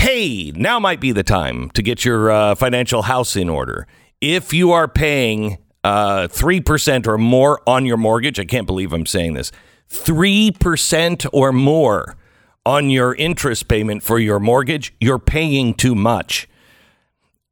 hey, now might be the time to get your uh, financial house in order. If you are paying uh, 3% or more on your mortgage, I can't believe I'm saying this, 3% or more on your interest payment for your mortgage, you're paying too much.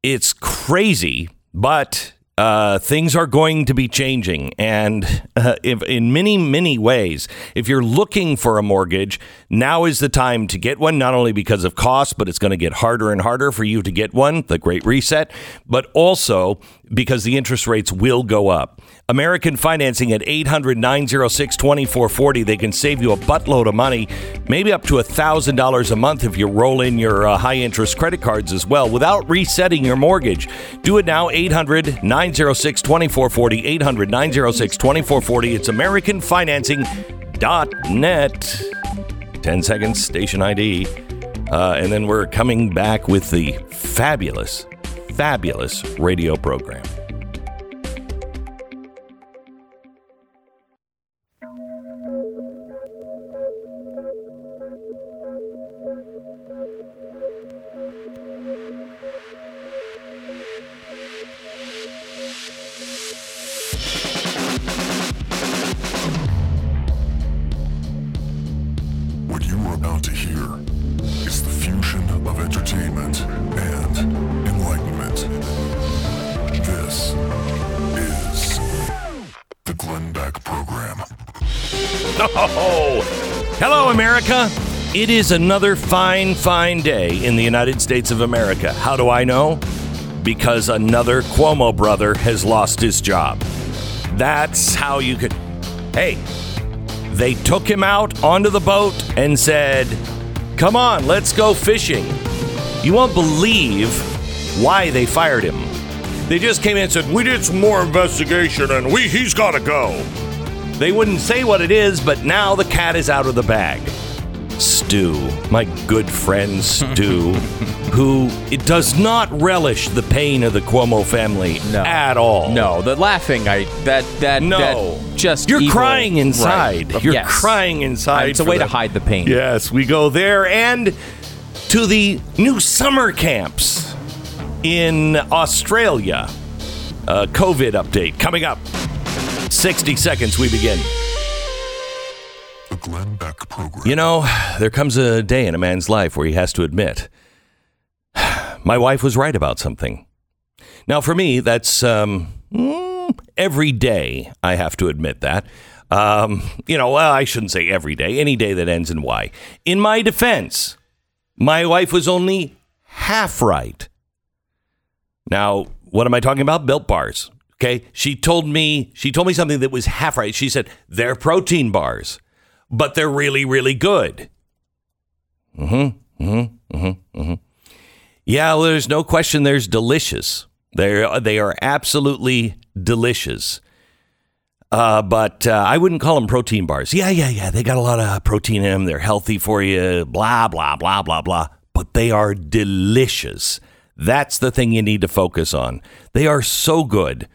It's crazy, but uh, things are going to be changing. And uh, if, in many, many ways, if you're looking for a mortgage, now is the time to get one, not only because of cost, but it's going to get harder and harder for you to get one, the Great Reset, but also because the interest rates will go up. American Financing at 800 906 2440. They can save you a buttload of money, maybe up to $1,000 a month if you roll in your uh, high interest credit cards as well without resetting your mortgage. Do it now, 800 906 2440. 800 906 2440. It's AmericanFinancing.net. 10 seconds, station ID. Uh, and then we're coming back with the fabulous, fabulous radio program. It is another fine, fine day in the United States of America. How do I know? Because another Cuomo brother has lost his job. That's how you could. Hey, they took him out onto the boat and said, Come on, let's go fishing. You won't believe why they fired him. They just came in and said, We did some more investigation and we he's gotta go. They wouldn't say what it is, but now the cat is out of the bag. Stu, my good friend Stu, who it does not relish the pain of the Cuomo family No. at all. No, the laughing, I that that No. that just You're evil- crying inside. Right. You're Yes. crying inside. It's a way to hide the pain. Yes, we go there and to the new summer camps in Australia. A COVID update coming up. 60 seconds, we begin. Glenn Beck Program. You know, there comes a day in a man's life where he has to admit, my wife was right about something. Now, for me, that's um, mm, every day I have to admit that. Um, you know, well, I shouldn't say every day, any day that ends in Y. In my defense, my wife was only half right. Now, what am I talking about? Built bars. Okay. She told me, she told me something that was half right. She said, they're protein bars, but they're really, really good. Mm-hmm. Mm-hmm. Mm-hmm. Mm-hmm. Yeah, well, there's no question there's delicious. They're, they are absolutely delicious. Uh, but uh, I wouldn't call them protein bars. Yeah, yeah, yeah. They got a lot of protein in them. They're healthy for you. Blah, blah, blah, blah, blah. But they are delicious. That's the thing you need to focus on. They are so good.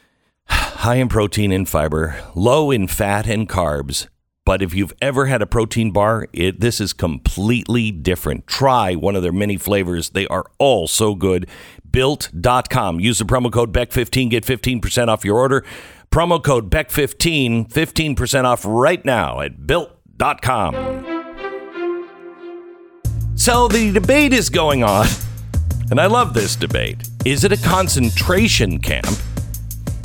High in protein and fiber, low in fat and carbs. But if you've ever had a protein bar, it, this is completely different. Try one of their many flavors. They are all so good. Built.com. Use the promo code BECK15, get 15% off your order. Promo code BECK15, 15% off right now at Built.com. So the debate is going on, and I love this debate. Is it a concentration camp?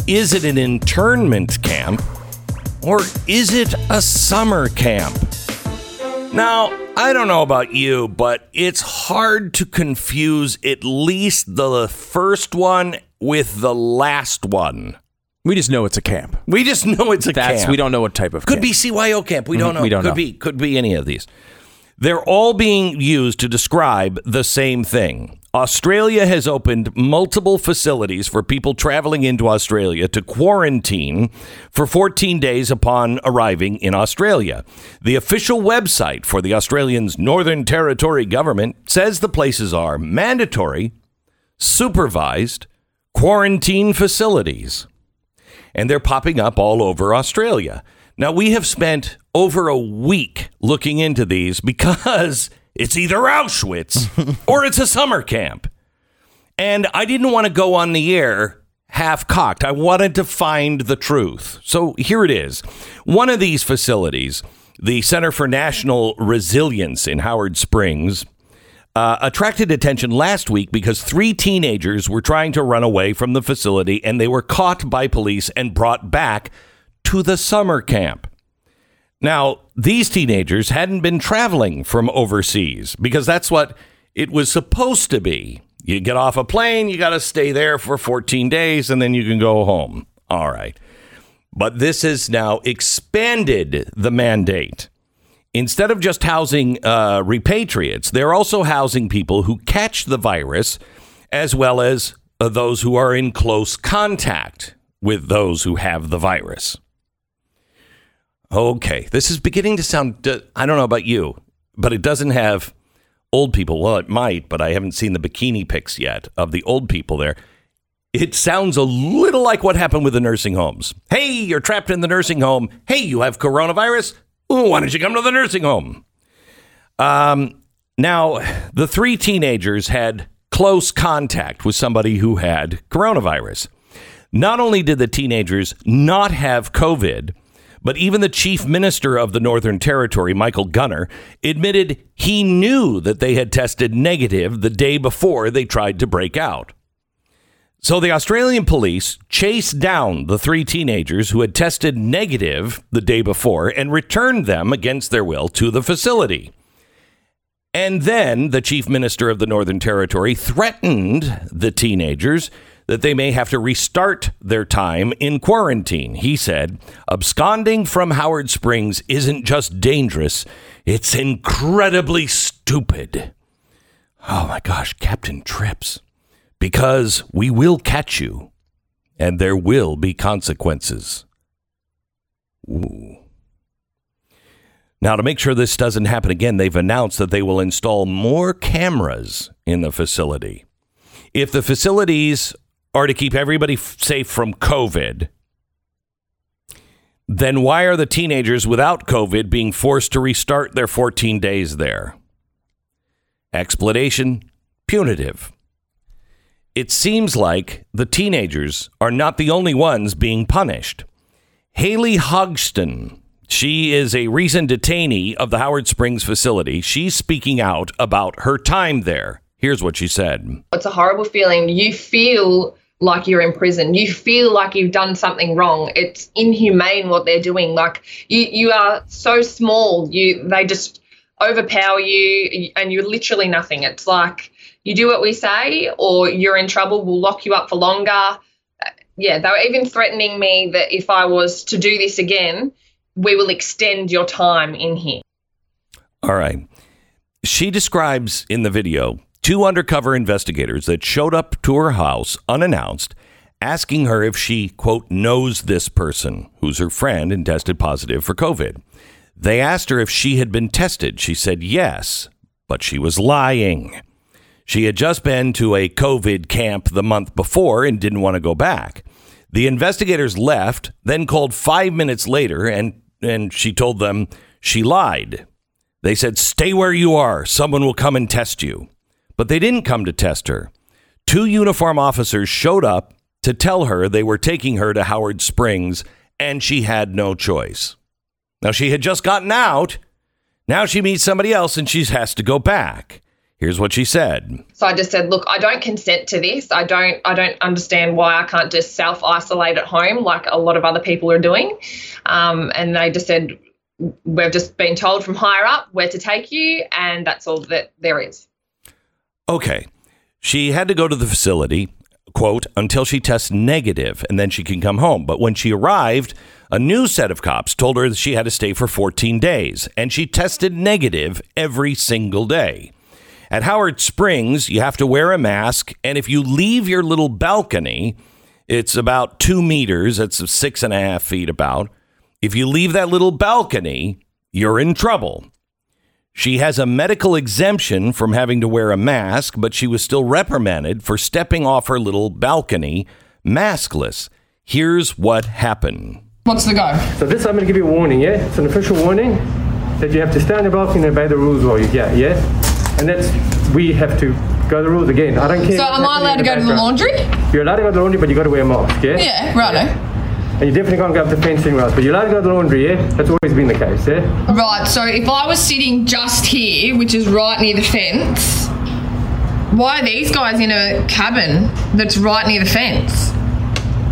Is it an internment camp? Or is it a summer camp? Now, I don't know about you, but it's hard to confuse at least the first one with the last one. We just know it's a camp. We just know it's a That's camp. we don't know what type of camp. Could camp. be CYO camp. We don't Mhm, know. we don't could know. be could be any of these. They're all being used to describe the same thing. Australia has opened multiple facilities for people traveling into Australia to quarantine for 14 days upon arriving in Australia. The official website for the Australians Northern Territory government says the places are mandatory, supervised quarantine facilities and they're popping up all over Australia. Now, we have spent over a week looking into these because It's either Auschwitz or it's a summer camp. And I didn't want to go on the air half cocked. I wanted to find the truth. So here it is. One of these facilities, the Center for National Resilience in Howard Springs, uh, attracted attention last week because three teenagers were trying to run away from the facility and they were caught by police and brought back to the summer camp. Now, these teenagers hadn't been traveling from overseas because that's what it was supposed to be. You get off a plane, you got to stay there for 14 days, and then you can go home. All right. But this has now expanded the mandate. Instead of just housing uh, repatriates, they're also housing people who catch the virus, as well as uh, those who are in close contact with those who have the virus. Okay, this is beginning to sound, I don't know about you, but it doesn't have old people. Well, it might, but I haven't seen the bikini pics yet of the old people there. It sounds a little like what happened with the nursing homes. Hey, you're trapped in the nursing home. Hey, you have coronavirus. Ooh, why don't you come to the nursing home? Um, now, the three teenagers had close contact with somebody who had coronavirus. Not only did the teenagers not have COVID, but even the chief minister of the Northern Territory, Michael Gunner, admitted he knew that they had tested negative the day before they tried to break out. So the Australian police chased down the three teenagers who had tested negative the day before and returned them against their will to the facility. And then the chief minister of the Northern Territory threatened the teenagers that they may have to restart their time in quarantine. He said, absconding from Howard Springs isn't just dangerous, it's incredibly stupid. Oh my gosh, Captain Trips. Because we will catch you, and there will be consequences. Ooh. Now, to make sure this doesn't happen again, they've announced that they will install more cameras in the facility. If the facilities are to keep everybody f- safe from COVID, then why are the teenagers without COVID being forced to restart their 14 days there? Explanation punitive. It seems like the teenagers are not the only ones being punished. Hayley Hodgson, she is a recent detainee of the Howard Springs facility. She's speaking out about her time there. Here's what she said. It's a horrible feeling. You feel like you're in prison. You feel like you've done something wrong. It's inhumane what they're doing. Like you, you are so small. You, they just overpower you, and you're literally nothing. It's like you do what we say, or you're in trouble. We'll lock you up for longer. Yeah, they were even threatening me that if I was to do this again, we will extend your time in here. All right. She describes in the video two undercover investigators that showed up to her house unannounced, asking her if she, quote, knows this person who's her friend and tested positive for COVID. They asked her if she had been tested. She said yes, but she was lying. She had just been to a COVID camp the month before and didn't want to go back. The investigators left, then called five minutes later, and, and she told them she lied. They said, Stay where you are. Someone will come and test you. But they didn't come to test her. Two uniform officers showed up to tell her they were taking her to Howard Springs, and she had no choice. Now, she had just gotten out. Now she meets somebody else and she has to go back. Here's what she said. So I just said, look, I don't consent to this. I don't I don't understand why I can't just self isolate at home like a lot of other people are doing. Um, and they just said, we've just been told from higher up where to take you, and that's all that there is. Okay. She had to go to the facility, quote, until she tests negative and then she can come home. But when she arrived, a new set of cops told her that she had to stay for 14 days, and she tested negative every single day. At Howard Springs, you have to wear a mask, and if you leave your little balcony, it's about two meters, that's six and a half feet about. If you leave that little balcony, you're in trouble. She has a medical exemption from having to wear a mask, but she was still reprimanded for stepping off her little balcony maskless. Here's what happened. What's the go? So this, I'm going to give you a warning, yeah? It's an official warning that you have to stand in the balcony and obey the rules while you get, yeah? and that's we have to go the rules again. I don't care. So what's am I allowed to go to the laundry? You're allowed to go to the laundry, but you got to wear a mask. Yeah. Yeah, righto. And you definitely can't go up to fencing routes, but you're allowed to go to the laundry. Yeah. That's always been the case. Yeah. Right, so if I was sitting just here, which is right near the fence, why are these guys in a cabin that's right near the fence?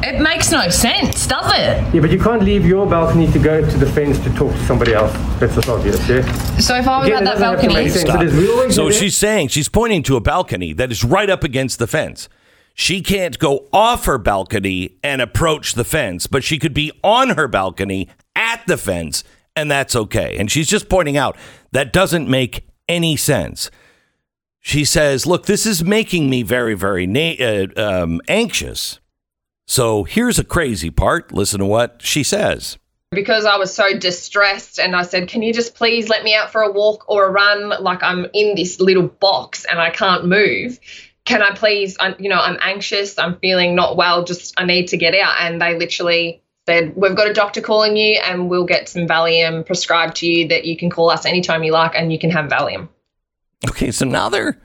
It makes no sense, does it? Yeah, but you can't leave your balcony to go to the fence to talk to somebody else. That's just obvious. Yeah. So if I was Again, at that doesn't have to balcony, make. Stop. It is real So she's saying she's pointing to a balcony that is right up against the fence. She can't go off her balcony and approach the fence, but she could be on her balcony at the fence, and that's okay. And she's just pointing out that doesn't make any sense. She says, "Look, this is making me very, very na- uh, um, anxious." So here's a crazy part. Listen to what she says. because I was so distressed and I said, Can you just please let me out for a walk or a run? Like I'm in this little box and I can't move. Can I please, I'm, you know, I'm anxious, I'm feeling not well, just I need to get out. And they literally said, We've got a doctor calling you and we'll get some Valium prescribed to you that you can call us anytime you like and you can have Valium. Okay, so now they're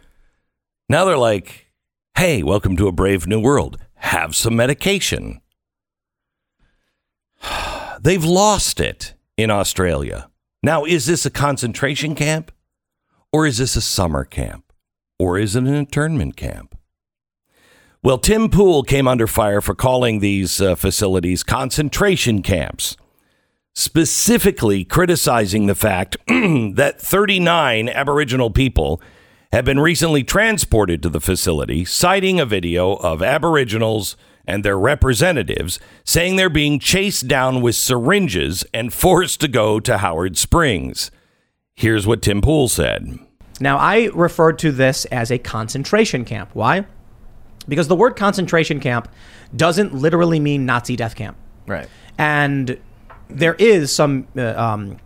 now they're like, "Hey, welcome to a brave new world. Have some medication." They've lost it in Australia. Now, is this a concentration camp or is this a summer camp or is it an internment camp? Well, Tim Pool came under fire for calling these uh, facilities concentration camps specifically criticizing the fact that 39 Aboriginal people have been recently transported to the facility, citing a video of Aboriginals and their representatives saying they're being chased down with syringes and forced to go to Howard Springs. Here's what Tim Pool said. Now, I referred to this as a concentration camp. Why? Because the word concentration camp doesn't literally mean Nazi death camp. Right. And there is some, uh, um,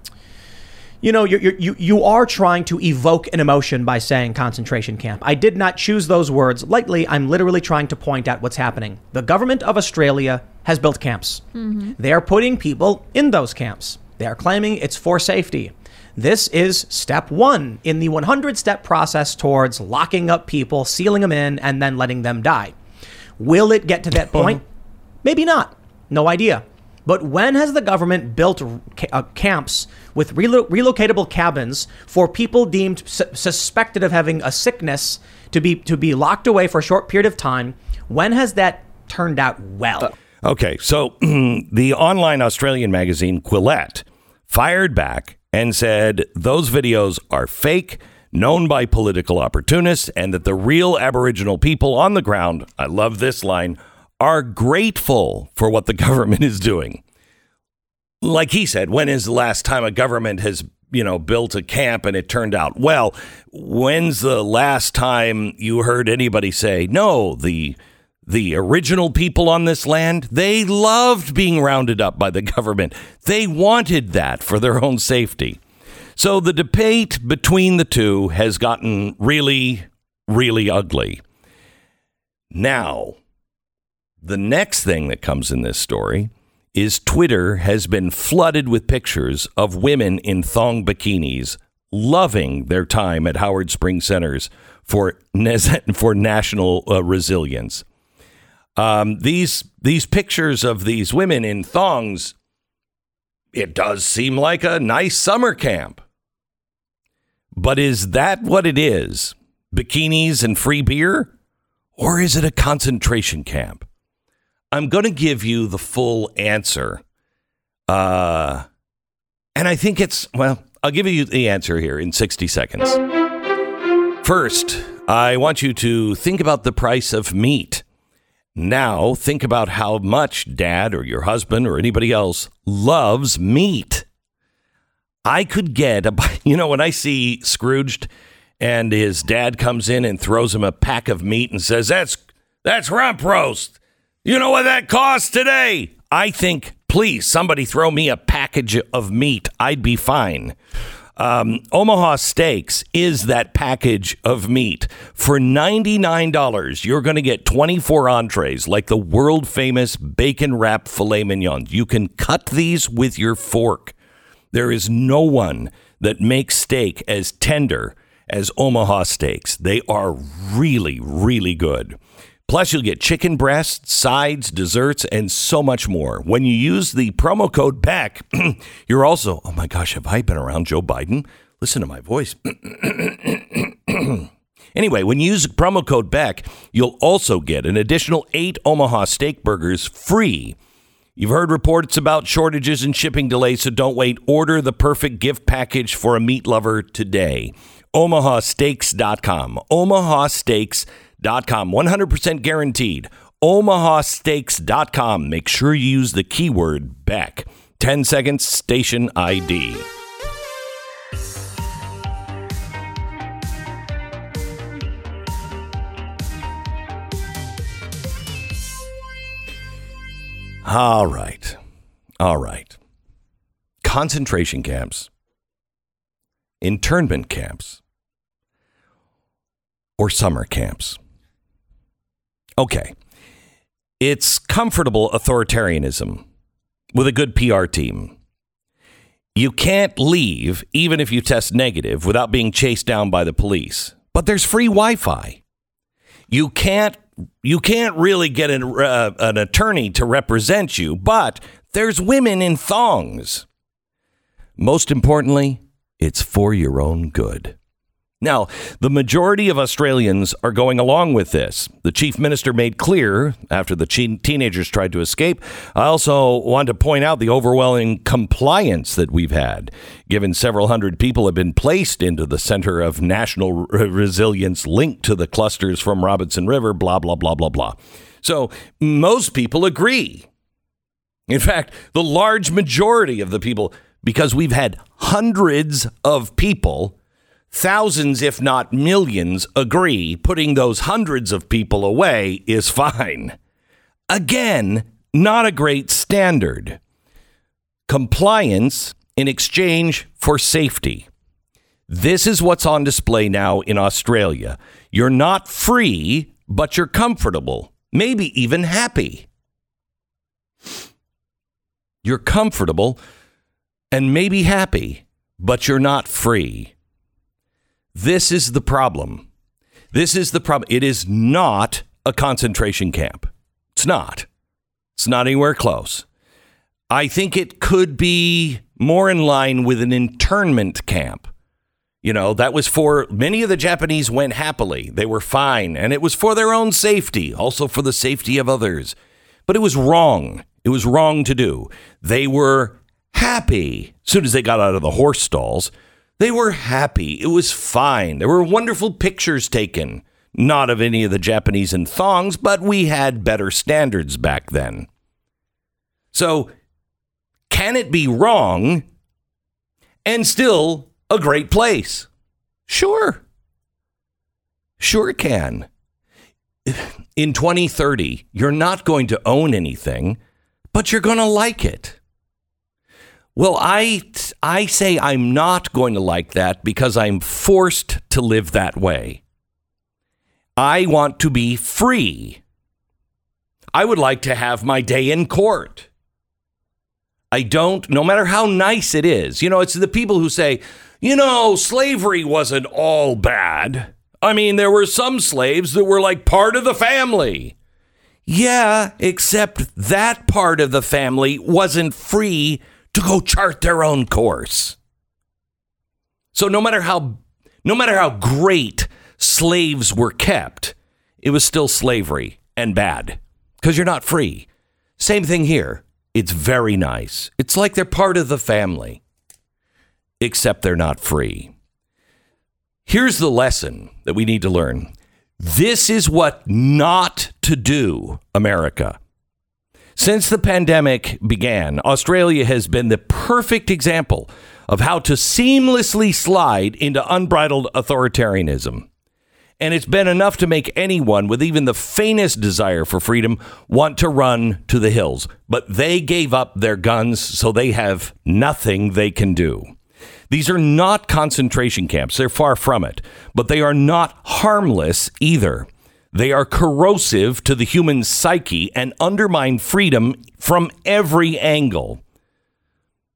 you know, you you you are trying to evoke an emotion by saying concentration camp. I did not choose those words lightly. I'm literally trying to point out what's happening. The government of Australia has built camps. They are putting people in those camps. They are claiming it's for safety. This is step one in the 100 step process towards locking up people, sealing them in, and then letting them die. Will it get to that point? Maybe not. No idea. But when has the government built ca- uh, camps with relo- relocatable cabins for people deemed su- suspected of having a sickness to be to be locked away for a short period of time? When has that turned out well? Okay, so the online Australian magazine Quillette fired back and said those videos are fake, known by political opportunists, and that the real Aboriginal people on the ground, I love this line, are grateful for what the government is doing. Like he said, when is the last time a government has, you know, built a camp and it turned out well? When's the last time you heard anybody say, no, the the original people on this land, they loved being rounded up by the government. They wanted that for their own safety. So the debate between the two has gotten really, really ugly. Now, the next thing that comes in this story is Twitter has been flooded with pictures of women in thong bikinis loving their time at Howard Springs Centers for, for national uh, resilience. Um, these these pictures of these women in thongs, it does seem like a nice summer camp. But is that what it is? Bikinis and free beer? Or is it a concentration camp? I'm going to give you the full answer. Uh, and I think it's, well, I'll give you the answer here in 60 seconds. First, I want you to think about the price of meat. Now, think about how much dad or your husband or anybody else loves meat. I could get a, you know, when I see Scrooged and his dad comes in and throws him a pack of meat and says, That's that's rump roast. You know what that costs today? I think, please, somebody throw me a package of meat. I'd be fine. Um, Omaha Steaks is that package of meat. For $99, you're going to get 24 entrees like the world famous bacon wrap filet mignon. You can cut these with your fork. There is no one that makes steak as tender as Omaha steaks. They are really, really good. Plus, you'll get chicken breasts, sides, desserts, and so much more. When you use the promo code BECK, you're also, oh my gosh, have I been around Joe Biden? Listen to my voice. anyway, when you use promo code BECK, you'll also get an additional eight Omaha steak burgers free. You've heard reports about shortages and shipping delays, so don't wait. Order the perfect gift package for a meat lover today. OmahaSteaks.com. OmahaSteaks.com. 100% guaranteed. OmahaSteaks.com. Make sure you use the keyword BECK. 10 seconds, station ID. All right. All right. Concentration camps, internment camps, or summer camps. Okay. It's comfortable authoritarianism with a good PR team. You can't leave even if you test negative without being chased down by the police. But there's free Wi-Fi. You can't you can't really get an, uh, an attorney to represent you, but there's women in thongs. Most importantly, it's for your own good. Now, the majority of Australians are going along with this. The chief minister made clear after the teenagers tried to escape. I also want to point out the overwhelming compliance that we've had, given several hundred people have been placed into the Center of National Re- Resilience linked to the clusters from Robinson River, blah, blah, blah, blah, blah. So most people agree. In fact, the large majority of the people, because we've had hundreds of people thousands, if not millions, agree putting those hundreds of people away is fine. Again, not a great standard. Compliance in exchange for safety. This is what's on display now in Australia. You're not free, but you're comfortable, maybe even happy. You're comfortable and maybe happy, but you're not free. This is the problem. This is the problem. It is not a concentration camp. It's not. It's not anywhere close. I think it could be more in line with an internment camp. You know, that was for many of the Japanese went happily. They were fine, and it was for their own safety, also for the safety of others. But it was wrong. It was wrong to do. They were happy as soon as they got out of the horse stalls. They were happy. It was fine. There were wonderful pictures taken. Not of any of the Japanese in thongs, but we had better standards back then. So, can it be wrong and still a great place? Sure. Sure can. In 2030, you're not going to own anything, but you're going to like it. Well, I I say I'm not going to like that because I'm forced to live that way. I want to be free. I would like to have my day in court. I don't, no matter how nice it is. You know, it's the people who say, you know, slavery wasn't all bad. I mean, there were some slaves that were like part of the family. Yeah, except that part of the family wasn't free to go chart their own course. So no matter how no matter how great slaves were kept, it was still slavery and bad because you're not free. Same thing here. It's very nice. It's like they're part of the family, except they're not free. Here's the lesson that we need to learn. This is what not to do, America. Since the pandemic began, Australia has been the perfect example of how to seamlessly slide into unbridled authoritarianism. And it's been enough to make anyone with even the faintest desire for freedom want to run to the hills. But they gave up their guns, so they have nothing they can do. These are not concentration camps, they're far from it, but they are not harmless either. They are corrosive to the human psyche and undermine freedom from every angle.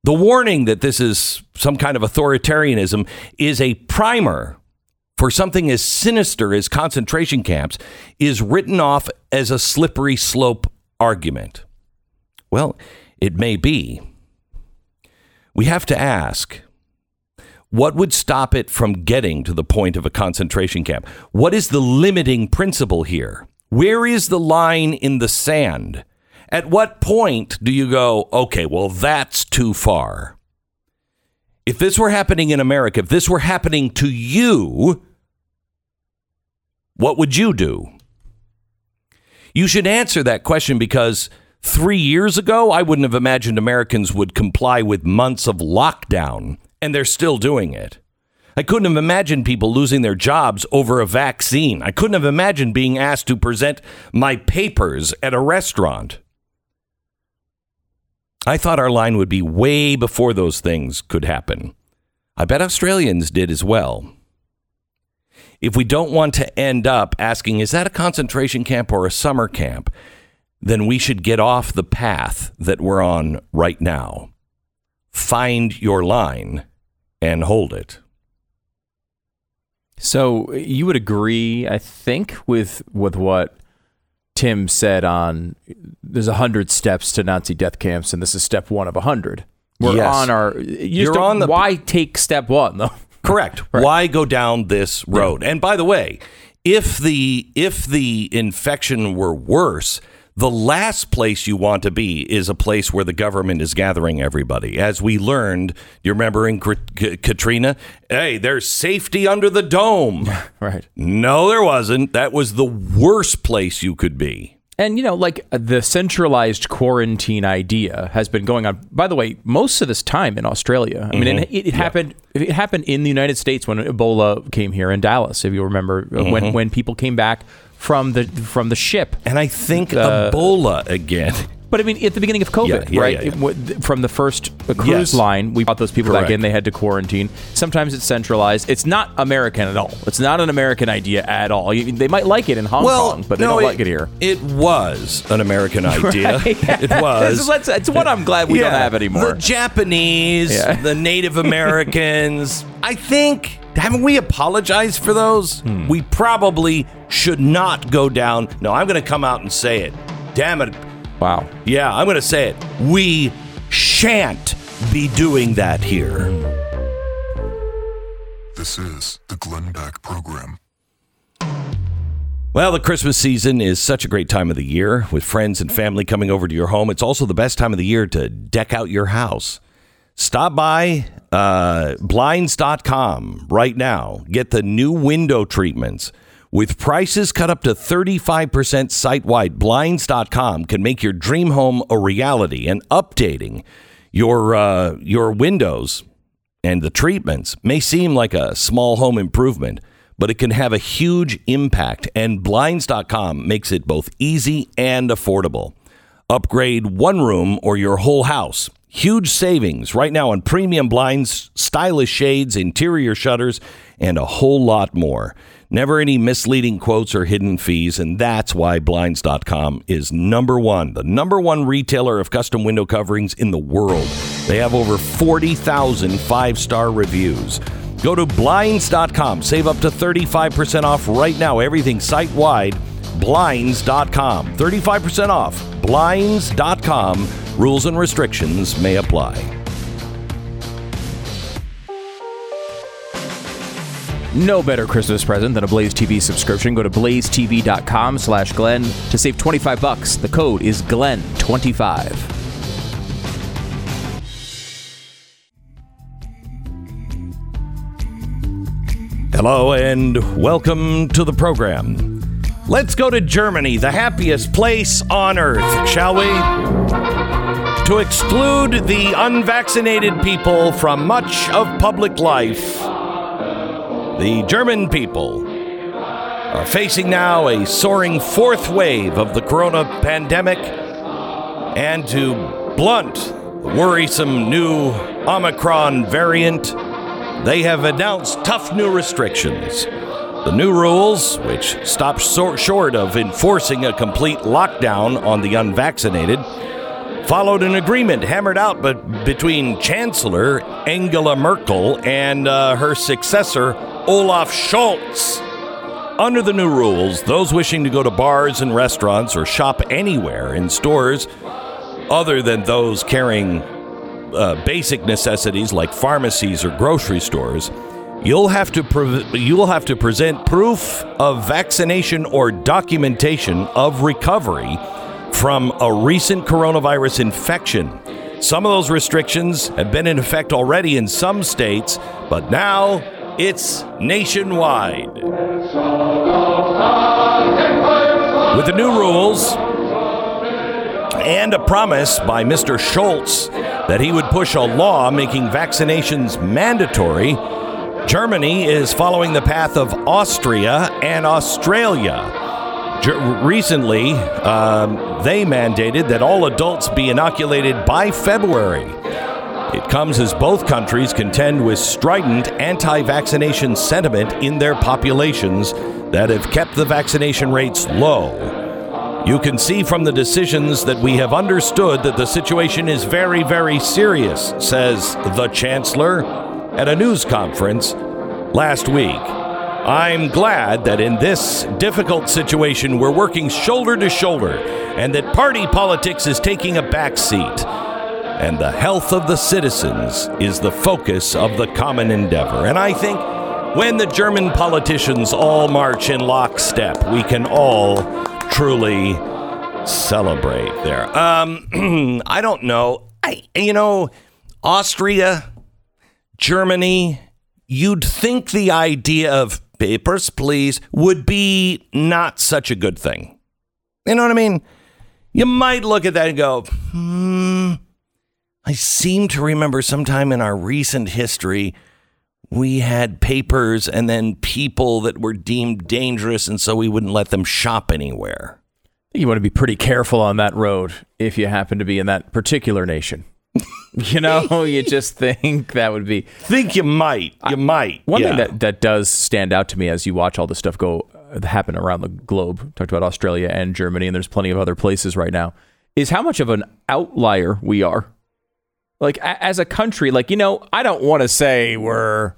The warning that this is some kind of authoritarianism is a primer for something as sinister as concentration camps is written off as a slippery slope argument. Well, it may be. We have to ask what would stop it from getting to the point of a concentration camp? What is the limiting principle here? Where is the line in the sand? At what point do you go, okay, well, that's too far? If this were happening in America, if this were happening to you, what would you do? You should answer that question because three years ago, I wouldn't have imagined Americans would comply with months of lockdown, and they're still doing it. I couldn't have imagined people losing their jobs over a vaccine. I couldn't have imagined being asked to present my papers at a restaurant. I thought our line would be way before those things could happen. I bet Australians did as well. If we don't want to end up asking, is that a concentration camp or a summer camp? Then we should get off the path that we're on right now. Find your line and hold it. So you would agree, I think, with with what Tim said on there's a hundred steps to Nazi death camps, and this is step one of a hundred. We're Yes. on our. you you're on the- Why take step one though? Correct. Why go down this road? And by the way, if the if the infection were worse, the last place you want to be is a place where the government is gathering everybody. As we learned, you remember in Katrina, hey, there's safety under the dome. Right. no, there wasn't. That was the worst place you could be. And you know, like uh, the centralized quarantine idea has been going on. By the way, most of this time in Australia. I mean, it, it happened. It happened in the United States when Ebola came here in Dallas. If you remember, uh, when when people came back from the from the ship. And I think Uh, Ebola again. But I mean, at the beginning of COVID, Yeah, yeah, right? yeah. It from the first uh, cruise Yes. line, we brought those people back in. They had to quarantine. Sometimes it's centralized. It's not American at all. It's not an American idea at all. They might like it in Hong Kong, but they no, don't like it here. It was an American idea. It was. It's, it's, what I'm glad we don't have anymore. The Japanese, the Native Americans. I think haven't we apologized for those? Hmm. We probably should not go down. No, I'm going to come out and say it. Damn it. wow. Yeah, I'm going to say it. We shan't be doing that here. This is the Glenn Beck Program. Well, the Christmas season is such a great time of the year with friends and family coming over to your home. It's also the best time of the year to deck out your house. Stop by uh, blinds.com right now. Get the new window treatments. With prices cut up to 35% site wide, blinds.com can make your dream home a reality and updating your, uh, your windows and the treatments may seem like a small home improvement, but it can have a huge impact, and Blinds.com makes it both easy and affordable. Upgrade one room or your whole house. Huge savings right now on premium blinds, stylish shades, interior shutters, and a whole lot more. Never any misleading quotes or hidden fees, and that's why Blinds.com is number one, the number one retailer of custom window coverings in the world. They have over 40,000 five star reviews. Go to Blinds.com, save up to 35% off right now, everything site wide. Blinds.com, 35% off. Blinds.com, rules and restrictions may apply. No better Christmas present than a Blaze TV subscription. Go to blazetv.com slash Glenn to save 25 bucks. The code is Glenn25. Hello and welcome to the program. Let's go to Germany, the happiest place on earth, shall we? To exclude the unvaccinated people from much of public life, the German people are facing now a soaring fourth wave of the corona pandemic and to blunt the worrisome new Omicron variant, they have announced tough new restrictions. The new rules, which stop short of enforcing a complete lockdown on the unvaccinated, followed an agreement hammered out between Chancellor Angela Merkel and uh, her successor Olaf Scholz. Under the new rules, those wishing to go to bars and restaurants or shop anywhere in stores other than those carrying uh, basic necessities like pharmacies or grocery stores, you'll have to pre- you'll have to present proof of vaccination or documentation of recovery from a recent coronavirus infection. Some of those restrictions have been in effect already in some states, but now it's nationwide. With the new rules, and a promise by Mr. Schultz that he would push a law making vaccinations mandatory, Germany is following the path of Austria and Australia. Ger- recently, um, they mandated that all adults be inoculated by February. It comes as both countries contend with strident anti vaccination sentiment in their populations that have kept the vaccination rates low. You can see from the decisions that we have understood that the situation is very, very serious, says the Chancellor at a news conference last week. I'm glad that in this difficult situation we're working shoulder to shoulder and that party politics is taking a back seat. And the health of the citizens is the focus of the common endeavor. And I think when the German politicians all march in lockstep, we can all truly celebrate there. Um, I don't know. I you know, Austria, Germany. You'd think the idea of papers, please, would be not such a good thing. You know what I mean? You might look at that and go, hmm. I seem to remember sometime in our recent history we had papers and then people that were deemed dangerous, and so we wouldn't let them shop anywhere. You want to be pretty careful on that road if you happen to be in that particular nation. you know, you just think that would be. Think you might. You might. One yeah. thing that, that does stand out to me as you watch all this stuff go uh, happen around the globe, talked about Australia and Germany, and there's plenty of other places right now, is how much of an outlier we are. Like, a- as a country, like, you know, I don't want to say we're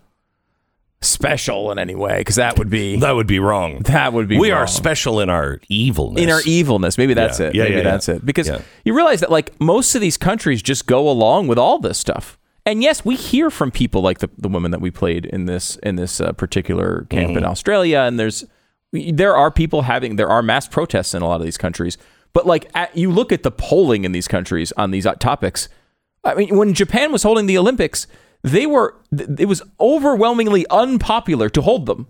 special in any way because that would be that would be wrong. that would be we wrong. are special in our evilness. in our evilness. Maybe that's Yeah. it. Yeah, Maybe yeah, that's yeah. it. Because Yeah. you realize that like most of these countries just go along with all this stuff. And yes, we hear from people like the, the woman that we played in this in this uh, particular camp Mm-hmm. in Australia, and there's there are people having there are mass protests in a lot of these countries. But like at, you look at the polling in these countries on these uh, topics. I mean, when Japan was holding the Olympics, they were it was overwhelmingly unpopular to hold them.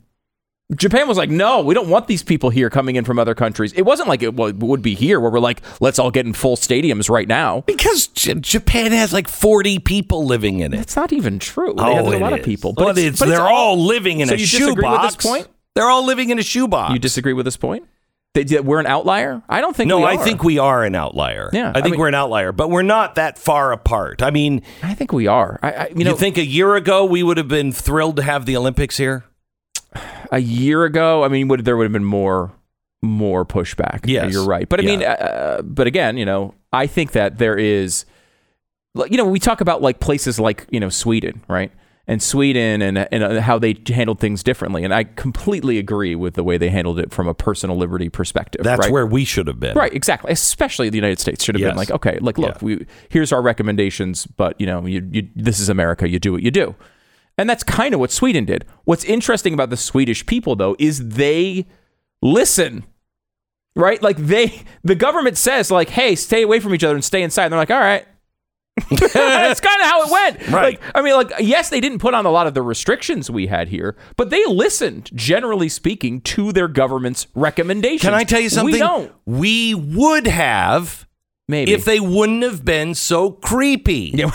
Japan was like, no, we don't want these people here coming in from other countries. It wasn't like it would be here where we're like, let's all get in full stadiums right now. because J- Japan has like 40 people living in it. It's not even true. They oh, have Oh, a lot of people. But, it's, they're all, living in So a shoebox. point? They're all living in a shoebox. You disagree with this point? That we're an outlier? I don't think no, I think we are an outlier. Yeah, I I think mean- we're an outlier, but we're not that far apart. I mean, I think we are. I, I you you, know, think a year ago we would have been thrilled to have the Olympics here? a year ago, I mean, would there would have been more more pushback. Yes. you're right. But I mean, uh, but again, you know, I think that there is, you know, we talk about like places like you know Sweden, right? And Sweden and and uh, how they handled things differently, and I completely agree with the way they handled it from a personal liberty perspective. That's right? where we should have been. Right, exactly. Especially the United States should have Yes. been like, okay, like look, Yeah. we here's our recommendations, but you know, you, you this is America. You do what you do, and that's kind of what Sweden did. What's interesting about the Swedish people, though, is they listen. Right, like they, the government says, like, "Hey, stay away from each other and stay inside." And they're like, "All right." That's kind of how it went. Right. Like, I mean, like, yes, they didn't put on a lot of the restrictions we had here, but they listened, generally speaking, to their government's recommendations. Can I tell you something? We don't. We would have Maybe if they wouldn't have been so creepy. Yeah.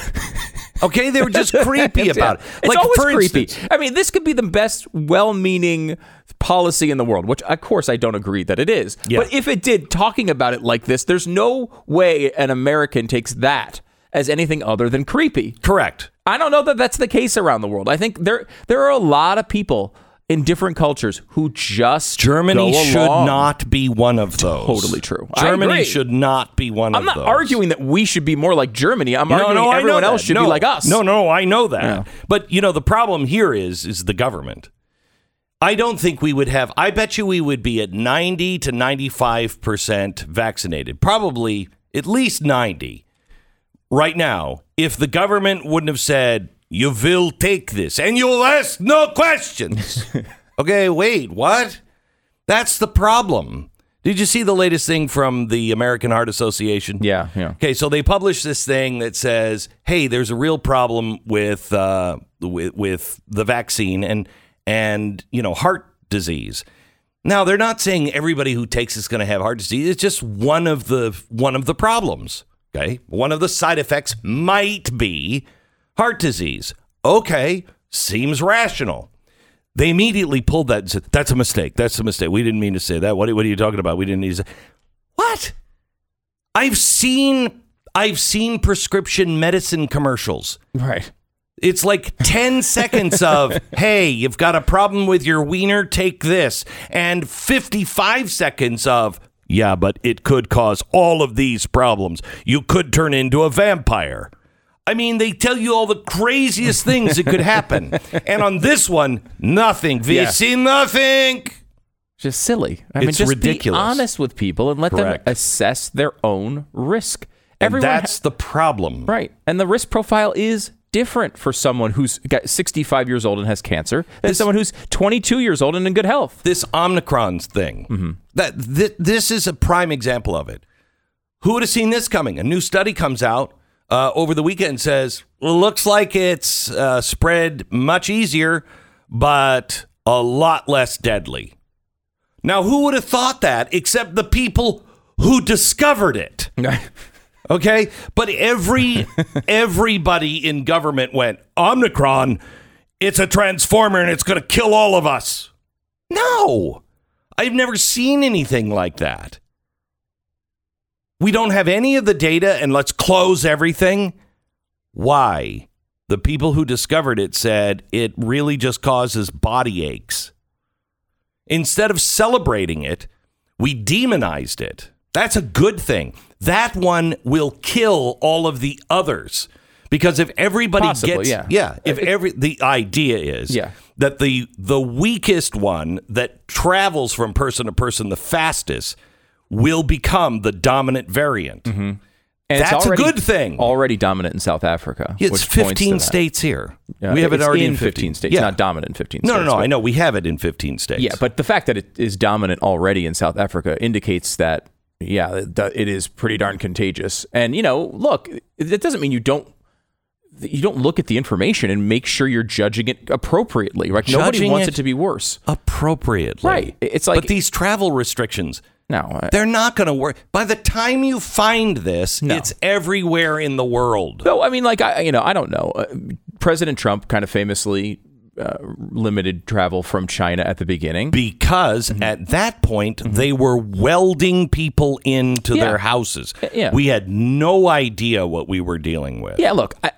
Okay, they were just creepy about it. It's Like always creepy. instance, I mean, this could be the best, well-meaning policy in the world, which of course I don't agree that it is. Yeah. But if it did, talking about it like this, there's no way an American takes that as anything other than creepy. correct. I don't know that that's the case around the world. I think there there are a lot of people in different cultures who just Germany should not be one of those. Totally true. Germany should not be one I'm of not those. arguing that we should be more like Germany. I'm No, arguing no, I know everyone else that. should No. be like us. No, no, I know that. Yeah. But you know, the problem here is is the government. I don't think we would have. I bet you we would be at 90 to 95% vaccinated, probably at least 90 right now, if the government wouldn't have said, you will take this and you'll ask no questions. okay, wait, what? That's the problem. Did you see the latest thing from the American Heart Association? Yeah, yeah. Okay, so they published this thing that says, "Hey, there's a real problem with uh, with, with the vaccine and and you know heart disease." Now they're not saying everybody who takes it's going to have heart disease. It's just one of the one of the problems. Okay, one of the side effects might be heart disease. Okay, seems rational. They immediately pulled that and said, "That's a mistake. That's a mistake. We didn't mean to say that. What, what are you talking about? We didn't need to say what." I've seen I've seen prescription medicine commercials. Right. It's like 10 seconds of, hey, you've got a problem with your wiener, take this. And 55 seconds of, yeah, but it could cause all of these problems. You could turn into a vampire. I mean, they tell you all the craziest things that could happen. and on this one, nothing. We Yeah. see nothing. Just silly. I mean, It's just ridiculous. be honest with people and let Correct. them assess their own risk. And Everyone ha- that's the problem. right. And the risk profile is different for someone who's got 65 years old and has cancer than someone who's 22 years old and in good health. this Omicron thing. That th- this is a prime example of it. Who would have seen this coming? A new study comes out uh, over the weekend and says well, looks like it's uh, spread much easier, but a lot less deadly. Now, who would have thought that except the people who discovered it? Okay, but every everybody in government went Omicron. It's a transformer and it's going to kill all of us. No, I've never seen anything like that. We don't have any of the data, and let's close everything. Why? The people who discovered it said it really just causes body aches. Instead of celebrating it, we demonized it. That's a good thing. That one will kill all of the others. Because if everybody Possibly, gets yeah. yeah, if every the idea is Yeah. that the the weakest one that travels from person to person the fastest will become the dominant variant. Mm-hmm. And it's That's a good thing. Already dominant in South Africa. It's which points 15 that. states here. Yeah, we have it already in 15 states, Yeah. not dominant in 15 no, states. no, no. but- I know we have it in 15 states. Yeah, but the fact that it is dominant already in South Africa indicates that, yeah, it it is pretty darn contagious. And you know, look, it doesn't mean you don't you don't look at the information and make sure you're judging it appropriately. Right? Nobody wants it- it to be worse. appropriately. Right. It's like- but these travel restrictions, No, I- they're not going to work. By the time you find this, No. it's everywhere in the world. No, I mean, like I, you know, I don't know. Uh, President Trump kind of famously uh, limited travel from China at the beginning. Because Mm-hmm. at that point, they were welding people into Yeah. their houses. Yeah. We had no idea what we were dealing with. Yeah, look, I,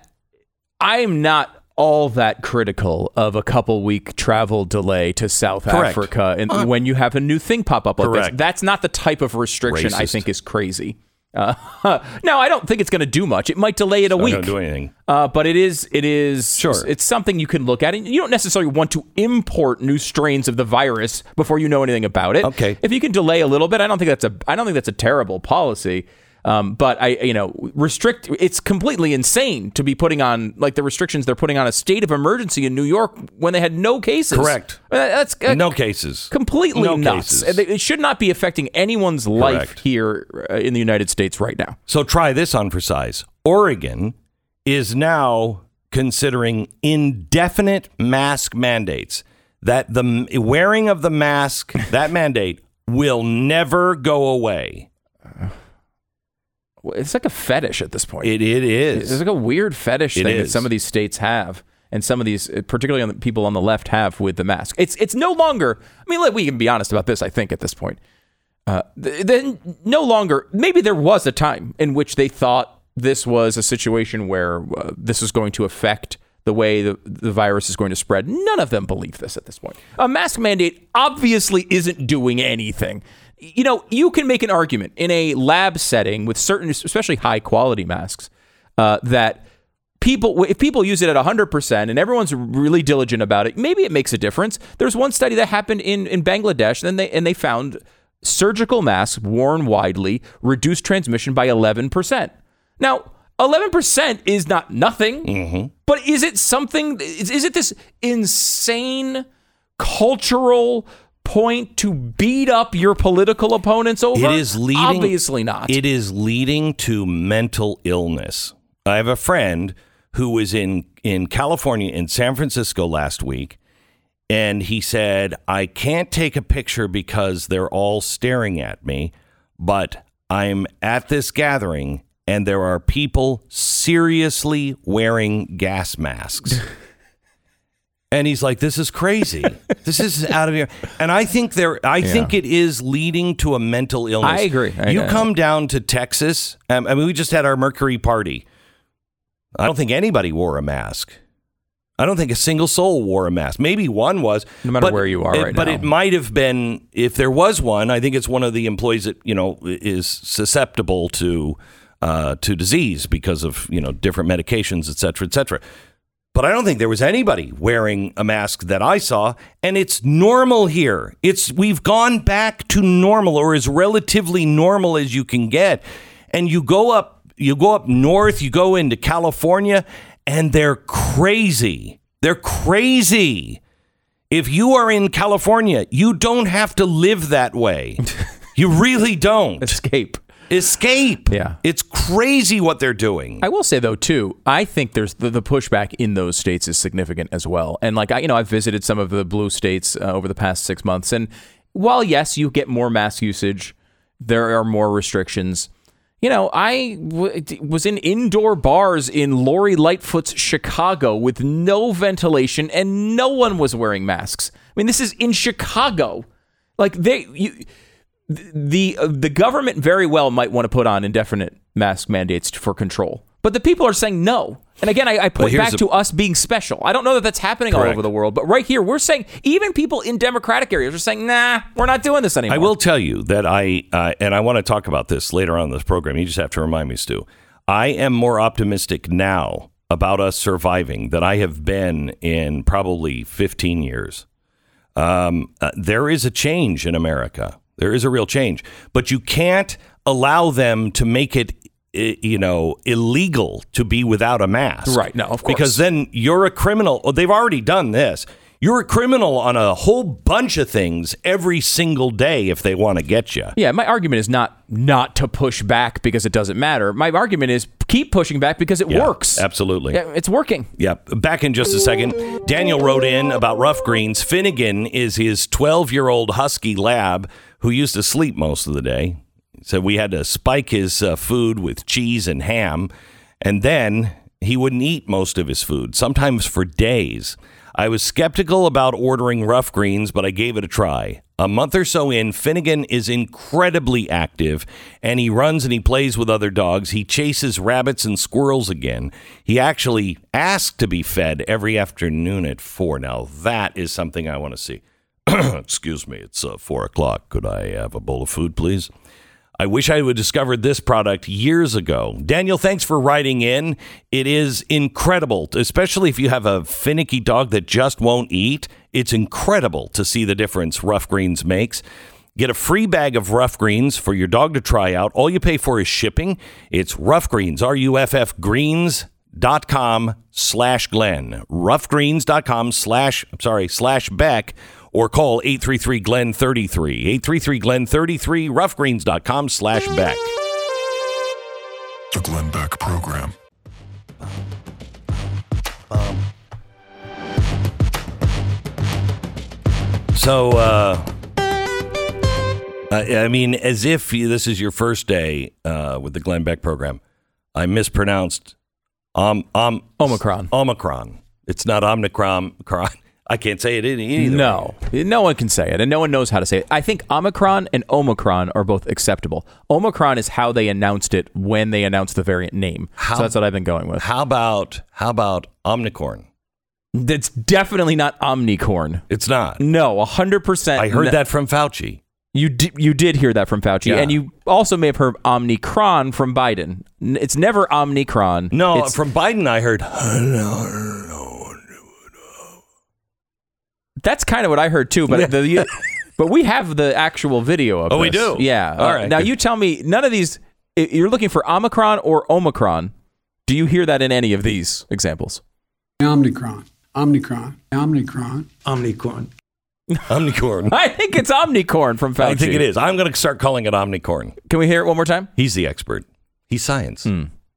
I'm not all that critical of a couple week travel delay to South Correct. Africa and when you have a new thing pop up like Correct. this. That's not the type of restriction I think is crazy. Uh, now, I don't think it's going to do much. It might delay it a Not week. to do anything. Uh, but it is it is Sure. it's something you can look at. And you don't necessarily want to import new strains of the virus before you know anything about it. Okay. If you can delay a little bit, I don't think that's a I don't think that's a terrible policy. Um, but I, you know, restrict. It's completely insane to be putting on like the restrictions they're putting on a state of emergency in New York when they had no cases. Correct. That's uh, no cases. completely No nuts. cases. It should not be affecting anyone's life Correct. here uh, in the United States right now. So try this on for size. Oregon is now considering indefinite mask mandates. That the wearing of the mask, that mandate, will never go away. It's like a fetish at this point. It, it is. Is. like a weird fetish It thing that some of these states have, and some of these, uh, particularly on the people on the left, have with the mask. It's it's no longer. I mean, let, we can be honest about this. I think at this point, uh, th- then no longer. Maybe there was a time in which they thought this was a situation where uh, this was going to affect the way the, the virus is going to spread. None of them believe this at this point. A mask mandate obviously isn't doing anything. You know, you can make an argument in a lab setting with certain, especially high quality masks, uh, that people if people use it at 100% and everyone's really diligent about it maybe it makes a difference. There's one study that happened in, in bangladesh and they and they found surgical masks worn widely reduced transmission by 11% now 11% is not nothing but is it something is, is it this insane cultural point to beat up your political opponents over It is leading. obviously not It is leading to mental illness. I have a friend who was in in California in San Francisco last week, and he said, "I can't take a picture because they're all staring at me, but I'm at this gathering." And there are people seriously wearing gas masks. And he's like, "This is crazy. this is out of here." And I think there, I think it is leading to a mental illness. I agree. I- you I- come down to Texas. Um, I mean, we just had our Mercury party. I don't think anybody wore a mask. I don't think a single soul wore a mask. Maybe one was. No matter but where you are it- right but now. it might have been if there was one. I think it's one of the employees that you know is susceptible to uh, to disease because of you know different medications, et cetera, et cetera. But I don't think there was anybody wearing a mask that I saw, and it's normal here. It's we've gone back to normal, or as relatively normal as you can get. And you go up, you go up north, you go into California, and they're crazy. They're crazy. If you are in California, you don't have to live that way. you really don't. escape Escape. Yeah. It's crazy what they're doing. I will say though too, I think there's the, the pushback in those states is significant as well. And like I, you know, I've visited some of the blue states uh, over the past six months, and while yes, you get more mask usage, there are more restrictions. You know, I w- was in indoor bars in Lori Lightfoot's Chicago with no ventilation, and no one was wearing masks. I mean, this is in Chicago. Like they, you, the uh, the government very well might want to put on indefinite mask mandates for control, but the people are saying no. And again, I, I point back to us being special. I don't know that that's happening all over the world, but right here, we're saying even people in democratic areas are saying, "Nah, we're not doing this anymore." I will tell you that I, uh, and I want to talk about this later on in this program. You just have to remind me, Stu. I am more optimistic now about us surviving than I have been in probably 15 years. Um, uh, there is a change in America. There is a real change, but you can't allow them to make it, you know, illegal to be without a mask. Right, no, of course. Because then you're a criminal. Oh, they've already done this. You're a criminal on a whole bunch of things every single day if they want to get you. Yeah, my argument is not not to push back because it doesn't matter. My argument is keep pushing back because it works. Absolutely. Yeah, it's working. Yeah. Back in just a second. Daniel wrote in about Ruff Greens. Finnegan is his 12 year old husky lab who used to sleep most of the day. Said we had to spike his uh, food with cheese and ham, and then he wouldn't eat most of his food, sometimes for days. I was skeptical about ordering Ruff Greens, but I gave it a try. A month or so in, Finnegan is incredibly active and he runs and he plays with other dogs. He chases rabbits and squirrels again. He actually asked to be fed every afternoon at four. Now, that is something I want to see. Excuse me, it's uh, four o'clock. Could I have a bowl of food, please? I wish I would have discovered this product years ago. Daniel, thanks for writing in. It is incredible, especially if you have a finicky dog that just won't eat. It's incredible to see the difference Ruff Greens makes. Get a free bag of Ruff Greens for your dog to try out. All you pay for is shipping. It's Ruff Greens, R U F F Greens dot com slash Glenn. Ruffgreens.com slash, I'm sorry, slash Beck or call 833 Glenn 33. 833 Glenn 33, ruffgreens.com slash Beck. The Glenn Beck Program. So, uh, I, I mean, as if this is your first day uh, with the Glenn Beck program, I mispronounced um, um, Omicron. Omicron. It's not Omicron. I can't say it either. No, no one can say it, and no one knows how to say it. I think Omicron and Omicron are both acceptable. Omicron is how they announced it when they announced the variant name. How- so that's what I've been going with. How about how about Omnicorn? That's definitely not Omnicorn. It's not. No, hundred percent. I heard that from Fauci. You di- you did hear that from Fauci, Yeah. and you also may have heard Omnicron from Biden. It's never Omnicron. No, It's- from Biden, I heard. That's kind of what I heard too. But the you, but we have the actual video of. It. Oh, we do? Yeah. All Uh, right, Now you tell me. None of these. You're looking for Omicron or Omicron. Do you hear that in any of these examples? Omnicron, Omnicron, Omnicron. Omnicron. Omnicorn. I think it's Omnicorn from Fauci. I think it is. I'm going to start calling it Omnicorn. Can we hear it one more time? He's the expert. He's science.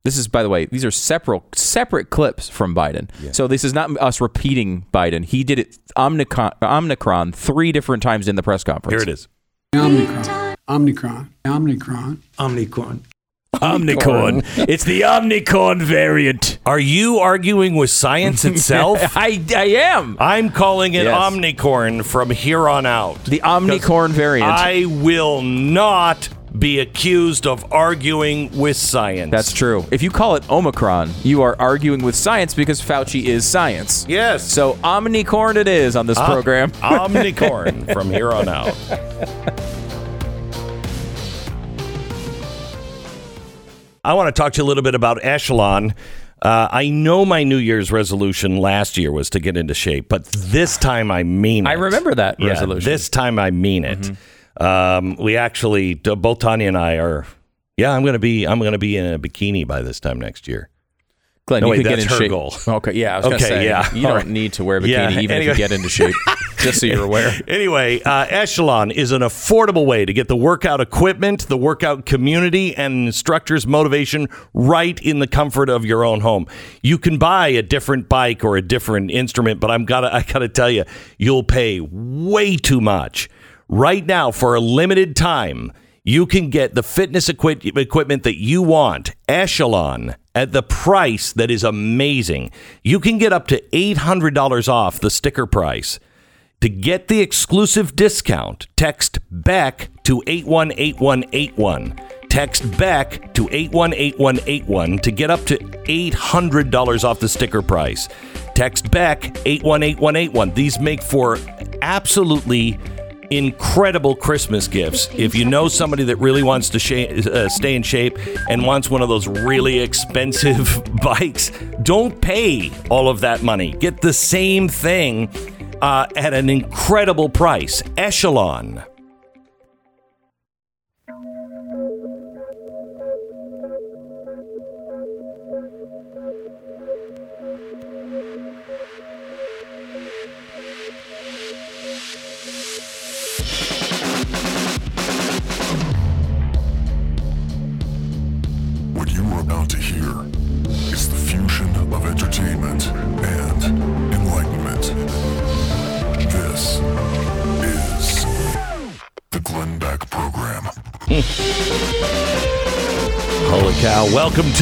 This is, by the way, these are separate separate clips from Biden. So this is not us repeating Biden. He did it Omnicron, Omnicron three different times in the press conference. Here it is. Omnicron, Omnicron, Omnicron. Omnicron. Omnicorn. it's the Omnicorn variant. Are you arguing with science itself? I, I am I'm calling it Yes. Omnicorn from here on out. the Omnicorn variant. I will not be accused of arguing with science. That's true. If you call it Omicron, you are arguing with science because Fauci is science. Yes. So Omnicorn it is on this Ah, program. Omnicorn from here on out. I want to talk to you a little bit about Echelon. Uh, I know my New Year's resolution last year was to get into shape, but this time I mean it. I remember that Yeah, resolution. Mm-hmm. This time I mean it. Um, we actually, both Tania and I are. Yeah, I'm gonna be. I'm gonna be in a bikini by this time next year. Glenn, No, you wait, could get in her shape. goal. Okay, yeah, I was gonna Okay, say, yeah. you don't right. need to wear a bikini Yeah, even anyway. if you get into shape. just so you're aware. Anyway, uh, Echelon is an affordable way to get the workout equipment, the workout community, and instructors' motivation right in the comfort of your own home. You can buy a different bike or a different instrument, but I'm gotta I gotta tell you, you'll pay way too much. Right now, for a limited time, you can get the fitness equi- equipment that you want, Echelon, at the price that is amazing. You can get up to $800 off the sticker price. To get the exclusive discount, text BECK to 818181. Text BECK to 818181 to get up to $800 off the sticker price. Text BECK 818181. These make for absolutely incredible Christmas gifts. If you know somebody that really wants to sha- uh, stay in shape and wants one of those really expensive bikes, don't pay all of that money. Get the same thing uh, at an incredible price. Echelon.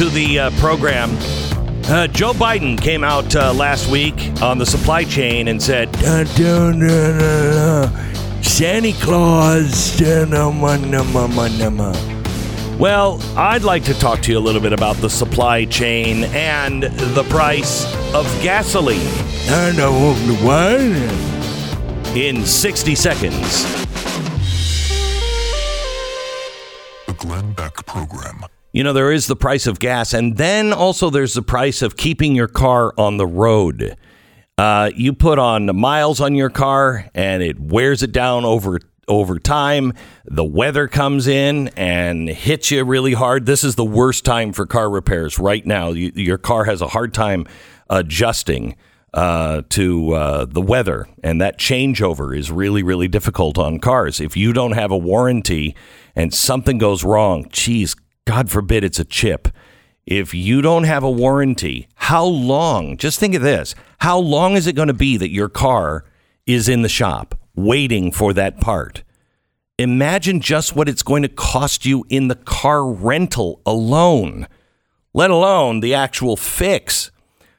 To the uh, program. Uh, Joe Biden came out uh, last week on the supply chain and said, "Dun, dun, dun. Santa Claus. dun, dun, dun." Well, I'd like to talk to you a little bit about the supply chain and the price of gasoline. I know uh, what? In 60 seconds. You know, there is the price of gas, and then also there's the price of keeping your car on the road. Uh, you put on the miles on your car, and it wears it down over over time. The weather comes in and hits you really hard. This is the worst time for car repairs right now. You, your car has a hard time adjusting uh, to uh, the weather, and that changeover is really, really difficult on cars. If you don't have a warranty and something goes wrong, geez, God forbid it's a chip. If you don't have a warranty, how long? Just think of this. How long is it going to be that your car is in the shop waiting for that part? Imagine just what it's going to cost you in the car rental alone, let alone the actual fix.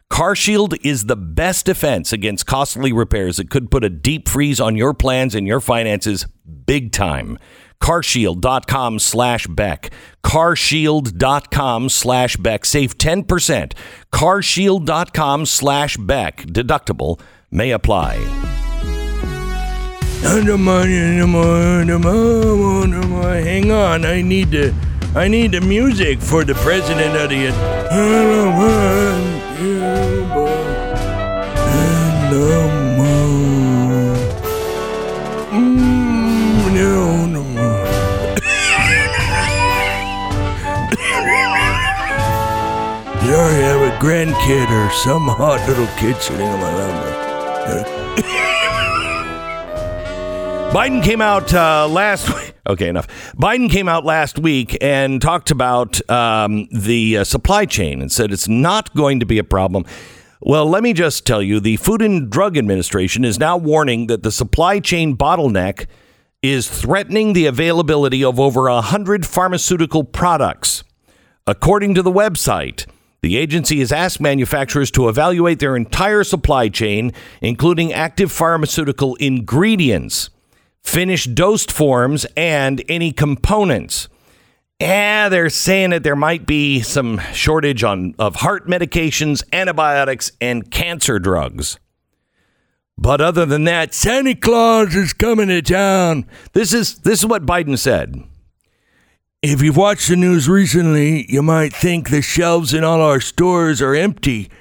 CarShield is the best defense against costly repairs that could put a deep freeze on your plans and your finances big time. carshield.com slash beck. Carshield.com slash beck. Save 10% carshield.com slash beck. Deductible may apply. Hang on, I need to. I need the music for the president of the. You already have a grandkid or some hot little kid sitting on my lap. Biden came out uh, last week. Okay, enough. Biden came out last week and talked about um, the uh, supply chain and said it's not going to be a problem. Well, let me just tell you the Food and Drug Administration is now warning that the supply chain bottleneck is threatening the availability of over 100 pharmaceutical products. According to the website, the agency has asked manufacturers to evaluate their entire supply chain, including active pharmaceutical ingredients, finished dosed forms, and any components. Yeah, they're saying that there might be some shortage on of heart medications, antibiotics, and cancer drugs. But other than that, Santa Claus is coming to town. This is this is what Biden said. If you've watched the news recently, you might think the shelves in all our stores are empty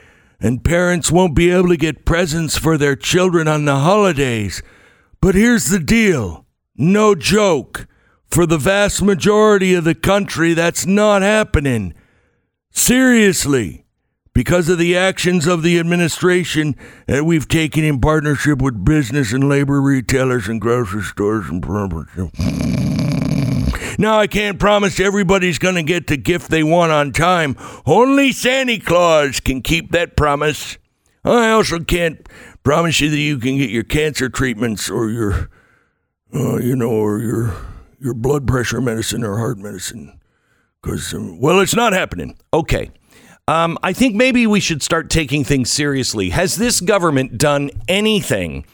and parents won't be able to get presents for their children on the holidays. But here's the deal no joke. For the vast majority of the country, that's not happening. Seriously. Because of the actions of the administration that we've taken in partnership with business and labor retailers and grocery stores and now, I can't promise everybody's going to get the gift they want on time. Only Santa Claus can keep that promise. I also can't promise you that you can get your cancer treatments or your, uh, you know, or your your blood pressure medicine or heart medicine. Because, um, well, it's not happening. Okay. Um, I think maybe we should start taking things seriously. Has this government done anything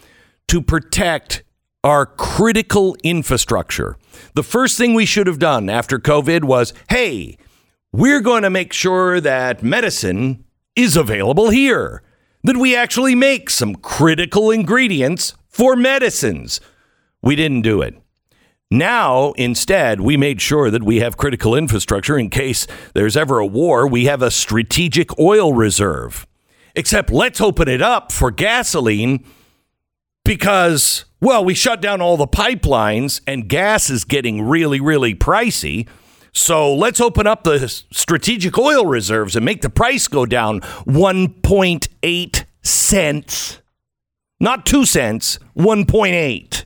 to protect our critical infrastructure? The first thing we should have done after COVID was hey, we're going to make sure that medicine is available here, that we actually make some critical ingredients for medicines. We didn't do it. Now, instead, we made sure that we have critical infrastructure in case there's ever a war. We have a strategic oil reserve. Except let's open it up for gasoline because, well, we shut down all the pipelines and gas is getting really, really pricey. So let's open up the strategic oil reserves and make the price go down 1.8 cents. Not 2 cents, 1.8.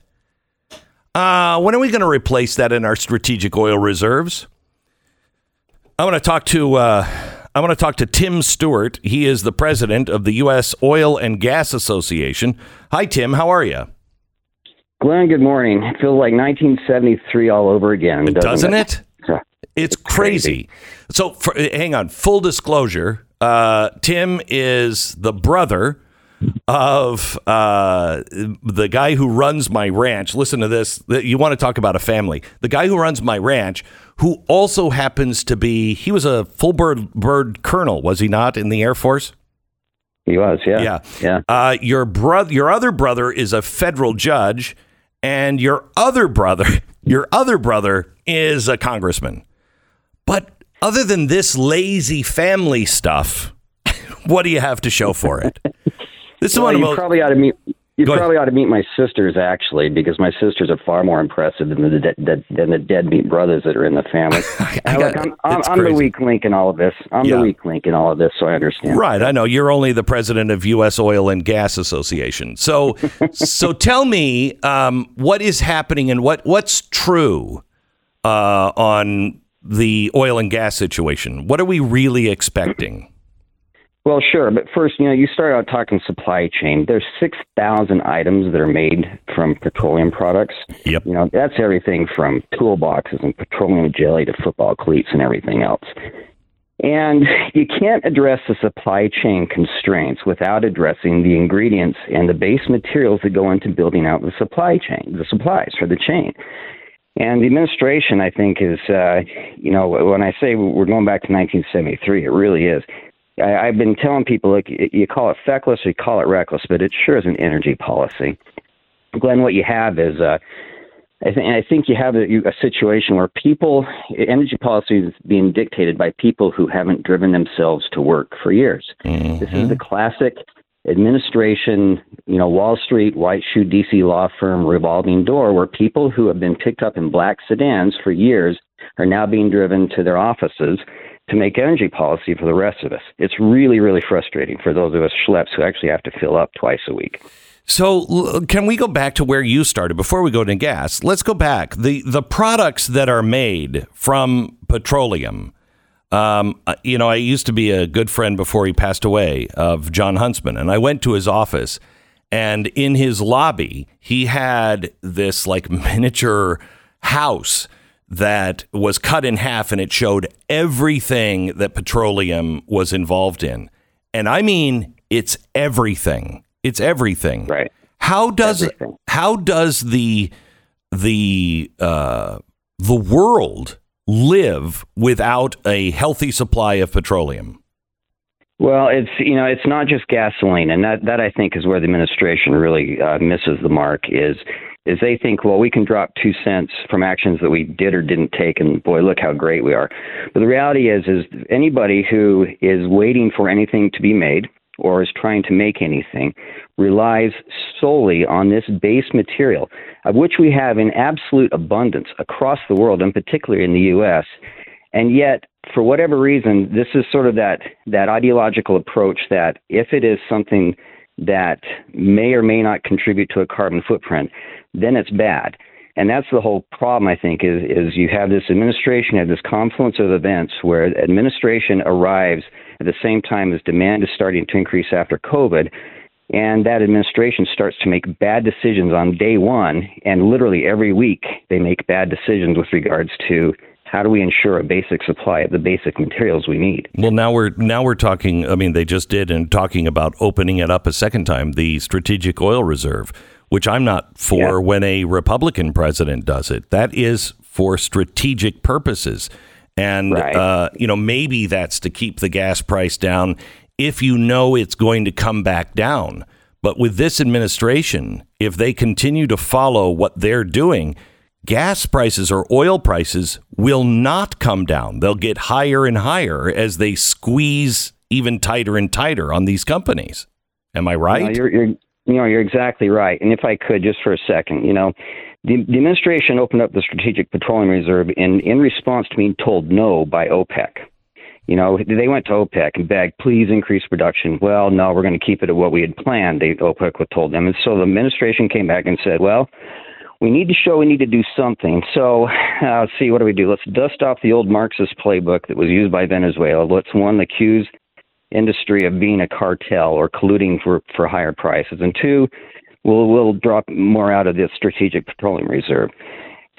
Uh, when are we going to replace that in our strategic oil reserves? I want to talk to uh, I want to talk to Tim Stewart. He is the president of the U.S. Oil and Gas Association. Hi, Tim. How are you? Glenn, good morning. It feels like 1973 all over again, doesn't, doesn't it? it? It's crazy. So, for, hang on. Full disclosure: uh, Tim is the brother of uh, the guy who runs my ranch. Listen to this. You want to talk about a family? The guy who runs my ranch, who also happens to be, he was a full bird, bird colonel, was he not, in the Air Force? He was, yeah, yeah, yeah. Uh, your brother, your other brother, is a federal judge, and your other brother, your other brother, is a congressman. But other than this lazy family stuff, what do you have to show for it? This is well, one you about. probably ought to meet. You Go probably ought to meet my sisters actually, because my sisters are far more impressive than the de- de- than the deadbeat brothers that are in the family. I, got, Look, I'm, I'm, I'm the weak link in all of this. I'm Yeah. the weak link in all of this, so I understand. Right, I know you're only the president of U.S. Oil and Gas Association. So, so tell me um, what is happening and what what's true uh, on the oil and gas situation. What are we really expecting? Well, sure, but first, you know, you start out talking supply chain. There's six thousand items that are made from petroleum products. Yep. You know, that's everything from toolboxes and petroleum jelly to football cleats and everything else. And you can't address the supply chain constraints without addressing the ingredients and the base materials that go into building out the supply chain, the supplies for the chain. And the administration, I think, is, uh, you know, when I say we're going back to 1973, it really is. I, I've been telling people, like, you call it feckless or you call it reckless, but it sure is an energy policy. Glenn, what you have is uh, I, think I think you have a, a situation where people energy policy is being dictated by people who haven't driven themselves to work for years. This is the classic administration, you know, Wall Street, white shoe DC law firm revolving door where people who have been picked up in black sedans for years are now being driven to their offices to make energy policy for the rest of us. It's really, really frustrating for those of us schleps who actually have to fill up twice a week. So can we go back to where you started before we go to gas? Let's go back. The the products that are made from petroleum. Um, uh, you know, I used to be a good friend before he passed away of Jon Huntsman, and I went to his office, and in his lobby he had this like miniature house that was cut in half, and it showed everything that petroleum was involved in, and I mean, it's everything. It's everything. Right. How does Everything. how does the the uh, the world live without a healthy supply of petroleum? Well, it's you know it's not just gasoline, and that that I think is where the administration really uh, misses the mark. Is is they think well we can drop two cents from actions that we did or didn't take, and boy look how great we are. But the reality is is anybody who is waiting for anything to be made or is trying to make anything relies solely on this base material, of which we have in absolute abundance across the world, and particularly in the U.S. And yet, for whatever reason, this is sort of that, that ideological approach that if it is something that may or may not contribute to a carbon footprint, then it's bad. And that's the whole problem, I think, is, is you have this administration, you have this confluence of events where administration arrives at the same time as demand is starting to increase after COVID. And that administration starts to make bad decisions on day one, and literally every week they make bad decisions with regards to how do we ensure a basic supply of the basic materials we need. Well, now we're now we're talking. I mean, they just did and talking about opening it up a second time, the strategic oil reserve, which I'm not for Yeah. when a Republican president does it. That is for strategic purposes, and Right. uh, you know maybe that's to keep the gas price down if you know it's going to come back down. But with this administration, if they continue to follow what they're doing, gas prices or oil prices will not come down. They'll get higher and higher as they squeeze even tighter and tighter on these companies. Am I No, right? you're, you're, you know, you're exactly right. And if I could, just for a second, you know, the, the administration opened up the Strategic Petroleum Reserve in, in response to being told no by OPEC. You know, they went to OPEC and begged, please increase production. Well, no, we're going to keep it at what we had planned. They, OPEC told them. And so the administration came back and said, well, we need to show we need to do something. So uh, let's see, what do we do? Let's dust off the old Marxist playbook that was used by Venezuela. Let's one accuse industry of being a cartel or colluding for, for higher prices. And two, we'll, we'll drop more out of the strategic petroleum reserve.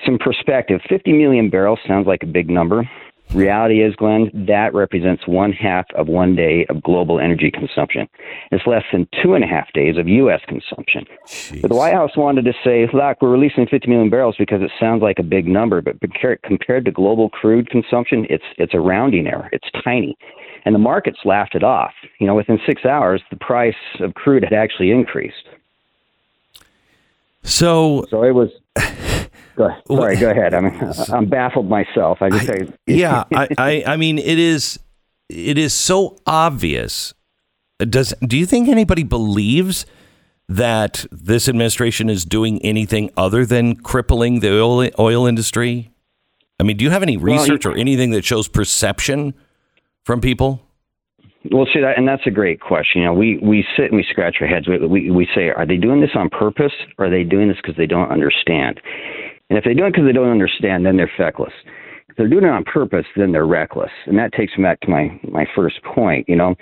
Some perspective 50 million barrels sounds like a big number. Reality is, Glenn, that represents one half of one day of global energy consumption. It's less than two and a half days of U.S. consumption. But the White House wanted to say, look, we're releasing 50 million barrels because it sounds like a big number, but compared to global crude consumption, it's it's a rounding error. It's tiny, and the markets laughed it off. You know, within six hours, the price of crude had actually increased. So So it was. Go, sorry, go ahead. I'm I'm baffled myself. I just say, yeah, I, I, I mean, it is, it is so obvious. Does do you think anybody believes that this administration is doing anything other than crippling the oil oil industry? I mean, do you have any Well, you- research or anything that shows perception from people? Well, see that, and that's a great question. You know, we we sit and we scratch our heads. We we, we say, are they doing this on purpose, or are they doing this because they don't understand? And if they're doing it because they don't understand, then they're feckless. If they're doing it on purpose, then they're reckless. And that takes me back to my my first point. You know,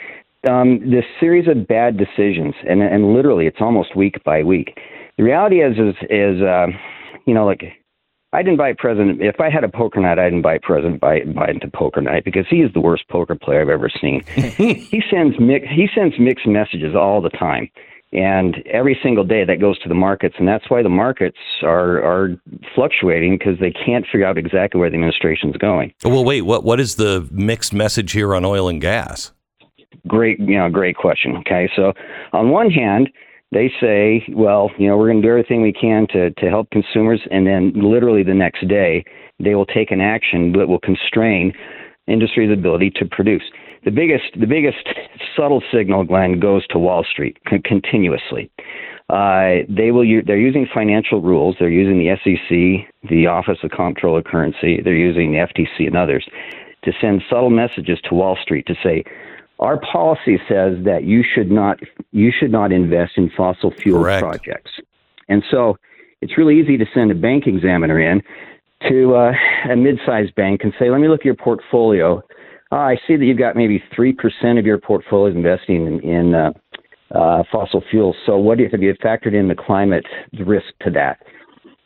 um, this series of bad decisions, and and literally, it's almost week by week. The reality is is is uh, you know like I'd invite President if I had a poker night, I'd invite President Bi- Biden to poker night because he is the worst poker player I've ever seen. he sends mi- he sends mixed messages all the time, and every single day that goes to the markets, and that's why the markets are are fluctuating because they can't figure out exactly where the administration's going. Well, wait, what what is the mixed message here on oil and gas? Great, you know, great question. Okay, so on one hand, they say, well, you know, we're going to do everything we can to, to help consumers, and then literally the next day, they will take an action that will constrain industry's ability to produce. The biggest, the biggest subtle signal, Glenn, goes to Wall Street continuously. Uh, they will. U- they're using financial rules. They're using the SEC, the Office of Comptroller Currency. They're using the FTC and others to send subtle messages to Wall Street to say, our policy says that you should not you should not invest in fossil fuel Correct. projects. And so it's really easy to send a bank examiner in to uh, a mid-sized bank and say, "Let me look at your portfolio. Uh, I see that you've got maybe three percent of your portfolio investing in, in uh, uh, fossil fuels. So what do you, have you factored in the climate risk to that?"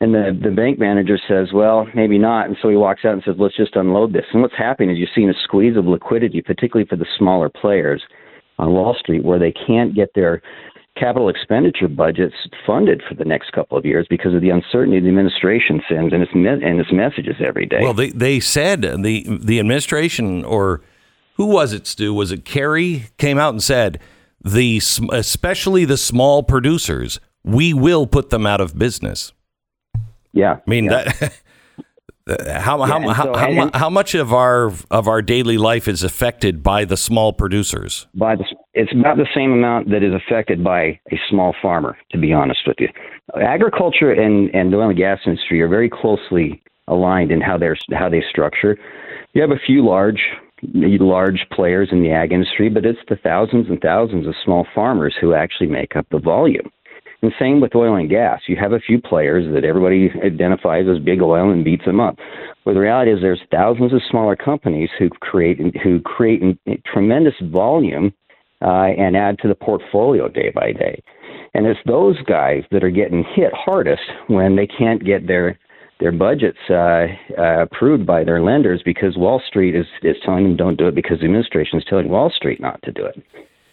And the, the bank manager says, well, maybe not. And so he walks out and says, let's just unload this. And what's happening is you're seeing a squeeze of liquidity, particularly for the smaller players on Wall Street, where they can't get their capital expenditure budgets funded for the next couple of years because of the uncertainty the administration sends and its, me- and its messages every day. Well, they they said the the administration or who was it? Stu was it Kerry came out and said the especially the small producers we will put them out of business. yeah. I mean yeah. that. How how, how, so- how, and- how much of our of our daily life is affected by the small producers? by the, it's about the same amount that is affected by a small farmer, to be honest with you. Agriculture and, and the oil and gas industry are very closely aligned in how they're how they structure. You have a few large large players in the ag industry, but it's the thousands and thousands of small farmers who actually make up the volume. And same with oil and gas. You have a few players that everybody identifies as big oil and beats them up. But the reality is there's thousands of smaller companies who create who create tremendous volume uh, and add to the portfolio day by day. And it's those guys that are getting hit hardest when they can't get their their budgets uh, uh, approved by their lenders because Wall Street is, is telling them don't do it because the administration is telling Wall Street not to do it.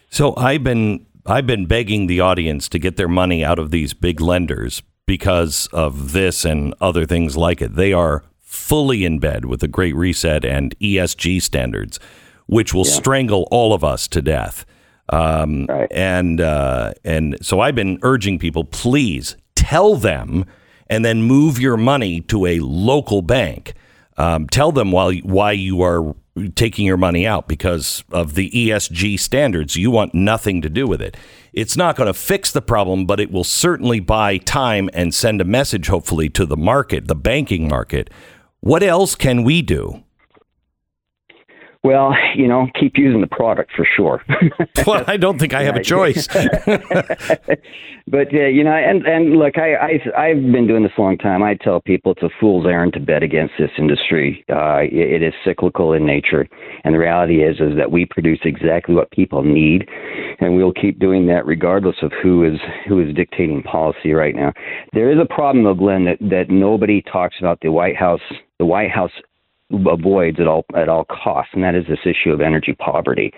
So I've been I've been begging the audience to get their money out of these big lenders because of this and other things like it. They are fully in bed with the Great Reset and ESG standards, which will strangle all of us to death. Um, Right. And uh, and so I've been urging people, please tell them, and then move your money to a local bank. Um, tell them why why you are taking your money out because of the ESG standards. You want nothing to do with it. It's not going to fix the problem, but it will certainly buy time and send a message, hopefully, to the market, the banking market. What else can we do? Well, you know, keep using the product for sure. Well, I don't think I have a choice. but uh, you know, and and look, I, I I've been doing this a long time. I tell people it's a fool's errand to bet against this industry. Uh, it, it is cyclical in nature, and the reality is is that we produce exactly what people need, and we'll keep doing that regardless of who is who is dictating policy right now. There is a problem, though, Glenn, that that nobody talks about. The White House, the White House avoids at all at all costs, and that is this issue of energy poverty.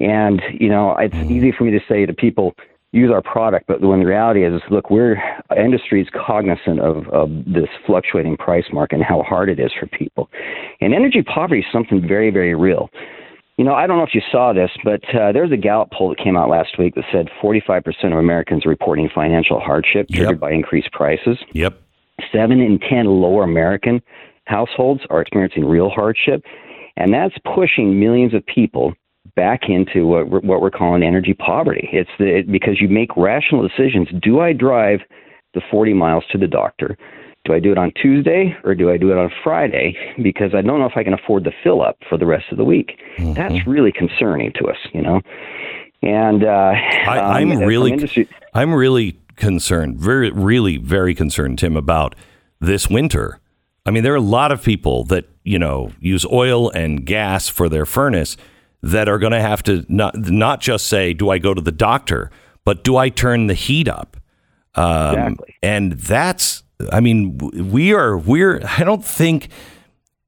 And you know, it's easy for me to say to people, use our product, but when the reality is, look, we're industry is cognizant of, of this fluctuating price mark and how hard it is for people. And energy poverty is something very, very real. You know, I don't know if you saw this, but uh, there was a Gallup poll that came out last week that said 45% of Americans are reporting financial hardship triggered Yep. by increased prices yep. seven in ten lower American households are experiencing real hardship, and that's pushing millions of people back into what we're, what we're calling energy poverty. It's the, because you make rational decisions. Do I drive the 40 miles to the doctor? Do I do it on Tuesday or do I do it on Friday? Because I don't know if I can afford the fill up for the rest of the week. That's really concerning to us, you know. And uh, I, um, I'm from really, industry- I'm really concerned, very, really, very concerned, Tim, about this winter. I mean, there are a lot of people that you know use oil and gas for their furnace that are going to have to not not just say, "Do I go to the doctor?" but "Do I turn the heat up?" Um, Exactly. And that's, I mean, we are, we're. I don't think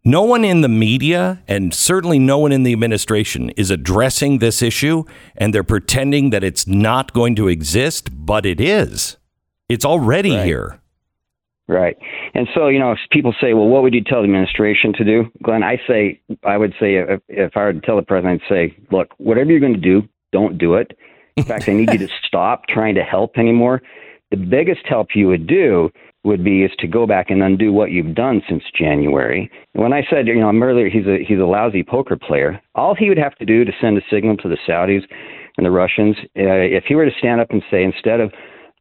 no one in the media and certainly no one in the administration is addressing this issue and they're pretending that it's not going to exist, but it is. It's already Right. here. Right. And so, you know, if people say, well, what would you tell the administration to do? Glenn, I say, I would say, if, if I were to tell the president, I'd say, look, whatever you're going to do, don't do it In fact, I need you to stop trying to help anymore. The biggest help you would do would be is to go back and undo what you've done since January. When I said, you know, I'm earlier he's a he's a lousy poker player. All he would have to do to send a signal to the Saudis and the Russians, uh, if he were to stand up and say instead of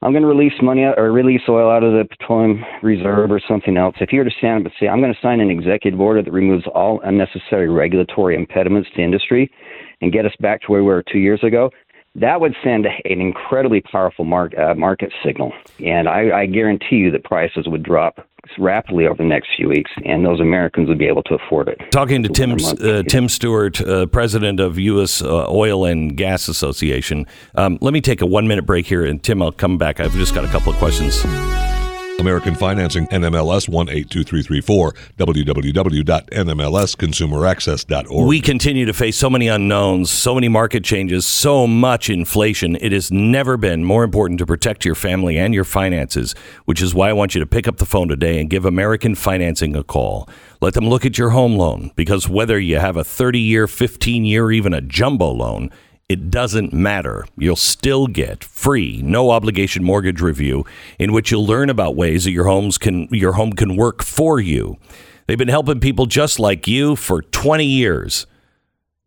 I'm going to release money or release oil out of the petroleum reserve or something else. If you were to stand up and say, I'm going to sign an executive order that removes all unnecessary regulatory impediments to industry and get us back to where we were two years ago, that would send an incredibly powerful mark, uh, market signal. And I, I guarantee you that prices would drop rapidly over the next few weeks, and those Americans would be able to afford it. Talking to Tim uh, Tim Stewart, uh, president of U.S. Uh, Oil and Gas Association. Um, let me take a one minute break here, and Tim, I'll come back. I've just got a couple of questions. American Financing, NMLS 182334, www.nmlsconsumeraccess.org. We continue to face so many unknowns, so many market changes, so much inflation. It has never been more important to protect your family and your finances, which is why I want you to pick up the phone today and give American Financing a call. Let them look at your home loan because whether you have a 30 year, 15 year, even a jumbo loan, it doesn't matter. You'll still get free, no obligation mortgage review in which you'll learn about ways that your homes can your home can work for you. They've been helping people just like you for 20 years.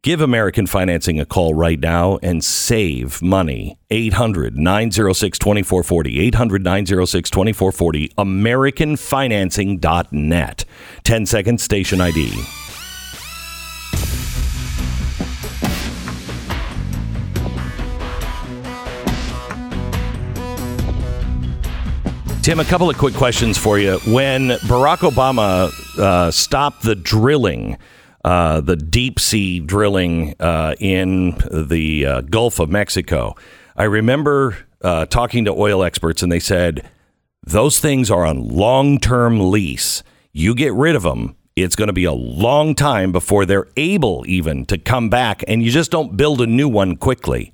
Give American Financing a call right now and save money. 800 906 2440. 800 906 2440. AmericanFinancing.net. 10 seconds, station ID. Tim, a couple of quick questions for you. When Barack Obama uh, stopped the drilling, uh, the deep sea drilling uh, in the uh, Gulf of Mexico, I remember uh, talking to oil experts, and they said those things are on long term lease. You get rid of them, it's going to be a long time before they're able even to come back, and you just don't build a new one quickly.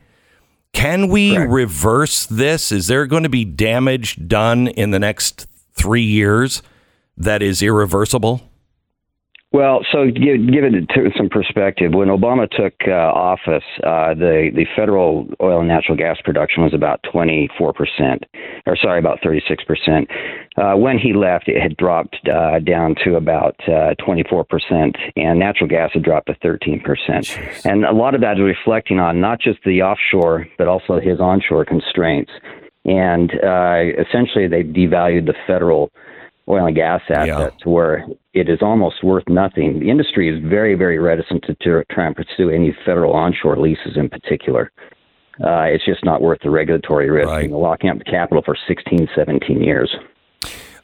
Can we Correct. reverse this? Is there going to be damage done in the next three years that is irreversible? Well, so give, give it some perspective. When Obama took uh, office, uh, the the federal oil and natural gas production was about 24 percent, or sorry, about 36 percent. Uh, when he left, it had dropped uh, down to about uh, 24 percent, and natural gas had dropped to 13 percent. And a lot of that is reflecting on not just the offshore, but also his onshore constraints. And uh, essentially, they devalued the federal oil and gas assets yeah. where it is almost worth nothing. The industry is very, very reticent to, to try and pursue any federal onshore leases in particular. Uh, it's just not worth the regulatory risk right. and locking up the capital for 16, 17 years.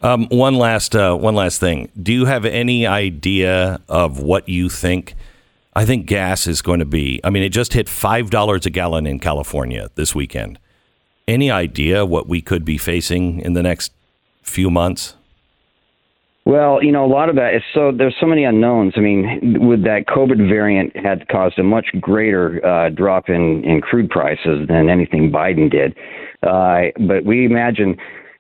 Um, one last, uh, one last thing. Do you have any idea of what you think? I think gas is going to be. I mean, it just hit five dollars a gallon in California this weekend. Any idea what we could be facing in the next few months? Well, you know, a lot of that is so there's so many unknowns. I mean, with that COVID variant had caused a much greater uh, drop in, in crude prices than anything Biden did. Uh, but we imagine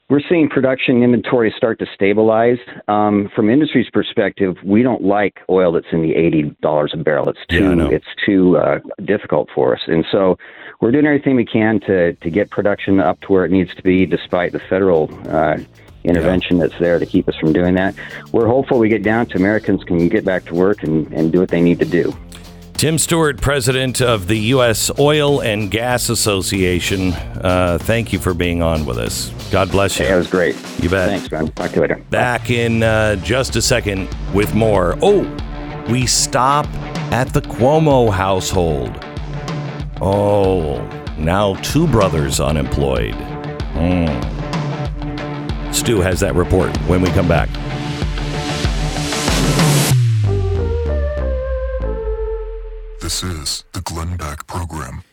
we're seeing production inventory start to stabilize. Um, from industry's perspective, we don't like oil that's in the eighty dollars a barrel. It's too yeah, it's too uh, difficult for us, and so we're doing everything we can to to get production up to where it needs to be, despite the federal. Uh, intervention yeah. that's there to keep us from doing that. We're hopeful we get down to Americans can get back to work and, and do what they need to do. Tim Stewart, president of the U.S. Oil and Gas Association. Uh, thank you for being on with us. God bless you. Hey, that was great. You bet. Thanks, man. Talk to you later. Back in uh, just a second with more. Oh, we stop at the Cuomo household. Oh, now two brothers unemployed. Hmm. Stu has that report when we come back. This is the Glenn Beck Program.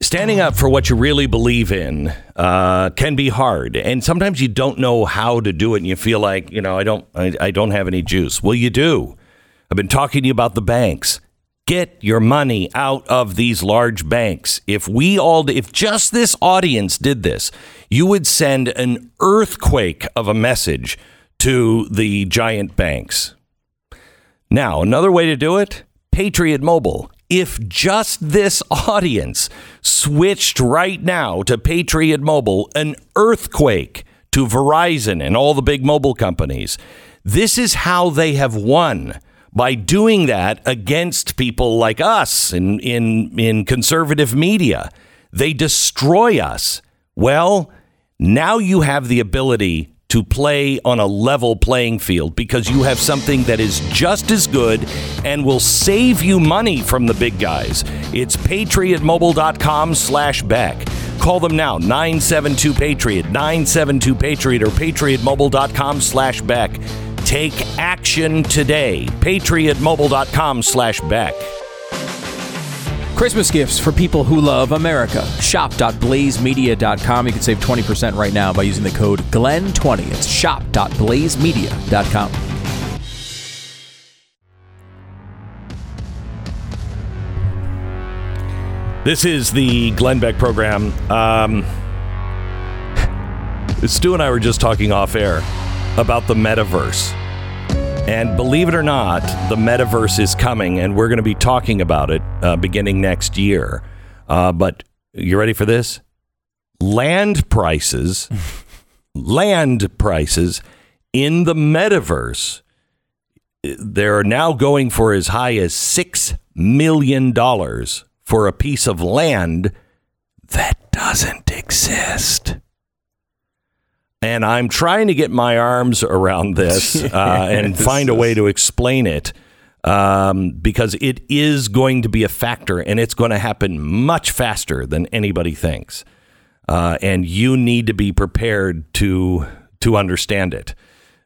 Standing up for what you really believe in uh, can be hard, and sometimes you don't know how to do it, and you feel like you know I don't I, I don't have any juice. Well, you do. I've been talking to you about the banks. Get your money out of these large banks. If we all, if just this audience did this, you would send an earthquake of a message to the giant banks. Now, another way to do it Patriot Mobile If just this audience switched right now to Patriot Mobile, an earthquake to Verizon and all the big mobile companies, this is how they have won by doing that against people like us in, in, in conservative media. They destroy us. Well, now you have the ability to play on a level playing field because you have something that is just as good and will save you money from the big guys. It's patriotmobile.com slash Beck. Call them now, 972 Patriot, 972 Patriot, or patriotmobile.com slash Beck. Take action today. Patriotmobile.com slash Beck. Christmas gifts for people who love America. Shop.blazemedia.com. You can save 20% right now by using the code GLEN20. It's shop.blazemedia.com. This is the Glenn Beck program. Um, Stu and I were just talking off air about the metaverse. And believe it or not, the metaverse is coming, and we're going to be talking about it uh, beginning next year. Uh, but you ready for this? Land prices, land prices in the metaverse, they're now going for as high as $6 million for a piece of land that doesn't exist. And I'm trying to get my arms around this uh, and find a way to explain it um, because it is going to be a factor and it's going to happen much faster than anybody thinks. Uh, and you need to be prepared to to understand it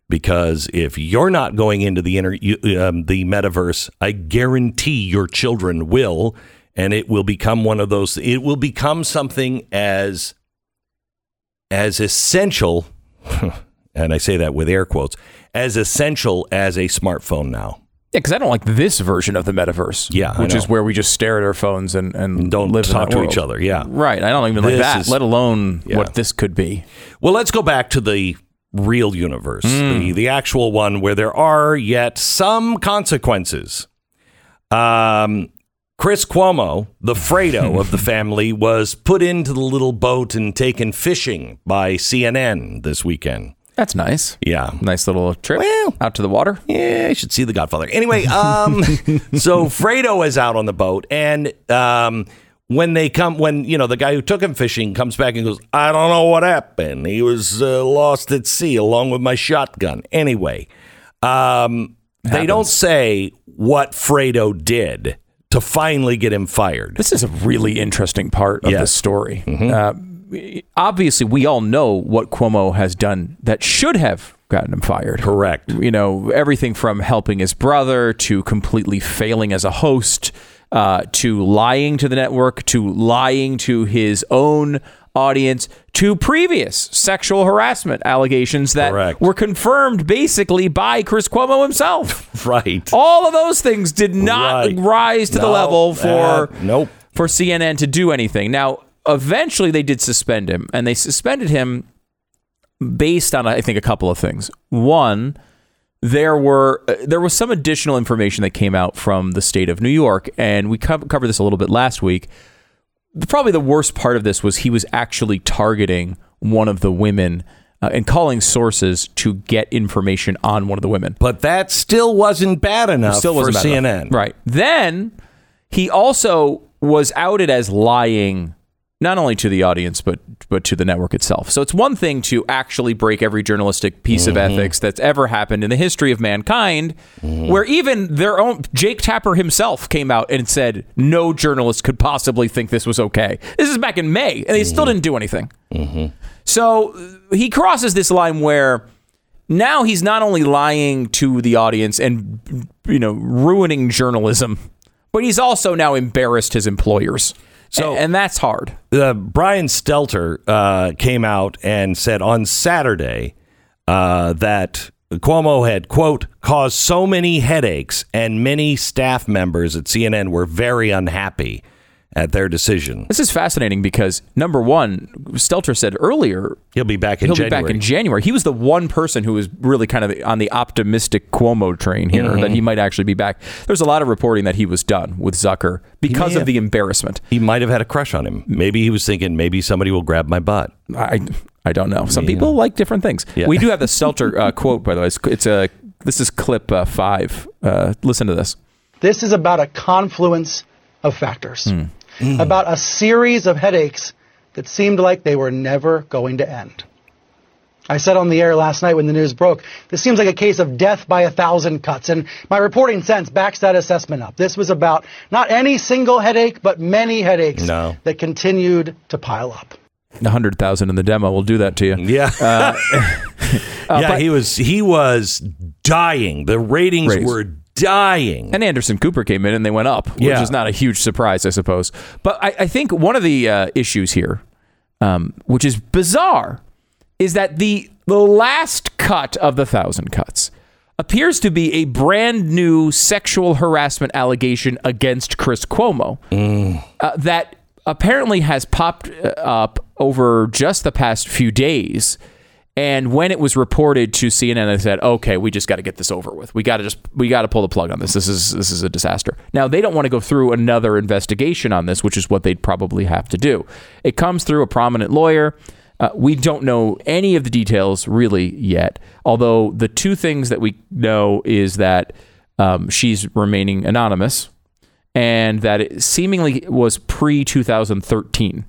because if you're not going into the inner um, the metaverse, I guarantee your children will, and it will become one of those. It will become something as as essential, and I say that with air quotes, as essential as a smartphone now. Yeah, because I don't like this version of the metaverse. Yeah, which is where we just stare at our phones and, and Don't live talk to each other. Yeah. Right. I don't even like This that, is- let alone Yeah. what this could be. Well, let's go back to the real universe, the, the actual one where there are yet some consequences. Um, Chris Cuomo, the Fredo of the family, was put into the little boat and taken fishing by CNN this weekend. That's nice. Yeah. Nice little trip Well, out to the water. Yeah, I should see The Godfather. Anyway, um, so Fredo is out on the boat, and um, when they come, when you know the guy who took him fishing comes back and goes, "I don't know what happened. He was uh, lost at sea along with my shotgun." Anyway, um, they don't say what Fredo did to finally get him fired. This is a really interesting part of Yes. this story. Uh, obviously, we all know what Cuomo has done that should have gotten him fired. Correct. You know, everything from helping his brother to completely failing as a host, uh, to lying to the network, to lying to his own audience, to previous sexual harassment allegations that Correct. were confirmed basically by Chris Cuomo himself. Right. All of those things did not Right. rise to the level for uh, nope. for CNN to do anything. Now, eventually they did suspend him, and they suspended him based on I think a couple of things. One, there were uh, there was some additional information that came out from the state of New York, and we co- covered this a little bit last week. Probably the worst part of this was he was actually targeting one of the women uh, and calling sources to get information on one of the women. But that still wasn't bad enough Still wasn't for CNN. enough. Right. Then he also was outed as lying not only to the audience but but to the network itself. So it's one thing to actually break every journalistic piece of Mm-hmm. ethics that's ever happened in the history of mankind where even their own Jake Tapper himself came out and said no journalist could possibly think this was okay. This is back in May and they Mm-hmm. still didn't do anything. So uh, he crosses this line where now he's not only lying to the audience and you know ruining journalism, but he's also now embarrassed his employers. So- and that's hard. uh, Brian Stelter uh, came out and said on Saturday uh, that Cuomo had, quote, caused so many headaches and many staff members at CNN were very unhappy. At their decision. This is fascinating because number one, Stelter said earlier He'll be back in he'll January. be back in January. He was the one person who was really kind of on the optimistic Cuomo train here Mm-hmm. that he might actually be back. There's a lot of reporting that he was done with Zucker because of have. the embarrassment. he might have had a crush on him. Maybe he was thinking, maybe somebody will grab my butt. I I don't know. Some people like different things. Yeah. We do have the Stelter uh, quote by the way. It's, it's a this is clip uh, five. Uh, listen to this. This is about a confluence of factors, Mm. about a series of headaches that seemed like they were never going to end. I said on the air last night when the news broke, this seems like a case of death by a thousand cuts, and my reporting sense backs that assessment up. This was about not any single headache, but many headaches No. that continued to pile up. A hundred thousand in the demo will do that to you. Yeah. Uh, uh, yeah, but- he was he was dying. The ratings Ratings. were dying. And Anderson Cooper came in and they went up, which Yeah. is not a huge surprise, I suppose. But I, I think one of the uh, issues here, um, which is bizarre, is that the the last cut of the thousand cuts appears to be a brand new sexual harassment allegation against Chris Cuomo uh, that apparently has popped uh, up over just the past few days. And when it was reported to CNN, they said, "Okay, we just got to get this over with. We got to just we got to pull the plug on this. This is this is a disaster." Now they don't want to go through another investigation on this, which is what they'd probably have to do. It comes through a prominent lawyer. Uh, we don't know any of the details really yet. Although the two things that we know is that um, she's remaining anonymous, and that it seemingly was pre 2013.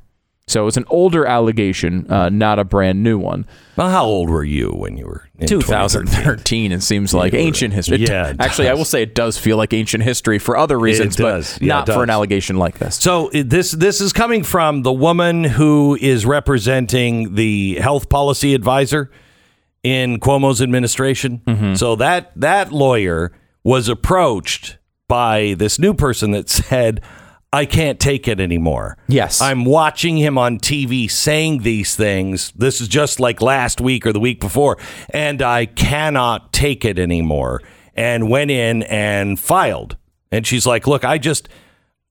So it's an older allegation, uh, not a brand new one. Well, how old were you when you were in 2013? 2013. It seems like ancient history. Yeah, actually, I will say it does feel like ancient history for other reasons, but Yeah, not for an allegation like this. So this this is coming from the woman who is representing the health policy advisor in Cuomo's administration. Mm-hmm. So that that lawyer was approached by this new person that said, "I can't take it anymore." Yes. I'm watching him on TV saying these things. This is just like last week or the week before, and I cannot take it anymore. And went in and filed. And she's like, "Look, I just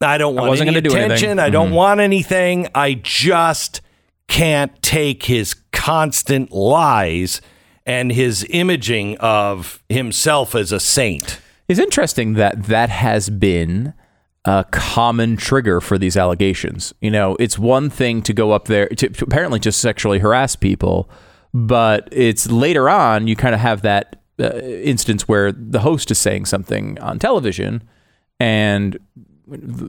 I don't want I wasn't any do anything. I don't Mhm. want anything. I just can't take his constant lies and his imaging of himself as a saint." It's interesting that that has been a common trigger for these allegations. You know, it's one thing to go up there to, to apparently just sexually harass people, but it's later on you kind of have that uh, instance where the host is saying something on television and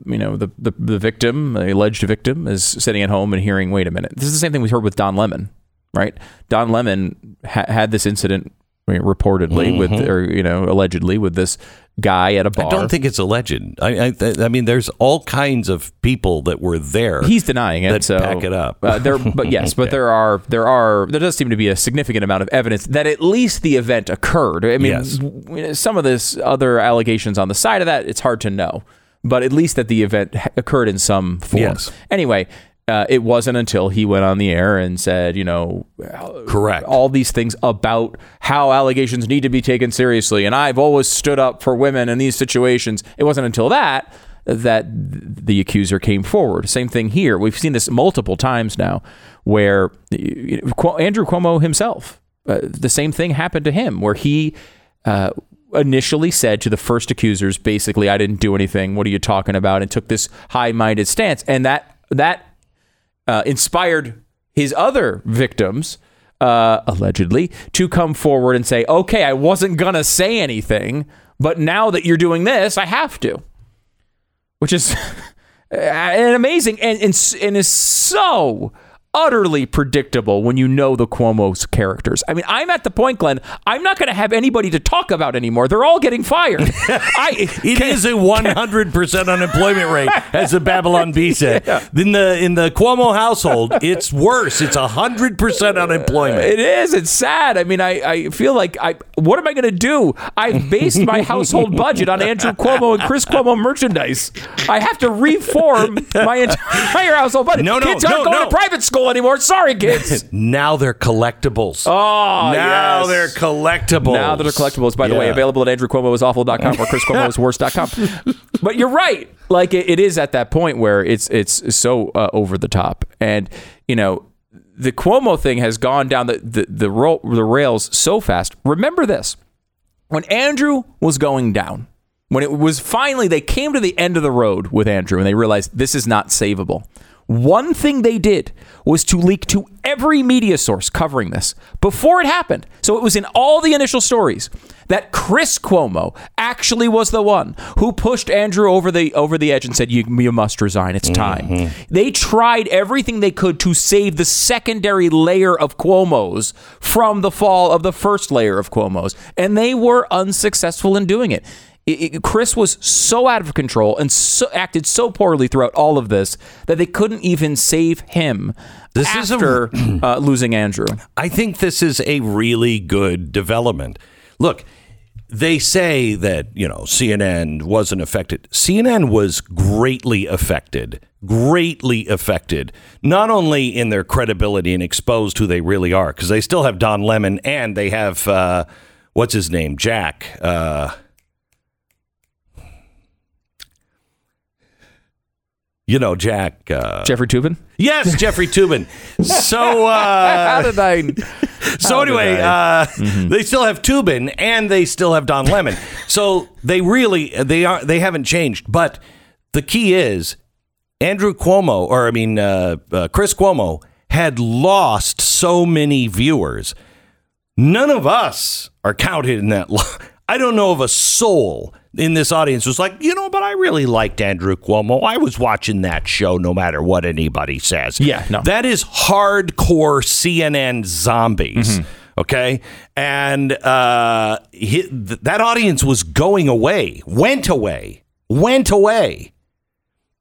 you know the, the the victim, the alleged victim, is sitting at home and hearing, "Wait a minute, this is the same thing we heard with Don Lemon, right? Don Lemon ha- had this incident I mean, reportedly with, Mhm. or you know, allegedly with this guy at a bar. I don't think it's alleged. I, I, th- I mean, there's all kinds of people that were there. He's denying it. that so back it up. Uh, there, but yes, but there are there are there does seem to be a significant amount of evidence that at least the event occurred. I mean, Yes. w- some of this other allegations on the side of that, it's hard to know, but at least that the event ha- occurred in some form. Yes. Anyway. Uh, it wasn't until he went on the air and said, you know, correct all these things about how allegations need to be taken seriously, and I've always stood up for women in these situations. It wasn't until that that the accuser came forward. Same thing here. We've seen this multiple times now, where you know, Andrew Cuomo himself, uh, the same thing happened to him, where he. Uh, initially said to the first accusers basically I didn't do anything what are you talking about and took this high-minded stance and that that uh, inspired his other victims, uh, allegedly, to come forward and say, okay, I wasn't going to say anything, but now that you're doing this, I have to. Which is an amazing and, and, and is so utterly predictable when you know the Cuomo's characters. I mean, I'm at the point, Glenn, I'm not going to have anybody to talk about anymore. They're all getting fired. I, It is a 100% unemployment rate, as the Babylon Bee said. In the in the Cuomo household, it's worse. It's 100% unemployment. It is. It's sad. I mean, I, I feel like I. What am I going to do? I've based my household budget on Andrew Cuomo and Chris Cuomo merchandise. I have to reform my entire household budget. No, no, kids aren't no, going no. to private school anymore. Sorry, kids. now they're collectibles. Oh, now yes. they're collectibles. Now that are collectibles, by the way, available at andrewcuomoisawful.com or chriscuomoisworst.com. but you're right. Like it, it is at that point where it's it's so uh, over the top, and you know the Cuomo thing has gone down the the the, ro- the rails so fast. Remember this: when Andrew was going down, when it was finally they came to the end of the road with Andrew, and they realized this is not savable. One thing they did was to leak to every media source covering this before it happened. So it was in all the initial stories that Chris Cuomo actually was the one who pushed Andrew over the over the edge and said, "You, you must resign. It's time." Mm-hmm. They tried everything they could to save the secondary layer of Cuomo's from the fall of the first layer of Cuomo's, and they were unsuccessful in doing it. It- it- Chris was so out of control and so, acted so poorly throughout all of this that they couldn't even save him This is a- after uh, losing Andrew. I think this is a really good development. Look, they say that, you know, CNN wasn't affected. CNN was greatly affected, greatly affected, not only in their credibility and exposed who they really are, because they still have Don Lemon and they have, uh, what's his name? Jack. Uh, you know, Jack. Uh, Jeffrey Toobin? Yes, Jeffrey Toobin. So, uh, How did I? so How did anyway, I? uh, they still have Toobin and they still have Don Lemon. so they really they are they haven't changed. But the key is Andrew Cuomo, or I mean uh, uh, Chris Cuomo, had lost so many viewers. None of us are counted in that. Lo- I don't know of a soul in this audience who's like, you know, but I really liked Andrew Cuomo. I was watching that show no matter what anybody says. Yeah, no. That is hardcore CNN zombies. Okay. And uh, he, th- that audience was going away, went away, went away.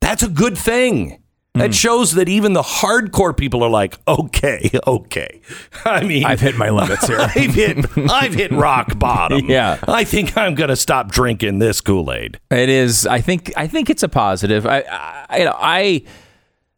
That's a good thing. That hmm. shows that even the hardcore people are like, okay, okay. I mean, I've hit my limits here. I've hit, I've hit rock bottom. Yeah. I think I'm going to stop drinking this Kool Aid. It is. I think. I think it's a positive. I. I. You know, I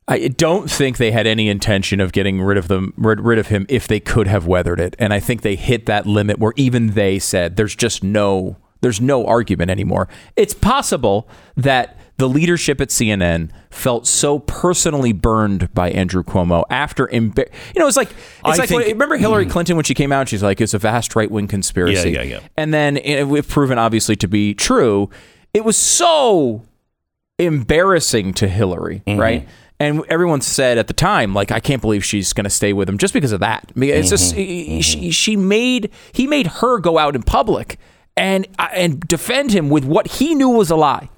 I don't think they had any intention of getting rid of them, rid, rid of him, if they could have weathered it. And I think they hit that limit where even they said, "There's just no, there's no argument anymore." It's possible that the leadership at CNN felt so personally burned by Andrew Cuomo after, embar- you know, it's like it's I like think- when- remember Hillary Clinton when she came out, she's like, "It's a vast right wing conspiracy." Yeah, yeah, yeah. And then it, we've proven obviously to be true. It was so embarrassing to Hillary, Mm-hmm. right? And everyone said at the time, like, I can't believe she's going to stay with him just because of that. I mean, It's just Mm-hmm. she, she made he made her go out in public and uh, and defend him with what he knew was a lie.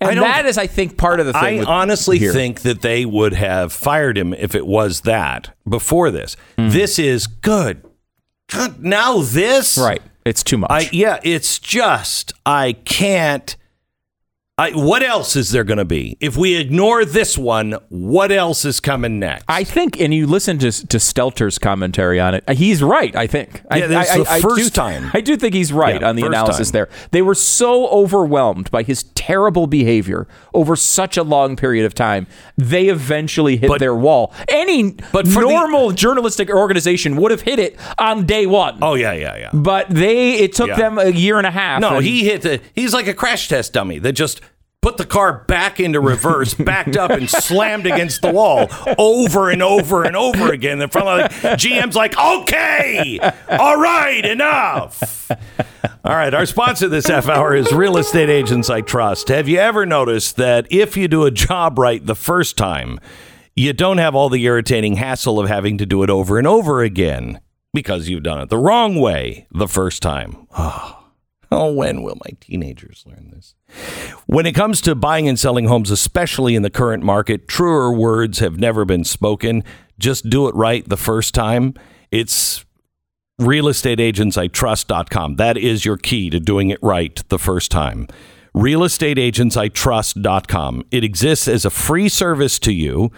And that is, I think, part of the thing. I honestly here. think that they would have fired him if it was that before this. Hmm. This is good. Now this, right? It's too much. I yeah, it's just I can't. I, what else is there going to be? If we ignore this one, what else is coming next? I think, and you listen to to Stelter's commentary on it. uh, He's right. I think. I, Yeah, that's I, the I, first do, time. I do think he's right Yeah, on the analysis time. there. They were so overwhelmed by his terrible behavior over such a long period of time. They eventually hit their wall. Any But for the- normal journalistic organization would have hit it on day one. oh yeah, yeah, yeah. But they, it took Yeah. them a year and a half. No, and- he hit the. He's like a crash test dummy that just put the car back into reverse, backed up, and slammed against the wall over and over and over again. In front of like, GM's like, okay, all right, enough. All right, our sponsor this half hour is Real Estate Agents I Trust. Have you ever noticed that if you do a job right the first time, you don't have all the irritating hassle of having to do it over and over again because you've done it the wrong way the first time? Oh, when will my teenagers learn this? When it comes to buying and selling homes, especially in the current market, truer words have never been spoken. Just do it right the first time. It's realestateagentsitrust.com. That is your key to doing it right the first time. realestateagentsitrust.com. It exists as a free service to you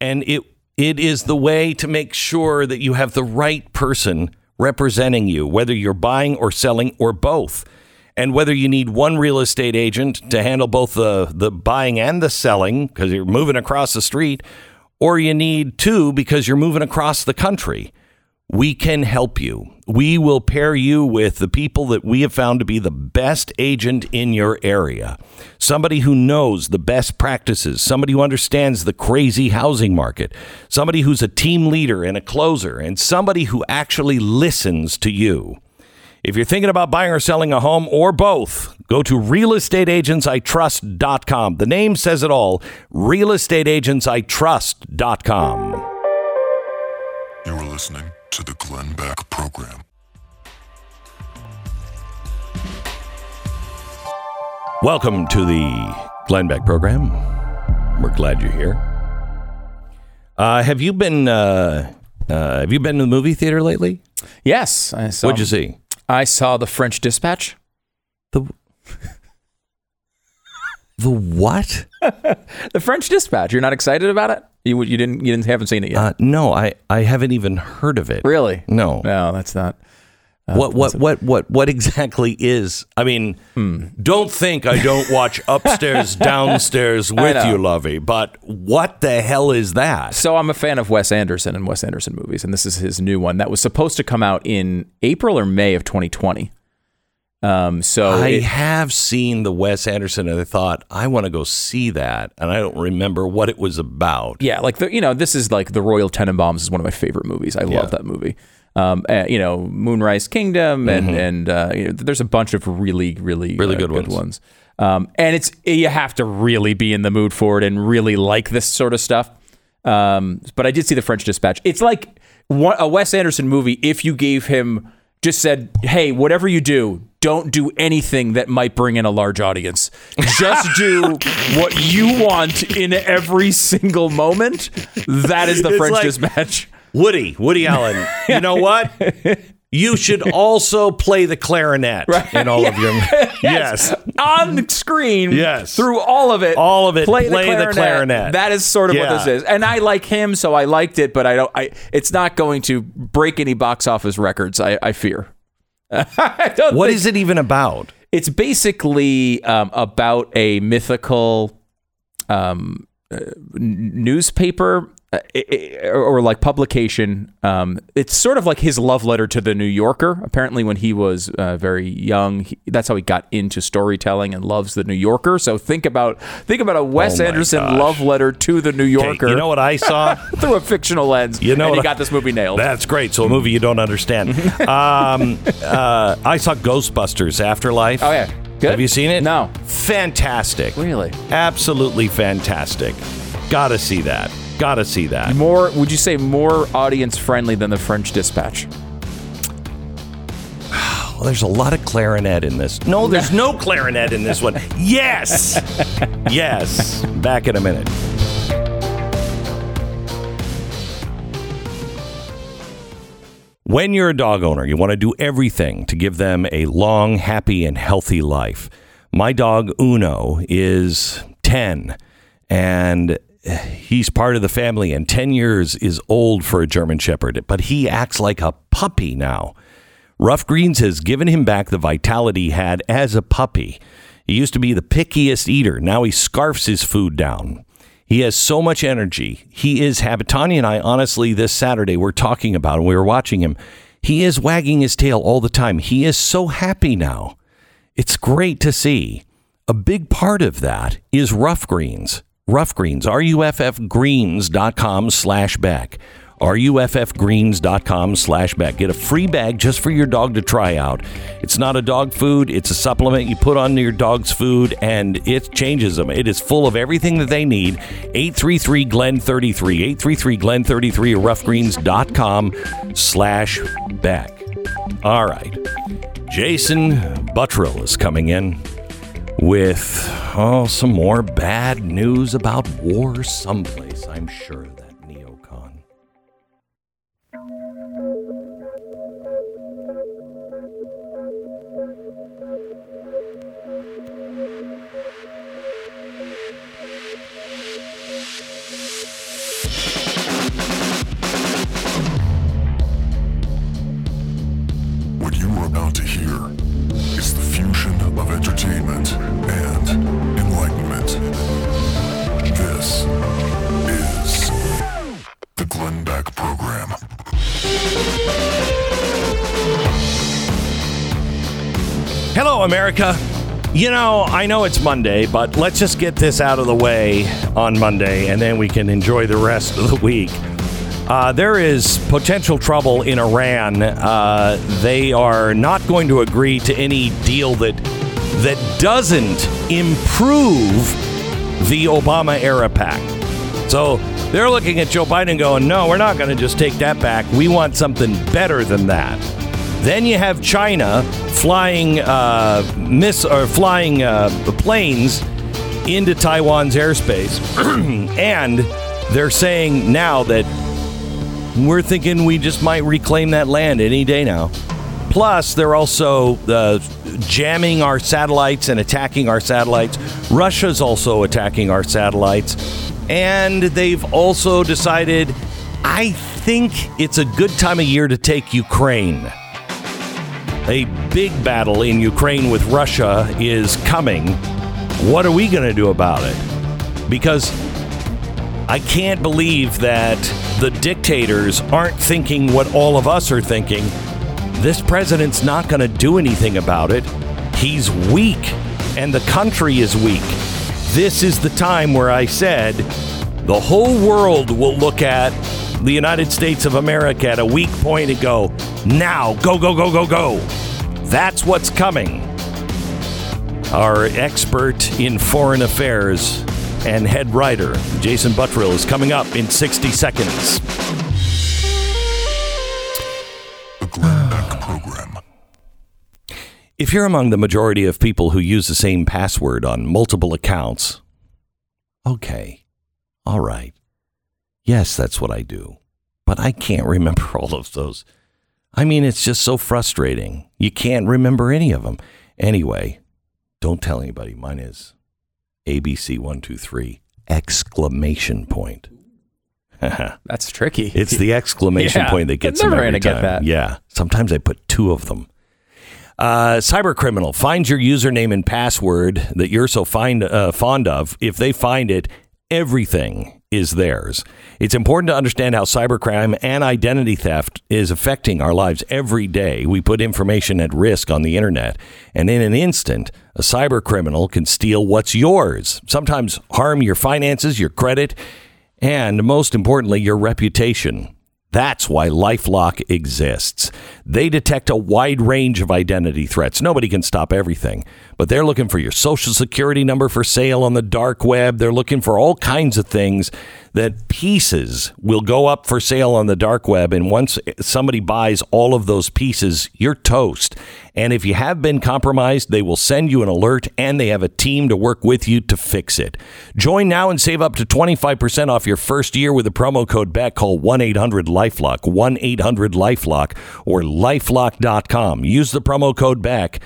and it it is the way to make sure that you have the right person representing you, whether you're buying or selling or both. And whether you need one real estate agent to handle both the, the buying and the selling because you're moving across the street, or you need two because you're moving across the country. we can help you. We will pair you with the people that we have found to be the best agent in your area. Somebody who knows the best practices, somebody who understands the crazy housing market, somebody who's a team leader and a closer, and somebody who actually listens to you. If you're thinking about buying or selling a home or both, go to realestateagentsitrust.com. The name says it all realestateagentsitrust.com. You are listening to the Glenn Beck Program. Welcome to the Glenn Beck program. We're glad you're here. Uh, have you been uh, uh, Have you been to the movie theater lately? Yes, I saw. What'd you see? I saw the French Dispatch. The the what? the French Dispatch. You're not excited about it? You you didn't you didn't haven't seen it yet? Uh, no, I I haven't even heard of it. really? No. No, that's not. Uh, what what what what what exactly is? I mean, Hmm. don't think I don't watch upstairs downstairs with you, Lovey. But what the hell is that? So I'm a fan of Wes Anderson and Wes Anderson movies, and this is his new one that was supposed to come out in April or May of 2020. Um, so I it- have seen the Wes Anderson, and I thought I want to go see that, and I don't remember what it was about. yeah, like the you know this is like the Royal Tenenbaums is one of my favorite movies. I Yeah. love that movie. Um, uh, you know Moonrise Kingdom and Mhm. and uh, you know, there's a bunch of really really Really uh, good ones. Um, and it's you have to really be in the mood for it and really like this sort of stuff. Um, but I did see the French Dispatch. It's like one, a Wes Anderson movie if you gave him just said, "Hey, whatever you do, don't do anything that might bring in a large audience. Just do what you want in every single moment." That is the It's French like- Dispatch. Woody, Woody Allen. You know what? You should also play the clarinet in all of your. Yes. on the screen. Yes. through all of it, All of it, Play, play the the, clarinet. clarinet. That is sort of Yeah. what this is, and I like him, so I liked it. But I don't. I it's not going to break any box office records. I, I fear. I don't What think- is it even about? It's basically um, about a mythical um, uh, newspaper or, or like publication. Um, it's sort of like his love letter to the New Yorker. Apparently, when he was uh, very young, he, that's how he got into storytelling and loves the New Yorker. So think about think about a Wes Oh Anderson gosh. love letter to the New Yorker. you know what I saw? through a fictional lens. You know and what he I- got this movie nailed. That's great. So a movie you don't understand. um, uh, I saw Ghostbusters Afterlife. oh yeah, good. Have you seen it? No, Fantastic. really. Absolutely fantastic. Gotta see that. Gotta see that. More? Would you say more audience friendly than the French Dispatch? Well, there's a lot of clarinet in this. No, there's no clarinet in this one. Yes. yes. Back in a minute. When you're a dog owner, you want to do everything to give them a long, happy, and healthy life. My dog Uno is 10 and he's part of the family, and 10 years is old for a German Shepherd, but he acts like a puppy now. Ruff Greens has given him back the vitality he had as a puppy. He used to be the pickiest eater. Now he scarfs his food down. He has so much energy. He is happy. Tania and I, honestly, this Saturday, we're talking about him. We were watching him. He is wagging his tail all the time. He is so happy now. It's great to see. A big part of that is Ruff Greens. Ruff Greens, ruffgreens.com slash Beck. ruffgreens.com slash Beck. Get a free bag just for your dog to try out. It's not a dog food. It's a supplement you put on your dog's food and it changes them. It is full of everything that they need. 833 Glen 33. 833 Glen 33 or ruffgreens.com slash Beck. All right. Jason Buttrill is coming in with oh some more bad news about war someplace. I'm sure America. You know, I know it's Monday, but let's just get this out of the way on Monday, and then we can enjoy the rest of the week. Uh, there is potential trouble in Iran. Uh, they are not going to agree to any deal that that doesn't improve the Obama era pact. So they're looking at Joe Biden going, no, we're not going to just take that back. We want something better than that. Then you have China flying uh, miss or flying uh, planes into Taiwan's airspace, and they're saying now that we're thinking we just might reclaim that land any day now. Plus, they're also uh, jamming our satellites and attacking our satellites. Russia's also attacking our satellites. And they've also decided, I think it's a good time of year to take Ukraine. A big battle in Ukraine with Russia is coming. What are we going to do about it? Because I can't believe that the dictators aren't thinking what all of us are thinking. This president's not going to do anything about it. He's weak, and the country is weak. This is the time where I said the whole world will look at the United States of America at a weak point and go, now, go, go, go, go, go. That's what's coming. Our expert in foreign affairs and head writer, Jason Buttrill, is coming up in 60 seconds. The Glenn Beck Program. If you're among the majority of people who use the same password on multiple accounts, okay, all right. Yes, that's what I do. But I can't remember all of those. I mean, it's just so frustrating. You can't remember any of them. Anyway, don't tell anybody. Mine is ABC123 exclamation point. That's tricky. It's the exclamation Yeah. point that gets I'm them every gonna get time. that. Yeah. Sometimes I put two of them. Uh, cyber criminal finds your username and password that you're so find, uh, fond of. If they find it, everything is theirs. It's important to understand how cybercrime and identity theft is affecting our lives every day. We put information at risk on the internet, and in an instant, a cybercriminal can steal what's yours. Sometimes harm your finances, your credit, and most importantly, your reputation. That's why Lifelock exists. They detect a wide range of identity threats. Nobody can stop everything, but they're looking for your social security number for sale on the dark web. They're looking for all kinds of things that pieces will go up for sale on the dark web. And once somebody buys all of those pieces, you're toast. And if you have been compromised, they will send you an alert and they have a team to work with you to fix it. Join now and save up to 25% off your first year with the promo code BECK. Call 1 800 Lifelock, 1 800 Lifelock, or lifelock.com. Use the promo code Beck.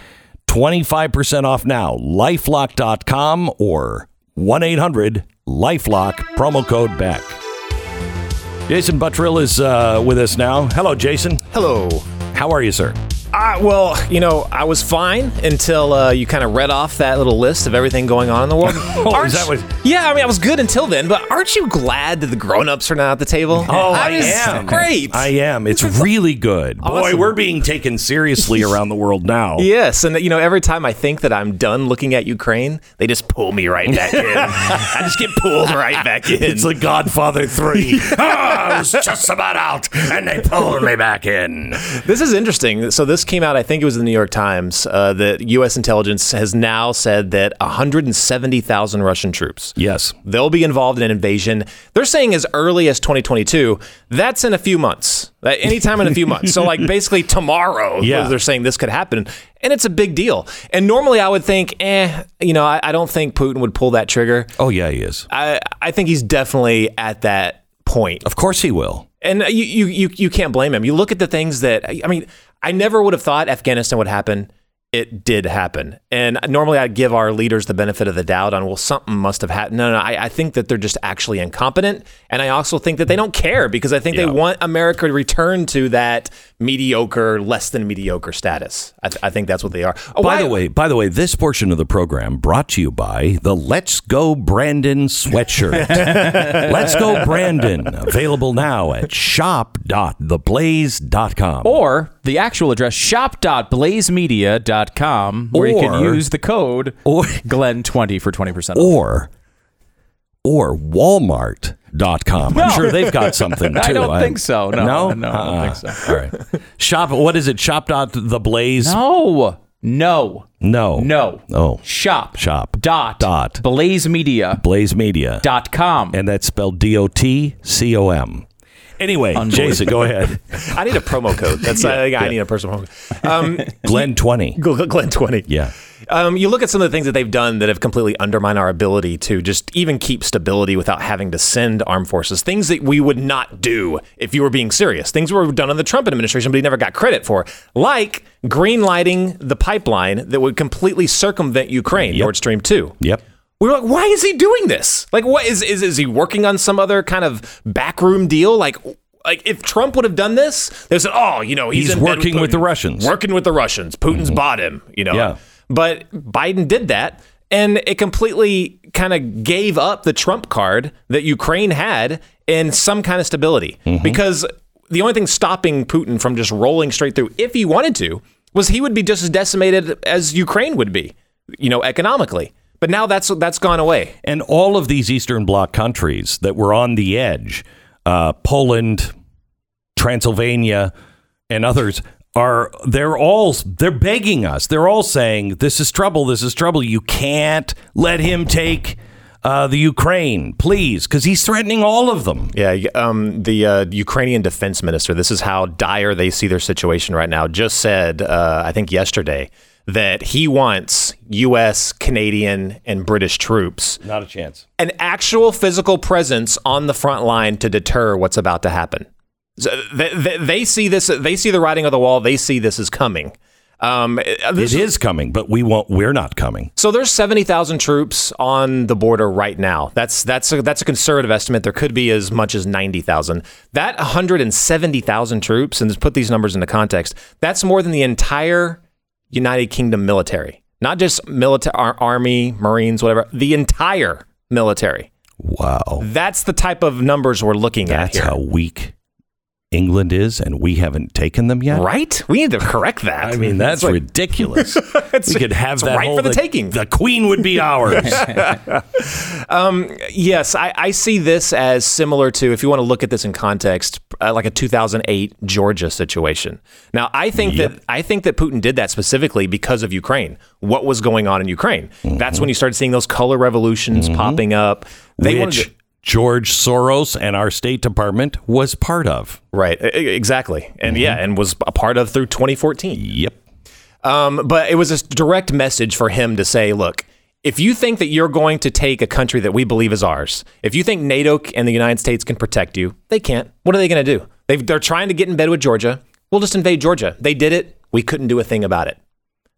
25% off now. Lifelock.com or 1 800 Lifelock, promo code Beck. Jason Buttrill is uh, with us now. Hello, Jason. Hello. How are you, sir? Uh, well, you know, I was fine until uh, you kind of read off that little list of everything going on in the world. Oh, Aren't that what- Yeah, I mean, I was good until then, but aren't you glad that the grown-ups are not at the table? Oh, I, was am. Great. I am. It's really good. Boy, we're being taken seriously around the world now. Yes, and you know, every time I think that I'm done looking at Ukraine, they just pull me right back in. I just get pulled right back in. It's like Godfather 3. Ah, I was just about out, and they pulled me back in. This is interesting. So this came out, I think it was in the New York Times. Uh, that U.S. intelligence has now said that 170,000 Russian troops. Yes. They'll be involved in an invasion. They're saying as early as 2022. That's in a few months. Uh, Anytime in a few months. So like basically tomorrow. Yeah. They're saying this could happen. And it's a big deal. And normally I would think, eh, you know, I, I don't think Putin would pull that trigger. Oh, yeah, he is. I, I think he's definitely at that point. Of course he will. And you, you, you, you can't blame him. You look at the things that, I mean, I never would have thought Afghanistan would happen. It did happen. And normally I'd give our leaders the benefit of the doubt on, well, something must have happened. No, no, I, I think that they're just actually incompetent. And I also think that they don't care because I think they want America to return to that mediocre, less than mediocre status. I, th- I think that's what they are. Oh, By why- the way, by the way, this portion of the program brought to you by the Let's Go Brandon sweatshirt. Let's Go Brandon, available now at shop.theblaze.com. Or the actual address shop.blazemedia.com where you can use the code or Glenn20 for 20% off. or or Walmart.com. I'm sure they've got something too. I don't think so. No, no, no, I don't ah, think so. All right. Shop. What is it? Shop. Dot the Blaze. No. No. No. No. Oh. Shop. Shop. Dot. Dot. Blazemedia. Blaze Media. Dot com. And that's spelled D O T C O M. Anyway, Jason, go ahead. I need a promo code. That's I, think I need a personal promo code. Um, Glenn twenty. Glenn twenty. Yeah. Um, you look at some of the things that they've done that have completely undermined our ability to just even keep stability without having to send armed forces. Things that we would not do if you were being serious. Things were done in the Trump administration, but he never got credit for, like greenlighting the pipeline that would completely circumvent Ukraine, Nord Stream two. Yep. We were like, why is he doing this? Like, what is is is he working on some other kind of backroom deal? Like, like if Trump would have done this, they said, oh, you know, he's, He's in working with Putin. the Russians. Mm-hmm. Working with the Russians. Putin's bought him. You know. Yeah. But Biden did that, and it completely kind of gave up the Trump card that Ukraine had in some kind of stability. Mm-hmm. Because the only thing stopping Putin from just rolling straight through, if he wanted to, was he would be just as decimated as Ukraine would be, you know, economically. But now that's that's gone away. And all of these Eastern Bloc countries that were on the edge, uh, Poland, Transylvania, and others are they're all they're begging us. They're all saying this is trouble. This is trouble. You can't let him take uh, the Ukraine, please, because he's threatening all of them. Yeah, um, the uh, Ukrainian defense minister, this is how dire they see their situation right now, just said, uh, I think yesterday, that he wants U.S., Canadian, and British troops, Not a chance. an actual physical presence on the front line to deter what's about to happen. So they, they, they see this, they see the writing on the wall, they see this is coming. Um, this It is coming, but we won't. We're not coming. so there's 70,000 troops on the border right now. That's that's a, that's a conservative estimate. There could be as much as 90,000. That 170,000 troops, and let's put these numbers into context, that's more than the entire United Kingdom military. Not just military, army, Marines, whatever. The entire military. Wow. That's the type of numbers we're looking at That's how weak England is, and we haven't taken them yet. Right? We need to correct that. I mean, that's like- ridiculous. We could have that right whole, for the taking. The Queen would be ours. um, yes, I, I see this as similar to, if you want to look at this in context, uh, like a 2008 Georgia situation. Now, I think that I think that Putin did that specifically because of Ukraine. What was going on in Ukraine? That's when you started seeing those color revolutions popping up. They which to- George Soros and our State Department was part of. right, exactly, and yeah, and was a part of through 2014. Yep. Um, but it was a direct message for him to say, look, if you think that you're going to take a country that we believe is ours, if you think NATO and the United States can protect you, they can't. What are they going to do? They've, they're trying to get in bed with Georgia. We'll just invade Georgia. They did it. We couldn't do a thing about it.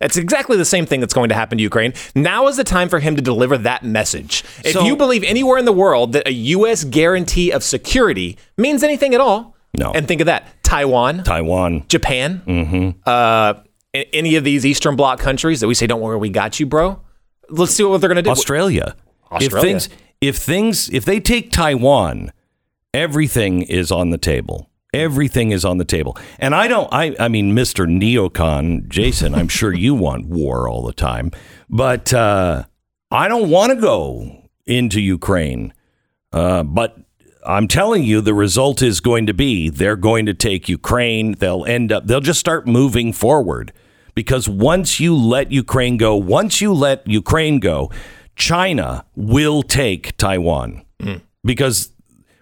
It's exactly the same thing that's going to happen to Ukraine. Now is the time for him to deliver that message. If So- you believe anywhere in the world that a U.S. guarantee of security means anything at all, No. And think of that: Taiwan, Taiwan. Japan, Mm-hmm. uh, any of these Eastern Bloc countries that we say, "Don't worry, we got you, bro." Let's see what they're going to do. Australia. If Australia. things, if things, if they take Taiwan, everything is on the table. Everything is on the table. And I don't, I, I mean, Mr. Neocon, Jason, I'm sure you want war all the time, but uh, I don't want to go into Ukraine. Uh, but I'm telling you, the result is going to be they're going to take Ukraine. They'll end up, they'll just start moving forward because once you let Ukraine go, once you let Ukraine go, China will take Taiwan because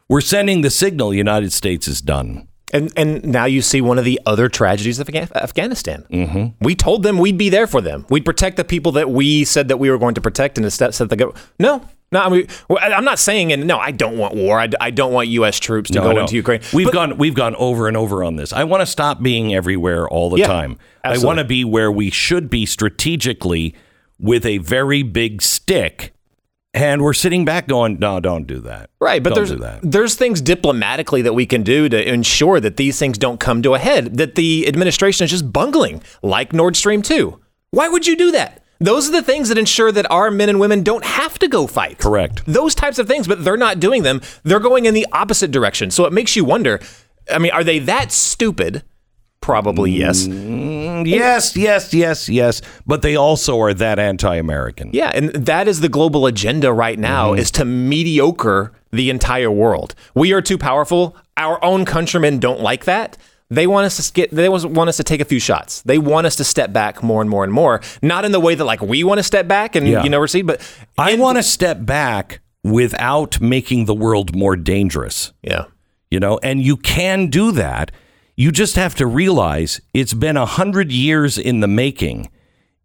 we're sending the signal the United States is done. And and now you see one of the other tragedies of Afghanistan. Mm-hmm. We told them we'd be there for them. We'd protect the people that we said that we were going to protect, and instead said the go. No, no. I mean, I'm not saying, and no, I don't want war. I, I don't want U.S. troops to No, go into Ukraine. We've But- gone we've gone over and over on this. I want to stop being everywhere all the Yeah, time. I want to be where we should be strategically with a very big stick. And we're sitting back going, no, don't do that. Right, but Don't there's there's things diplomatically that we can do to ensure that these things don't come to a head. That the administration is just bungling, like Nord Stream two. Why would you do that? Those are the things that ensure that our men and women don't have to go fight. Correct. Those types of things, but they're not doing them. They're going in the opposite direction. So it makes you wonder. I mean, are they that stupid? Probably yes. Mm, yes, yes, yes, yes. But they also are that anti-American. Yeah, and that is the global agenda right now Mm-hmm. is to mediocre the entire world. We are too powerful. Our own countrymen don't like that. They want us to get they want us to take a few shots. They want us to step back more and more and more. Not in the way that like we want to step back and Yeah. you know recede, but I want to step back without making the world more dangerous. Yeah. You know, and you can do that. You just have to realize it's been a hundred years in the making.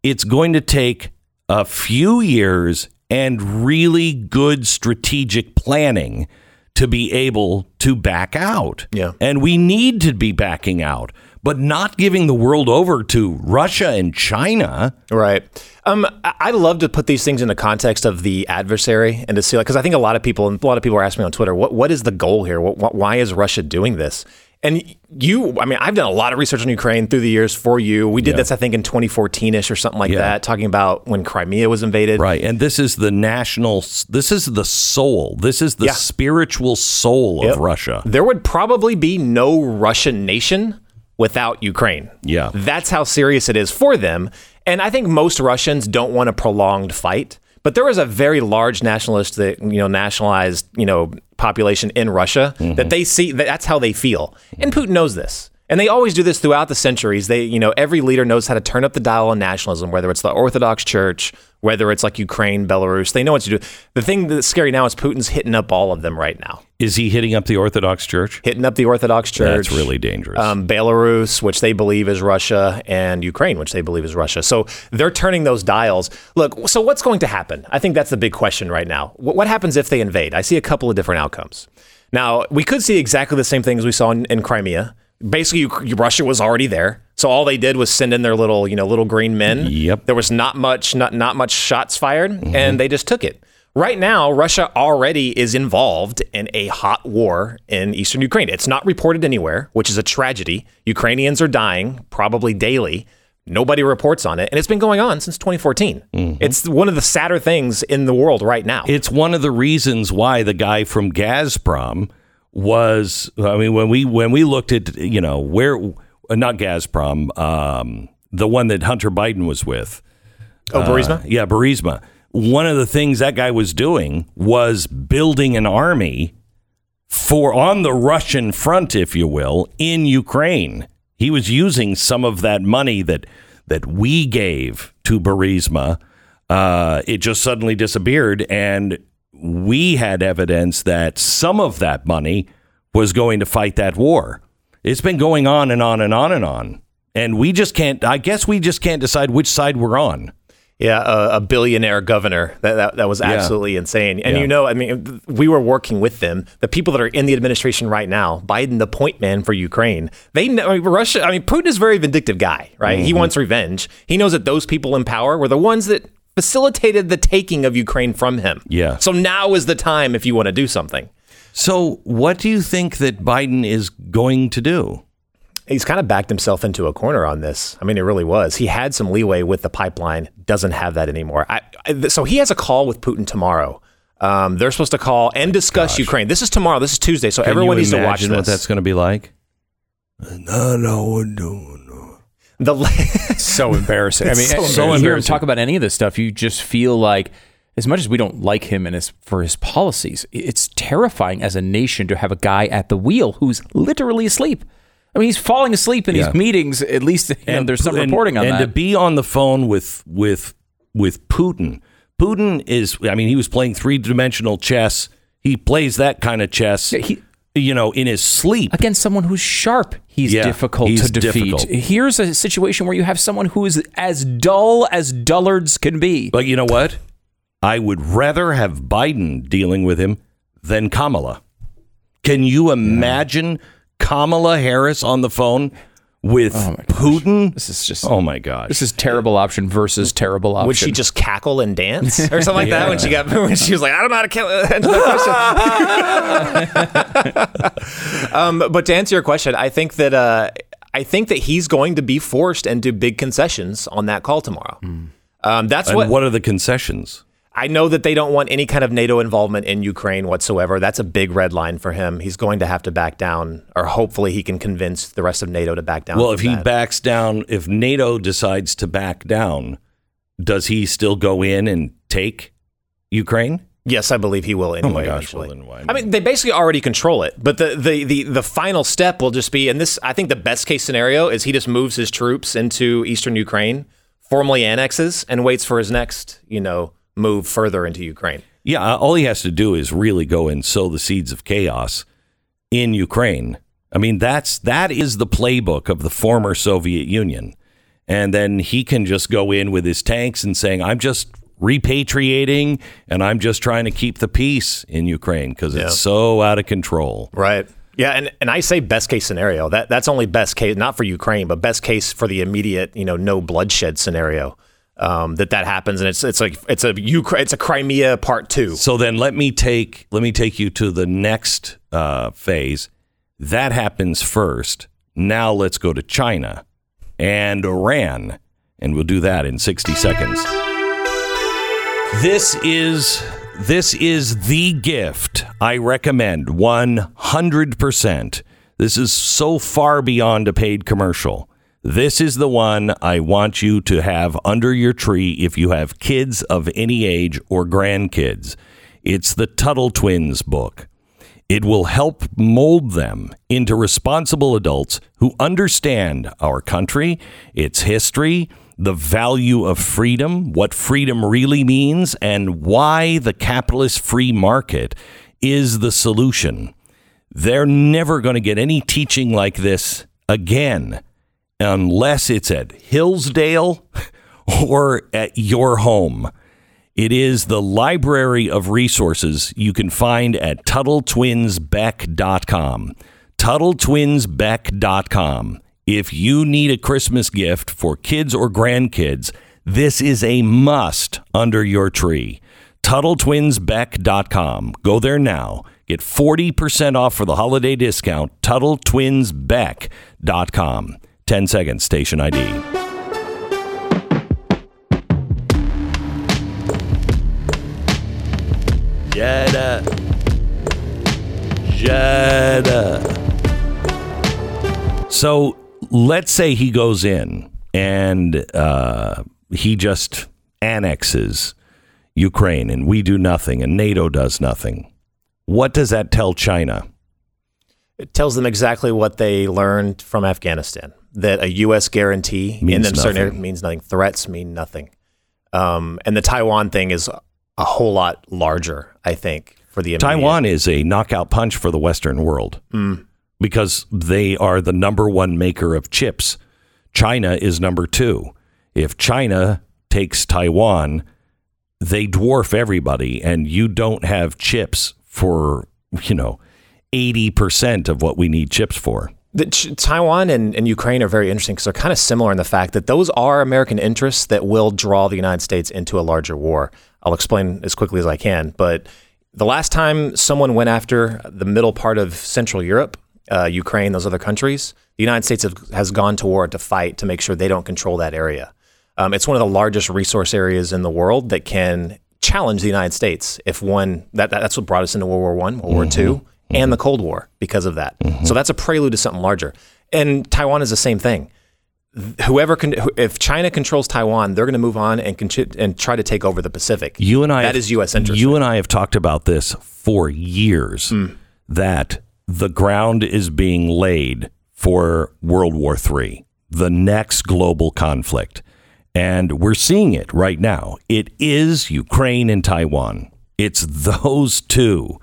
It's going to take a few years and really good strategic planning to be able to back out. Yeah. And we need to be backing out, but not giving the world over to Russia and China. Right. Um, I love to put these things in the context of the adversary and to see, like, because I think a lot of people, and a lot of people are asking me on Twitter, what what is the goal here? What, why is Russia doing this? And you, I mean, I've done a lot of research on Ukraine through the years for you. We did Yeah. this, I think, in 2014 ish or something like Yeah. that, talking about when Crimea was invaded. Right. And this is the national, this is the soul. This is the Yeah. spiritual soul Yep. of Russia. There would probably be no Russian nation without Ukraine. Yeah. That's how serious it is for them. And I think most Russians don't want a prolonged fight. But there was a very large nationalist, that, you know, nationalized, you know, population in Russia that mm-hmm. they see that that's how they feel. And Putin knows this. And they always do this throughout the centuries. They, you know, every leader knows how to turn up the dial on nationalism, whether it's the Orthodox Church, whether it's like Ukraine, Belarus. They know what to do. The thing that's scary now is Putin's hitting up all of them right now. Is he hitting up the Orthodox Church? Hitting up the Orthodox Church. That's really dangerous. Um, Belarus, which they believe is Russia, and Ukraine, which they believe is Russia. So they're turning those dials. Look, so what's going to happen? I think that's the big question right now. What, what happens if they invade? I see a couple of different outcomes. Now, we could see exactly the same thing as we saw in, in Crimea. Basically, Russia was already there, so all they did was send in their little, you know, little green men. Yep. There was not much, not not much shots fired, and they just took it. Right now, Russia already is involved in a hot war in eastern Ukraine. It's not reported anywhere, which is a tragedy. Ukrainians are dying probably daily. Nobody reports on it, and it's been going on since 2014. It's one of the sadder things in the world right now. It's one of the reasons why the guy from Gazprom was. I mean, when we when we looked at you know where uh, not Gazprom, um, the one that Hunter Biden was with. Oh, Burisma? Uh, yeah, Burisma. One of the things that guy was doing was building an army for on the Russian front, if you will, in Ukraine. He was using some of that money that that we gave to Burisma. Uh, it just suddenly disappeared, and we had evidence that some of that money was going to fight that war. It's been going on and on and on and on, and we just can't. I guess we just can't decide which side we're on. Yeah, a, a billionaire governor. That, that, that was Yeah. absolutely insane. And Yeah. you know, I mean, we were working with them. The people that are in the administration right now, Biden, the point man for Ukraine, they know I mean, Russia. I mean, Putin is a very vindictive guy, right? He Mhm. wants revenge. He knows that those people in power were the ones that facilitated the taking of Ukraine from him. Yeah. So now is the time if you want to do something. So, what do you think that Biden is going to do? He's kind of backed himself into a corner on this. I mean, it really was. He had some leeway with the pipeline, doesn't have that anymore. I, I, so he has a call with Putin tomorrow. Um, they're supposed to call and discuss Ukraine. This is tomorrow. This is Tuesday. So Can everyone needs to watch this. what that's going to be like? No, no, no. The so embarrassing. I mean, It's so so embarrassing. when you hear him talk about any of this stuff, you just feel like, as much as we don't like him and his for his policies, it's terrifying as a nation to have a guy at the wheel who's literally asleep. I mean, he's falling asleep in Yeah. these meetings. At least and, know, there's some and- reporting on and that. And to be on the phone with with with Putin. Putin is. I mean, he was playing three dimensional chess. He plays that kind of chess. you know, in his sleep against someone who's sharp. He's Yeah, difficult he's to defeat. difficult. Here's a situation where you have someone who is as dull as dullards can be. But you know what? I would rather have Biden dealing with him than Kamala. Can you imagine Kamala Harris on the phone with Putin? This is just oh my gosh. This is terrible option versus terrible option. Would she just cackle and dance or something like that when she got when she was like, I don't know how to kill, answer that question. um, but to answer your question, I think that uh, I think that he's going to be forced into big concessions on that call tomorrow. Um, that's and what what are the concessions? I know that they don't want any kind of NATO involvement in Ukraine whatsoever. That's a big red line for him. He's going to have to back down, or hopefully he can convince the rest of NATO to back down. Well, if he backs down, if NATO decides to back down, does he still go in and take Ukraine? Yes, I believe he will anyway. Oh my gosh, well, why I mean, they basically already control it, but the, the, the, the final step will just be, and this, I think the best case scenario is he just moves his troops into eastern Ukraine, formally annexes, and waits for his next, you know, move further into Ukraine. Yeah, uh, all he has to do is really go and sow the seeds of chaos in Ukraine. I mean, that's that is the playbook of the former Soviet Union. And then he can just go in with his tanks and saying, "I'm just repatriating and I'm just trying to keep the peace in Ukraine because Yeah. it's so out of control." Right. Yeah, and, and I say best case scenario. That that's only best case, not for Ukraine, but best case for the immediate, you know, no bloodshed scenario. Um, that that happens, and it's it's like it's a Ukraine, it's a Crimea part two. So then let me take let me take you to the next uh, phase. That happens first. Now let's go to China and Iran, and we'll do that in 60 seconds. This is this is the gift I recommend 100%. This is so far beyond a paid commercial. This is the one I want you to have under your tree if you have kids of any age or grandkids. It's the Tuttle Twins book. It will help mold them into responsible adults who understand our country, its history, the value of freedom, what freedom really means, and why the capitalist free market is the solution. They're never going to get any teaching like this again unless it's at Hillsdale or at your home. It is the library of resources you can find at TuttleTwinsBeck.com. TuttleTwinsBeck.com. If you need a Christmas gift for kids or grandkids, this is a must under your tree. TuttleTwinsBeck.com. Go there now. Get 40% off for the holiday discount. TuttleTwinsBeck.com. 10 seconds, station ID. Jada. Jada. So let's say he goes in and uh, he just annexes Ukraine and we do nothing and NATO does nothing. What does that tell China? It tells them exactly what they learned from Afghanistan. That a U.S. guarantee in Means them certain nothing. means nothing. Threats mean nothing. Um, and the Taiwan thing is a whole lot larger, I think, for the immediate. Taiwan is a knockout punch for the Western world Mm. because they are the number one maker of chips. China is number two. If China takes Taiwan, they dwarf everybody, and you don't have chips for, you know, 80% of what we need chips for. The, Ch- Taiwan and, and Ukraine are very interesting because they're kind of similar in the fact that those are American interests that will draw the United States into a larger war. I'll explain as quickly as I can. But the last time someone went after the middle part of Central Europe, uh, Ukraine, those other countries, the United States have, has gone to war to fight to make sure they don't control that area. Um, it's one of the largest resource areas in the world that can challenge the United States if one that, that- that's what brought us into World War One, World War Two, and the Cold War because of that. So that's a prelude to something larger. And Taiwan is the same thing. Whoever can, if China controls Taiwan, they're going to move on and and try to take over the Pacific. You and I that is U.S. interest. You and I have talked about this for years Hmm. that the ground is being laid for World War III, the next global conflict. And we're seeing it right now. It is Ukraine and Taiwan. It's those two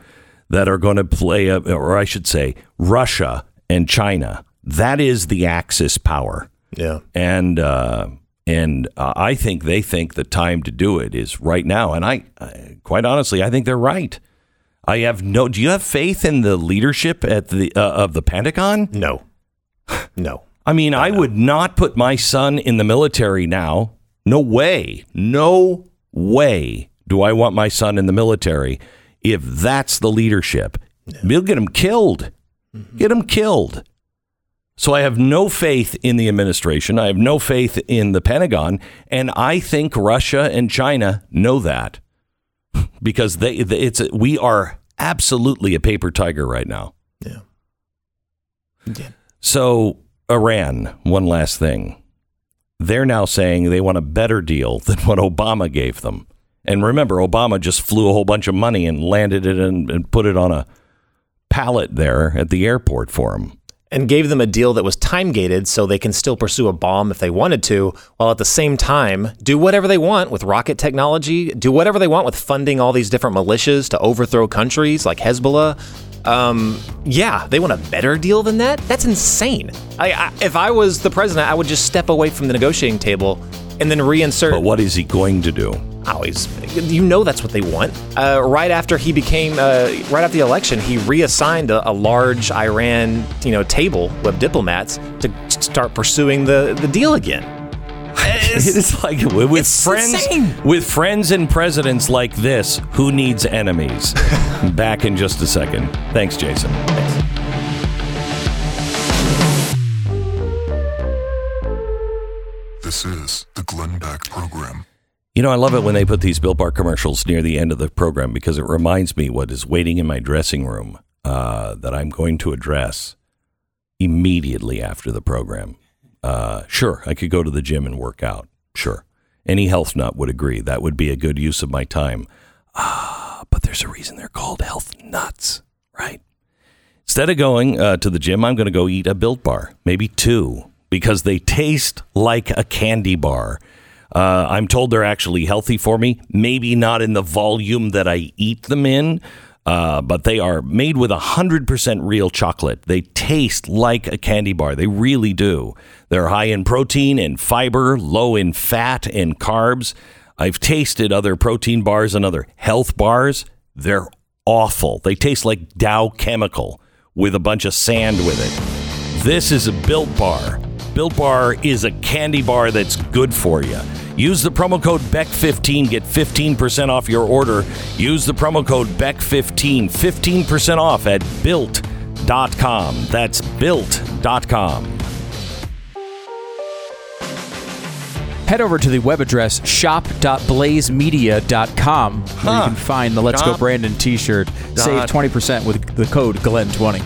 that are going to play, a, or I should say, Russia and China. That is the Axis power Yeah. and uh, and uh, I think they think the time to do it is right now. And I, I, quite honestly, I think they're right. I have no. Do you have faith in the leadership at the uh, of the Pentagon? No, no. I mean, I would not put my son in the military now. No way. No way do I want my son in the military if that's the leadership. We'll get him killed. Mm-hmm. Get him killed. So I have no faith in the administration. I have no faith in the Pentagon. And I think Russia and China know that. because they it's we are absolutely a paper tiger right now. Yeah. Yeah. So Iran, one last thing. They're now saying they want a better deal than what Obama gave them. And remember, Obama just flew a whole bunch of money and landed it and, and put it on a pallet there at the airport for him. and gave them a deal that was time gated so they can still pursue a bomb if they wanted to, while at the same time do whatever they want with rocket technology, do whatever they want with funding all these different militias to overthrow countries like Hezbollah. Um, yeah, they want a better deal than that? That's insane. I, I, if I was the president, I would just step away from the negotiating table and then reinsert. But what is he going to do? Always, you know that's what they want. Uh, right after he became, uh, right after the election, he reassigned a, a large Iran, you know, table of diplomats to start pursuing the, the deal again. It's, like with, with it's friends, insane. with friends and presidents like this, who needs enemies? Back in just a second. Thanks, Jason. This is the Glenn Beck Program. You know, I love it when they put these Built Bar commercials near the end of the program because it reminds me what is waiting in my dressing room uh, that I'm going to address immediately after the program. Uh, sure, I could go to the gym and work out. Sure. Any health nut would agree that would be a good use of my time. Ah, but there's a reason they're called health nuts, right? Instead of going uh, to the gym, I'm going to go eat a Built Bar, maybe two, because they taste like a candy bar. Uh, I'm told they're actually healthy for me. Maybe not in the volume that I eat them in, uh, but they are made with 100% real chocolate. They taste like a candy bar. They really do. They're high in protein and fiber, low in fat and carbs. I've tasted other protein bars and other health bars. They're awful. They taste like Dow Chemical with a bunch of sand with it. This is a Built Bar. Built Bar is a candy bar that's good for you. Use the promo code BECK15, get 15% off your order. Use the promo code BECK15, 15% off at built.com. That's built.com. Head over to the web address shop.blazemedia.com where you can find the Let's Go Brandon t-shirt. Save 20% with the code GLEN20.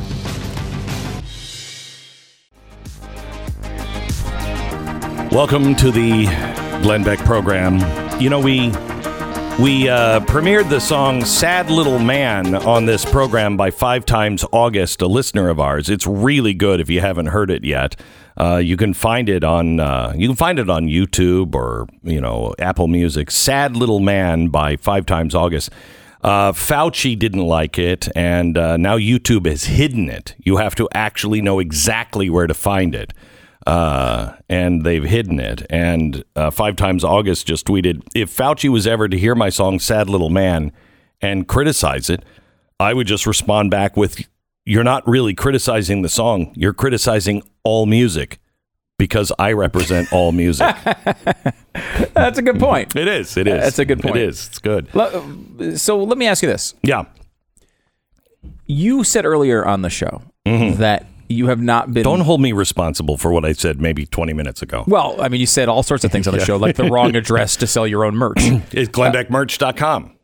Welcome to the Glenn Beck program. You know, we we uh, premiered the song "Sad Little Man" on this program by Five Times August, a listener of ours. It's really good. If you haven't heard it yet, uh, you can find it on uh, you can find it on YouTube or you know Apple Music. "Sad Little Man" by Five Times August. Uh, Fauci didn't like it, and uh, now YouTube has hidden it. You have to actually know exactly where to find it uh, and they've hidden it. And uh, Five Times August just tweeted If Fauci was ever to hear my song Sad Little Man and criticize it, I would just respond back with You're not really criticizing the song, you're criticizing all music because I represent all music. That's a good point. it is. It is. That's a good point. It is. It's good. So let me ask you this. Yeah. You said earlier on the show that you have not been. Don't hold me responsible for what I said maybe 20 minutes ago. Well, I mean, you said all sorts of things on the Yeah. show, like the wrong address to sell your own merch. It's glennbeckmerch.com.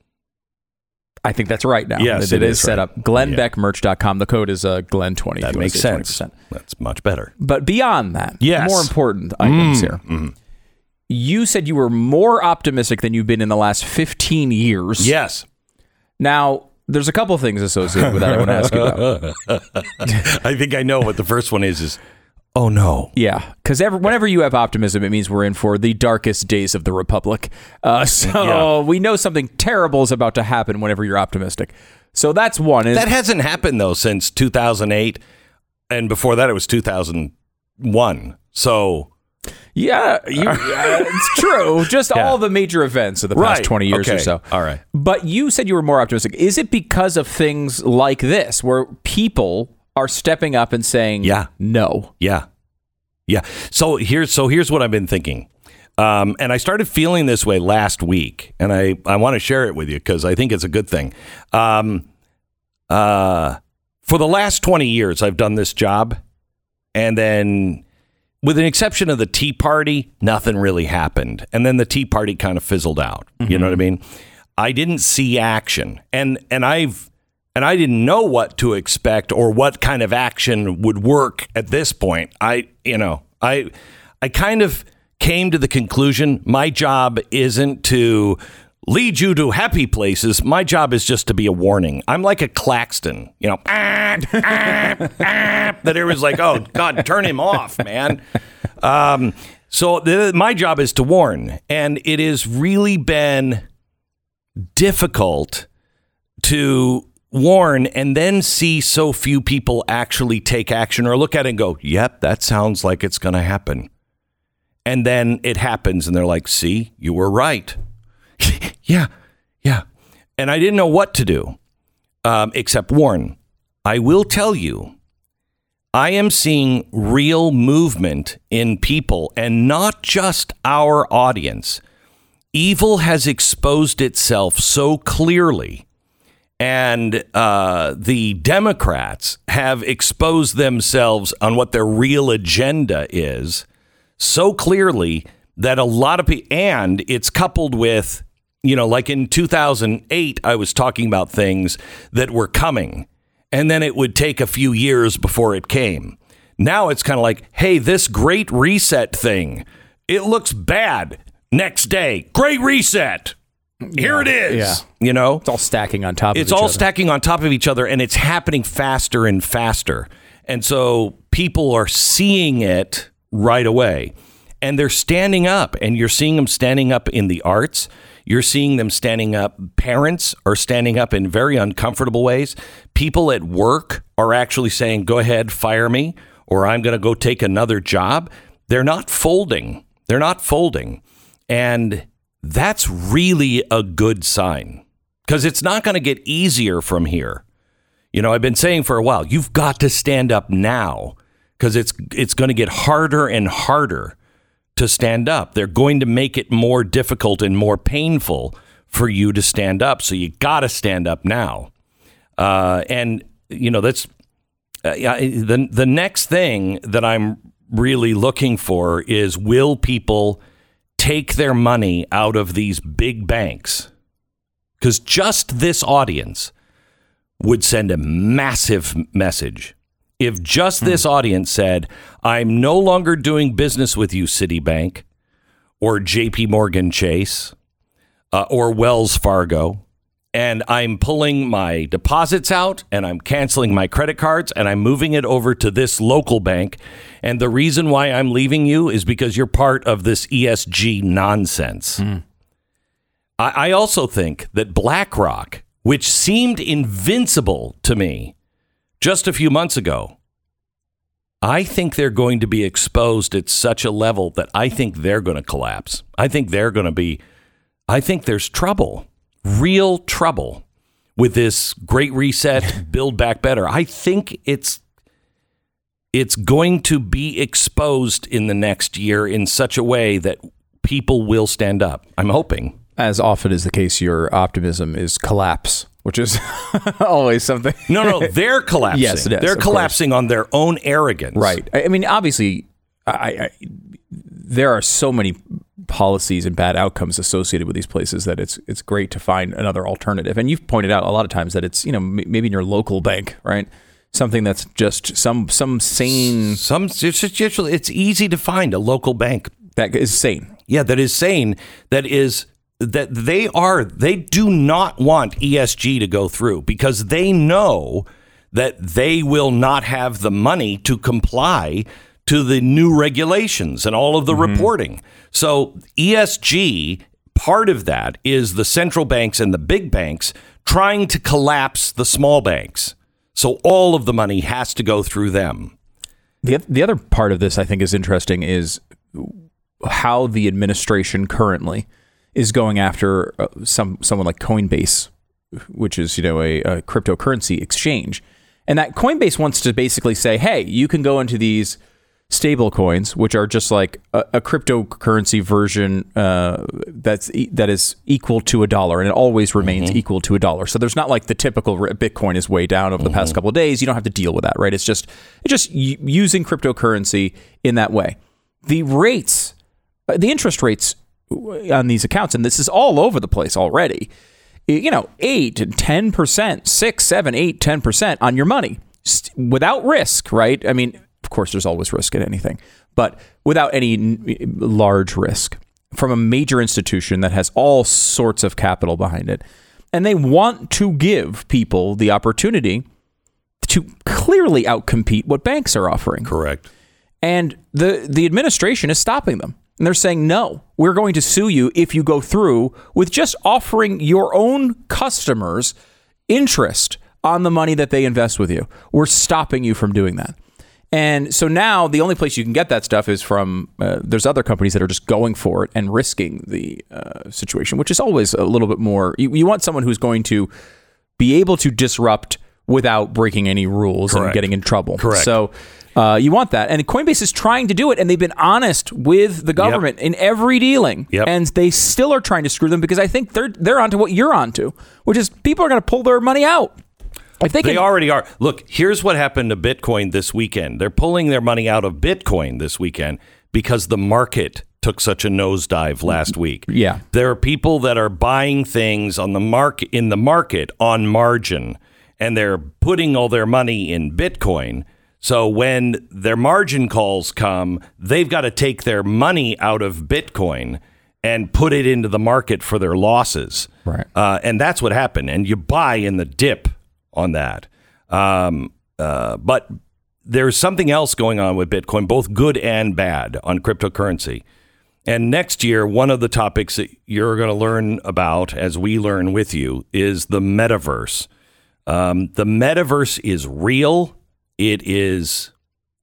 I think that's right now. Yes, it it is is set right. up. GlennBeckMerch.com. The code is uh, Glenn20. That if you wanna makes sense. 20%. That's much better. But beyond that, Yes. more important items Mm, here. You said you were more optimistic than you've been in the last 15 years. Yes. Now, there's a couple of things associated with that I want to ask you about. I think I know what the first one is. Is oh no, Yeah, because whenever you have optimism, it means we're in for the darkest days of the republic. Uh, so Yeah. we know something terrible is about to happen whenever you're optimistic. So that's one. Is, that hasn't happened though since 2008, and before that it was 2001. So yeah, you, uh, it's true. Just Yeah. all the major events of the past Right. 20 years or so. All right. But you said you were more optimistic. Is it because of things like this where people are stepping up and saying, Yeah. no? yeah, yeah. So here's so here's what I've been thinking. Um, and I started feeling this way last week, and I, I want to share it with you because I think it's a good thing. Um, uh, for the last 20 years, I've done this job, and then with an exception of the Tea Party, nothing really happened. And then the Tea Party kind of fizzled out. You know what I mm-hmm. mean? I didn't see action, and and I've and I didn't know what to expect or what kind of action would work at this point. I you know I I kind of came to the conclusion my job isn't to lead you to happy places. My job is just to be a warning. I'm like a Claxton, you know, that everyone's like, oh, God, turn him off, man. Um, so the, my job is to warn. And it has really been difficult to warn and then see so few people actually take action or look at it and go, yep, that sounds like it's going to happen. And then it happens and they're like, see, you were right. Yeah, yeah. And I didn't know what to do um, except warn. I will tell you, I am seeing real movement in people and not just our audience. Evil has exposed itself so clearly, and uh, the Democrats have exposed themselves on what their real agenda is so clearly that a lot of people, and it's coupled with you know, like in 2008, I was talking about things that were coming, and then it would take a few years before it came. Now it's kind of like, hey, this great reset thing, it looks bad. Next day, great reset. Here Yeah. it is. Yeah. You know, It's all stacking on top of it's all other. stacking on top of each other and it's happening faster and faster. And so people are seeing it right away and they're standing up and you're seeing them standing up in the arts. You're seeing them standing up. Parents are standing up in very uncomfortable ways. People at work are actually saying, go ahead, fire me, or I'm going to go take another job. They're not folding. They're not folding. And that's really a good sign because it's not going to get easier from here. You know, I've been saying for a while, you've got to stand up now because it's it's going to get harder and harder to stand up. They're going to make it more difficult and more painful for you to stand up. So you got to stand up now. Uh, and you know that's uh, the the next thing that I'm really looking for is will people take their money out of these big banks? Because just this audience would send a massive message. If just this audience said, I'm no longer doing business with you, Citibank or JP Morgan Chase uh, or Wells Fargo, and I'm pulling my deposits out and I'm canceling my credit cards and I'm moving it over to this local bank. And the reason why I'm leaving you is because you're part of this ESG nonsense. I, I also think that BlackRock, which seemed invincible to me just a few months ago, I think they're going to be exposed at such a level that I think they're going to collapse. I think they're going to be, I think there's trouble, real trouble with this great reset, build back better. I think it's it's going to be exposed in the next year in such a way that people will stand up. I'm hoping. As often is the case, your optimism is collapse, which is always something. No, no, they're collapsing. Yes, it is, They're of course. collapsing on their own arrogance. Right. I I mean, obviously, I, I, there are so many policies and bad outcomes associated with these places that it's it's great to find another alternative. And you've pointed out a lot of times that it's you know m- maybe in your local bank, right? Something that's just some some sane. Some it's, just- it's easy to find a local bank that is sane. Yeah, that is sane. That is that they are they do not want ESG to go through because they know that they will not have the money to comply to the new regulations and all of the mm-hmm. reporting. So ESG part of that is the central banks and the big banks trying to collapse the small banks. So all of the money has to go through them. The the other part of this I think is interesting is how the administration currently is going after uh, some someone like Coinbase, which is you know a, a cryptocurrency exchange, and that Coinbase wants to basically say, hey, you can go into these stable coins, which are just like a, a cryptocurrency version uh, that's e- that is equal to a dollar, and it always remains equal to a dollar. So there's not like the typical r- Bitcoin is way down over the past couple of days. You don't have to deal with that, right? It's just it's just y- using cryptocurrency in that way. The rates, uh, the interest rates on these accounts, and this is all over the place already, you know, 8 and 10%, 6, 7, 8, 10% on your money without risk, right? I mean, of course, there's always risk in anything, but without any large risk from a major institution that has all sorts of capital behind it. And they want to give people the opportunity to clearly outcompete what banks are offering. Correct. And the the administration is stopping them. And they're saying, no, we're going to sue you if you go through with just offering your own customers interest on the money that they invest with you. We're stopping you from doing that. And so now the only place you can get that stuff is from uh, there's other companies that are just going for it and risking the uh, situation, which is always a little bit more. You, you want someone who's going to be able to disrupt without breaking any rules and getting in trouble. Correct. So uh, you want that, and Coinbase is trying to do it, and they've been honest with the government in every dealing, Yep. and they still are trying to screw them because I think they're they're onto what you're onto, which is people are going to pull their money out. If they They can, already are. Look, here's what happened to Bitcoin this weekend. They're pulling their money out of Bitcoin this weekend because the market took such a nosedive last week. Yeah. There are people that are buying things on the market in the market on margin and they're putting all their money in Bitcoin. So when their margin calls come, they've got to take their money out of Bitcoin and put it into the market for their losses. Right. Uh, and that's what happened. And you buy in the dip on that. Um, uh, but there's something else going on with Bitcoin, both good and bad on cryptocurrency. And next year, one of the topics that you're going to learn about as we learn with you is the metaverse. Um, the metaverse is real. It is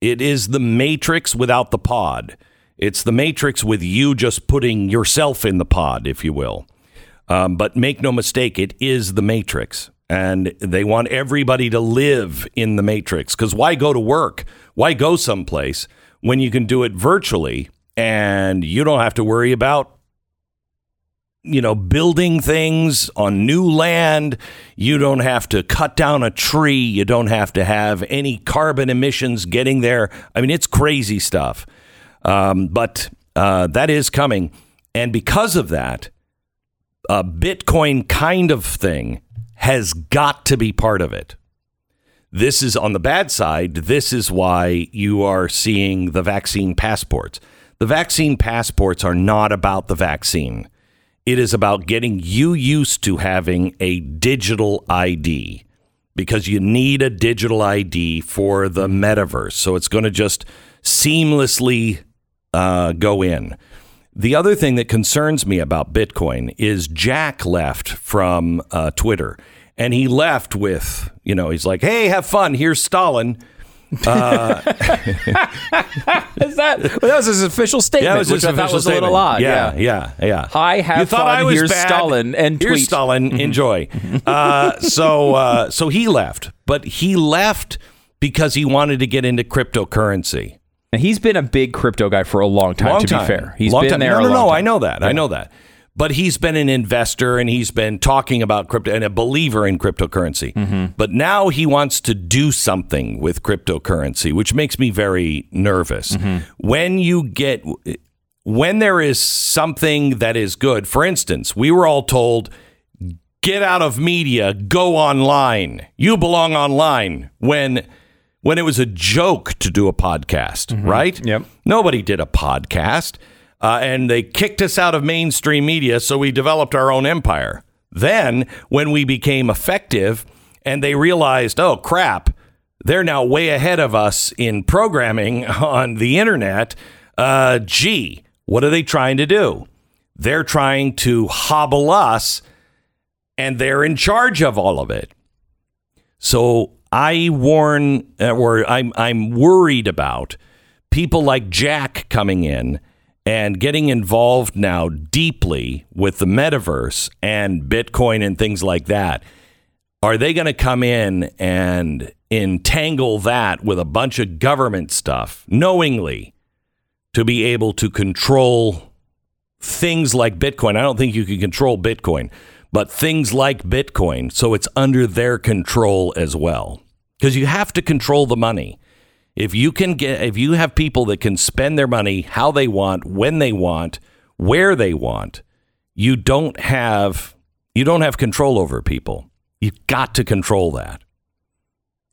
it is the matrix without the pod. It's the matrix with you just putting yourself in the pod, if you will. Um, but make no mistake, it is the matrix. And they want everybody to live in the matrix. Because why go to work? Why go someplace when you can do it virtually and you don't have to worry about you know, building things on new land. You don't have to cut down a tree. You don't have to have any carbon emissions getting there. I mean, it's crazy stuff. Um, but uh, that is coming. And because of that, a Bitcoin kind of thing has got to be part of it. This is on the bad side. This is why you are seeing the vaccine passports. The vaccine passports are not about the vaccine. It is about getting you used to having a digital ID because you need a digital ID for the metaverse. So it's going to just seamlessly uh, go in. The other thing that concerns me about Bitcoin is Jack left from uh, Twitter. And he left with, you know, he's like, hey, have fun. Here's Stalin. Uh, Is that well, that was his official statement, Yeah, was which his I thought was a little statement. odd. Yeah, yeah, yeah. I have you thought fun. I was Here's bad. Stalin and Here's tweet. Stalin. Enjoy. uh, so, uh, so he left, but he left because he wanted to get into cryptocurrency. And he's been a big crypto guy for a long time. Long to time. be fair, he's Long been time. there. No, no, no. time. I know that. I know that. But he's been an investor and he's been talking about crypto and a believer in cryptocurrency. Mm-hmm. But now he wants to do something with cryptocurrency, which makes me very nervous. Mm-hmm. When you get when there is something that is good, for instance, we were all told get out of media, go online. You belong online when when it was a joke to do a podcast, right? Mm-hmm. Yep. Nobody did a podcast. Uh, and they kicked us out of mainstream media, so we developed our own empire. Then, when we became effective and they realized, oh crap, they're now way ahead of us in programming on the internet, uh, gee, what are they trying to do? They're trying to hobble us, and they're in charge of all of it. So I warn, uh, or I'm I'm worried about people like Jack coming in and getting involved now deeply with the metaverse and Bitcoin and things like that. Are they going to come in and entangle that with a bunch of government stuff knowingly to be able to control things like Bitcoin? I don't think you can control Bitcoin, but things like Bitcoin, so it's under their control as well. Because you have to control the money. If you can get if you have people that can spend their money how they want, when they want, where they want, you don't have You don't have control over people. You've got to control that.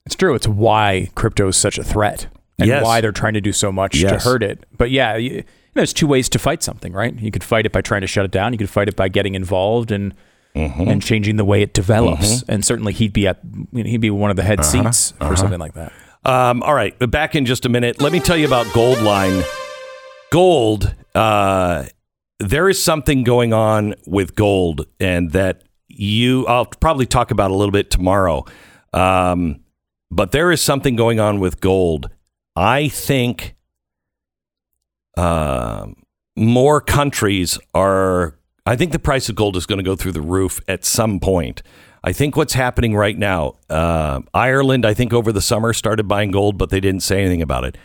It's true. It's why crypto is such a threat and Yes. why they're trying to do so much Yes. to hurt it. But yeah, you, there's two ways to fight something, right? You could fight it by trying to shut it down. You could fight it by getting involved and Mm-hmm. and changing the way it develops. And certainly, he'd be at he'd be one of the head Uh-huh. seats for Uh-huh. something like that. Um, all right, back in just a minute. Let me tell you about Gold Line. Gold, uh, there is something going on with gold, and that you, I'll probably talk about a little bit tomorrow. Um, but there is something going on with gold. I think uh, more countries are. I think the price of gold is going to go through the roof at some point. I think what's happening right now, uh, Ireland, I think over the summer started buying gold, but they didn't say anything about it.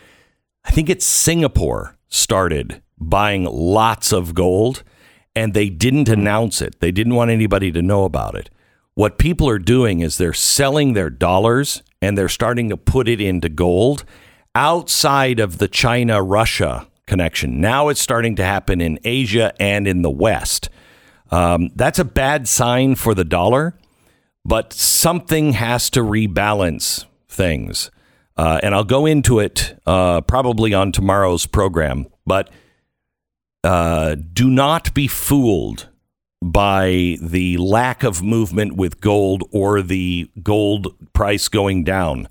I think it's Singapore started buying lots of gold and they didn't announce it. They didn't want anybody to know about it. What people are doing is they're selling their dollars and they're starting to put it into gold outside of the China Russia connection. Now it's starting to happen in Asia and in the West. Um, that's a bad sign for the dollar, but something has to rebalance things. Uh, and I'll go into it uh, probably on tomorrow's program. But uh, do not be fooled by the lack of movement with gold or the gold price going down.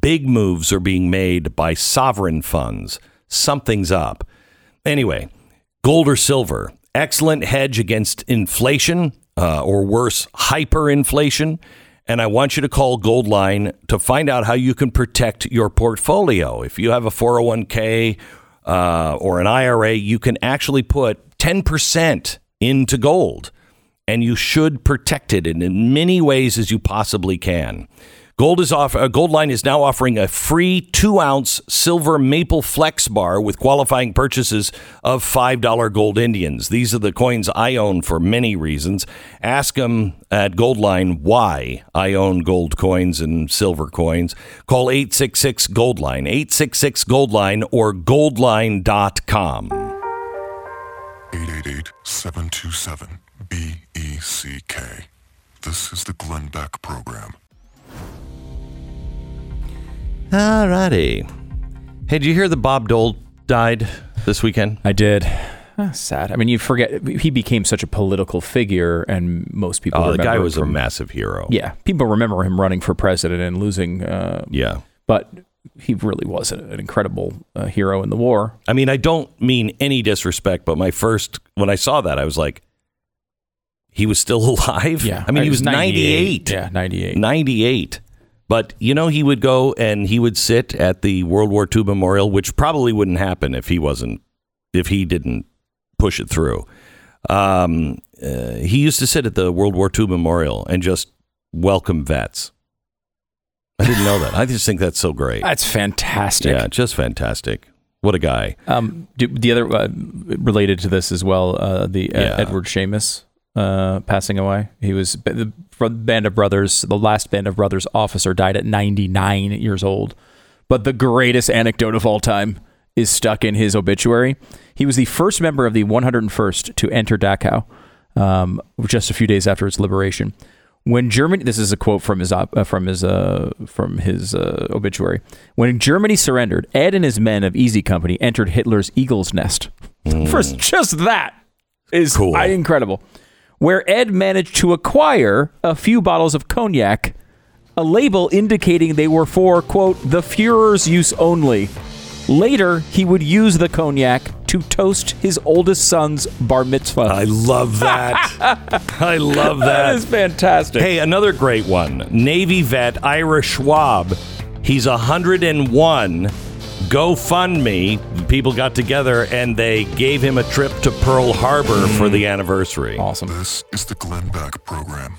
Big moves are being made by sovereign funds. Something's up. Anyway, gold or silver, excellent hedge against inflation uh, or worse, hyperinflation. And I want you to call Goldline to find out how you can protect your portfolio. If you have a 401k uh, or an IRA, you can actually put 10% into gold, and you should protect it in as many ways as you possibly can. Gold is off. Uh, Goldline is now offering a free two ounce silver maple flex bar with qualifying purchases of five dollar gold Indians. These are the coins I own for many reasons. Ask them at Goldline why I own gold coins and silver coins. Call eight six six Goldline eight six six Goldline or Goldline.com. 888 727 BECK. This is the Glenn Beck Program. All righty. Hey, did you hear that Bob Dole died this weekend? I did. Sad. I mean, you forget he became such a political figure, and most people. Oh, the remember guy him was a massive hero. Yeah, people remember him running for president and losing. Uh, Yeah. but he really was an an incredible uh, hero in the war. I mean, I don't mean any disrespect, but my first when I saw that, I was like, he was still alive. Yeah, I mean, I he was was 98. 98. Yeah, 98. 98. But you know, he would go and he would sit at the World War II memorial, which probably wouldn't happen if he wasn't, if he didn't push it through. Um, uh, he used to sit at the World War II memorial and just welcome vets. I didn't know that. I just think that's so great. That's fantastic. Yeah, just fantastic. What a guy. Um, do, the other uh, related to this as well, uh, the uh, Yeah. Edward Shames uh, passing away. He was the Band of Brothers, the last Band of Brothers officer, died at 99 years old. But the greatest anecdote of all time is stuck in his obituary. He was the first member of the 101st to enter Dachau, um, just a few days after its liberation. When Germany, this is a quote from his op, uh, from his uh, from his uh, obituary. When Germany surrendered, Ed and his men of Easy Company entered Hitler's Eagle's Nest. First, just that is Cool. Incredible. Where Ed managed to acquire a few bottles of cognac, a label indicating they were for quote the Führer's use only. Later, he would use the cognac to toast his oldest son's bar mitzvah. I love that. I love that. that is fantastic. Hey, another great one. Navy vet Ira Schab. He's 101. GoFundMe. People got together and they gave him a trip to Pearl Harbor for mm-hmm. the anniversary. Awesome. This is the Glenn Beck Program.